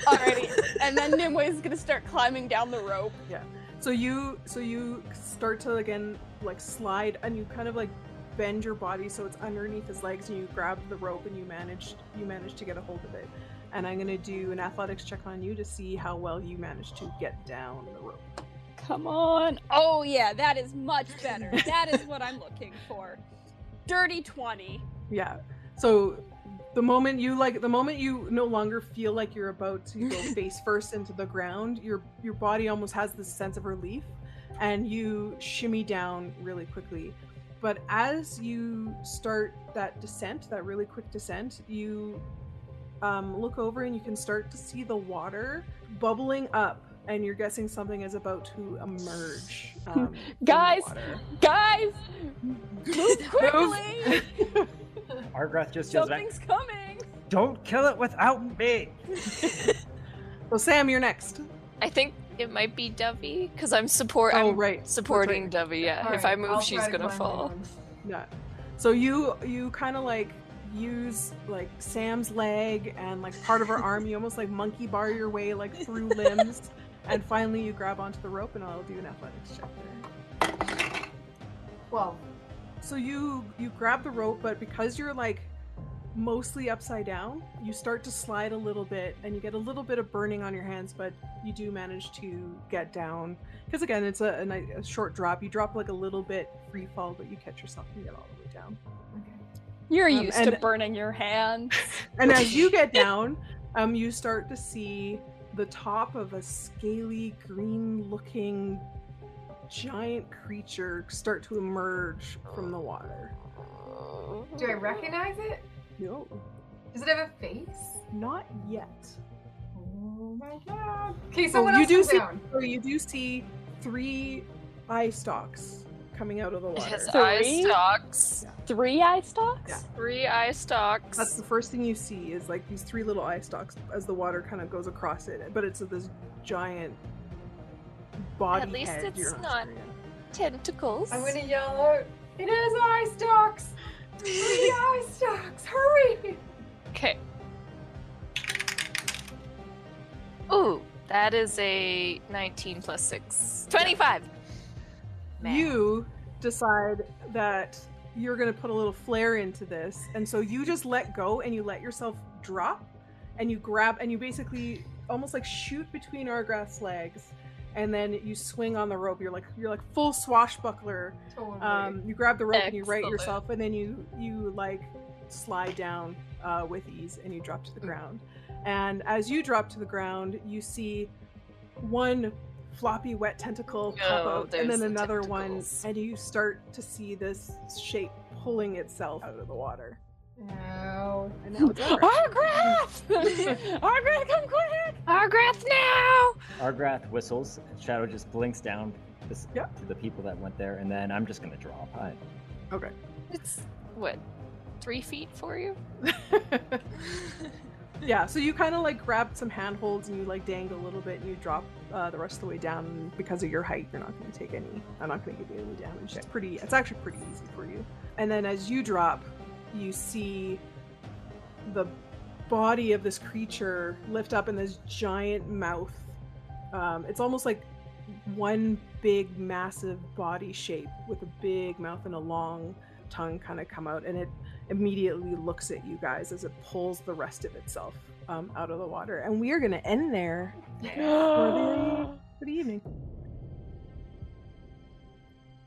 Alrighty. and then Nimue is gonna start climbing down the rope. Yeah. So you so you start to again like slide and you kind of like bend your body so it's underneath his legs and you grab the rope and you managed you managed to get a hold of it. And I'm gonna do an athletics check on you to see how well you managed to get down the rope. Come on. Oh yeah, that is much better. that is what I'm looking for. Dirty 20. Yeah. So the moment you like the moment you no longer feel like you're about to go face first into the ground, your your body almost has this sense of relief and you shimmy down really quickly. But as you start that descent, that really quick descent, you um, look over and you can start to see the water bubbling up, and you're guessing something is about to emerge. Um, Guys. Guys, move quickly. Argrath just yells back, Something's coming. Don't kill it without me. So Sam, you're next. I think it might be Dovey because I'm support. Oh I'm right, supporting That's Dovey. Yeah, if Alright, I move, I'll she's gonna fall. down. Yeah. So you you kind of like use like Sam's leg and like part of her arm. You almost like monkey bar your way like through limbs, and finally you grab onto the rope, and I'll do an athletics check there. Well, So you you grab the rope, but because you're like mostly upside down, you start to slide a little bit, and you get a little bit of burning on your hands, but you do manage to get down. Because again, it's a, a, a short drop. You drop like a little bit free fall, but you catch yourself and get all the way down. You're Um, used to burning your hands. And as you get down, um, you start to see the top of a scaly, green-looking giant creature start to emerge from the water. do I recognize it? No, Does it have a face? not yet. Oh my god. Okay, So oh, someone you else do come see, down. so you do see three eye stalks coming out of the It water. has Three? eye stalks. Three eye stalks? Yeah. Three eye stalks. That's the first thing you see is like these three little eye stalks as the water kind of goes across it, but it's this giant body. At least head. it's not- sure. Tentacles. I'm gonna yell out. It has eye stalks. Three eye stalks. Hurry! Okay. Ooh, that is a 19 plus 6. 25! Man. You decide that you're going to put a little flair into this, and so you just let go and you let yourself drop, and you grab and you basically almost like shoot between Argrath's legs, and then you swing on the rope. You're like you're like full swashbuckler. Totally. Um, you grab the rope and you right yourself, and then you you like slide down uh, with ease, and you drop to the ground. And as you drop to the ground, you see one floppy wet tentacle pop Oh, out, and then the another one, and you start to see this shape pulling itself out of the water. No. And now it's Argrath. Argrath! Argrath, come quick! Argrath now! Argrath whistles. and Shadow just blinks down this, Yep. to the people that went there, and then I'm just gonna drop. I, Okay. It's, what, three feet for you? yeah, so you kind of like grab some handholds and you like dangle a little bit and you drop uh, the rest of the way down. Because of your height, you're not going to take any. I'm not going to give you any damage. It's pretty. It's actually pretty easy for you. And then as you drop, you see the body of this creature lift up in this giant mouth. Um, it's almost like one big, massive body shape with a big mouth and a long tongue kind of come out, and it immediately looks at you guys as it pulls the rest of itself um, out of the water. And we are going to end there for the, for the evening.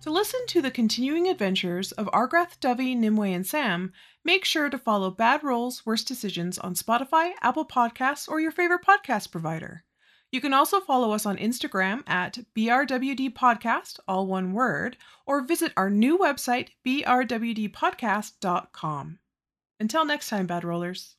To listen to the continuing adventures of Argrath, Dovey, Nimue, and Sam, make sure to follow Bad Rolls Worst Decisions on Spotify, Apple Podcasts, or your favorite podcast provider. You can also follow us on Instagram at BRWD Podcast, all one word, or visit our new website, brwdpodcast.com. Until next time, Bad Rollers.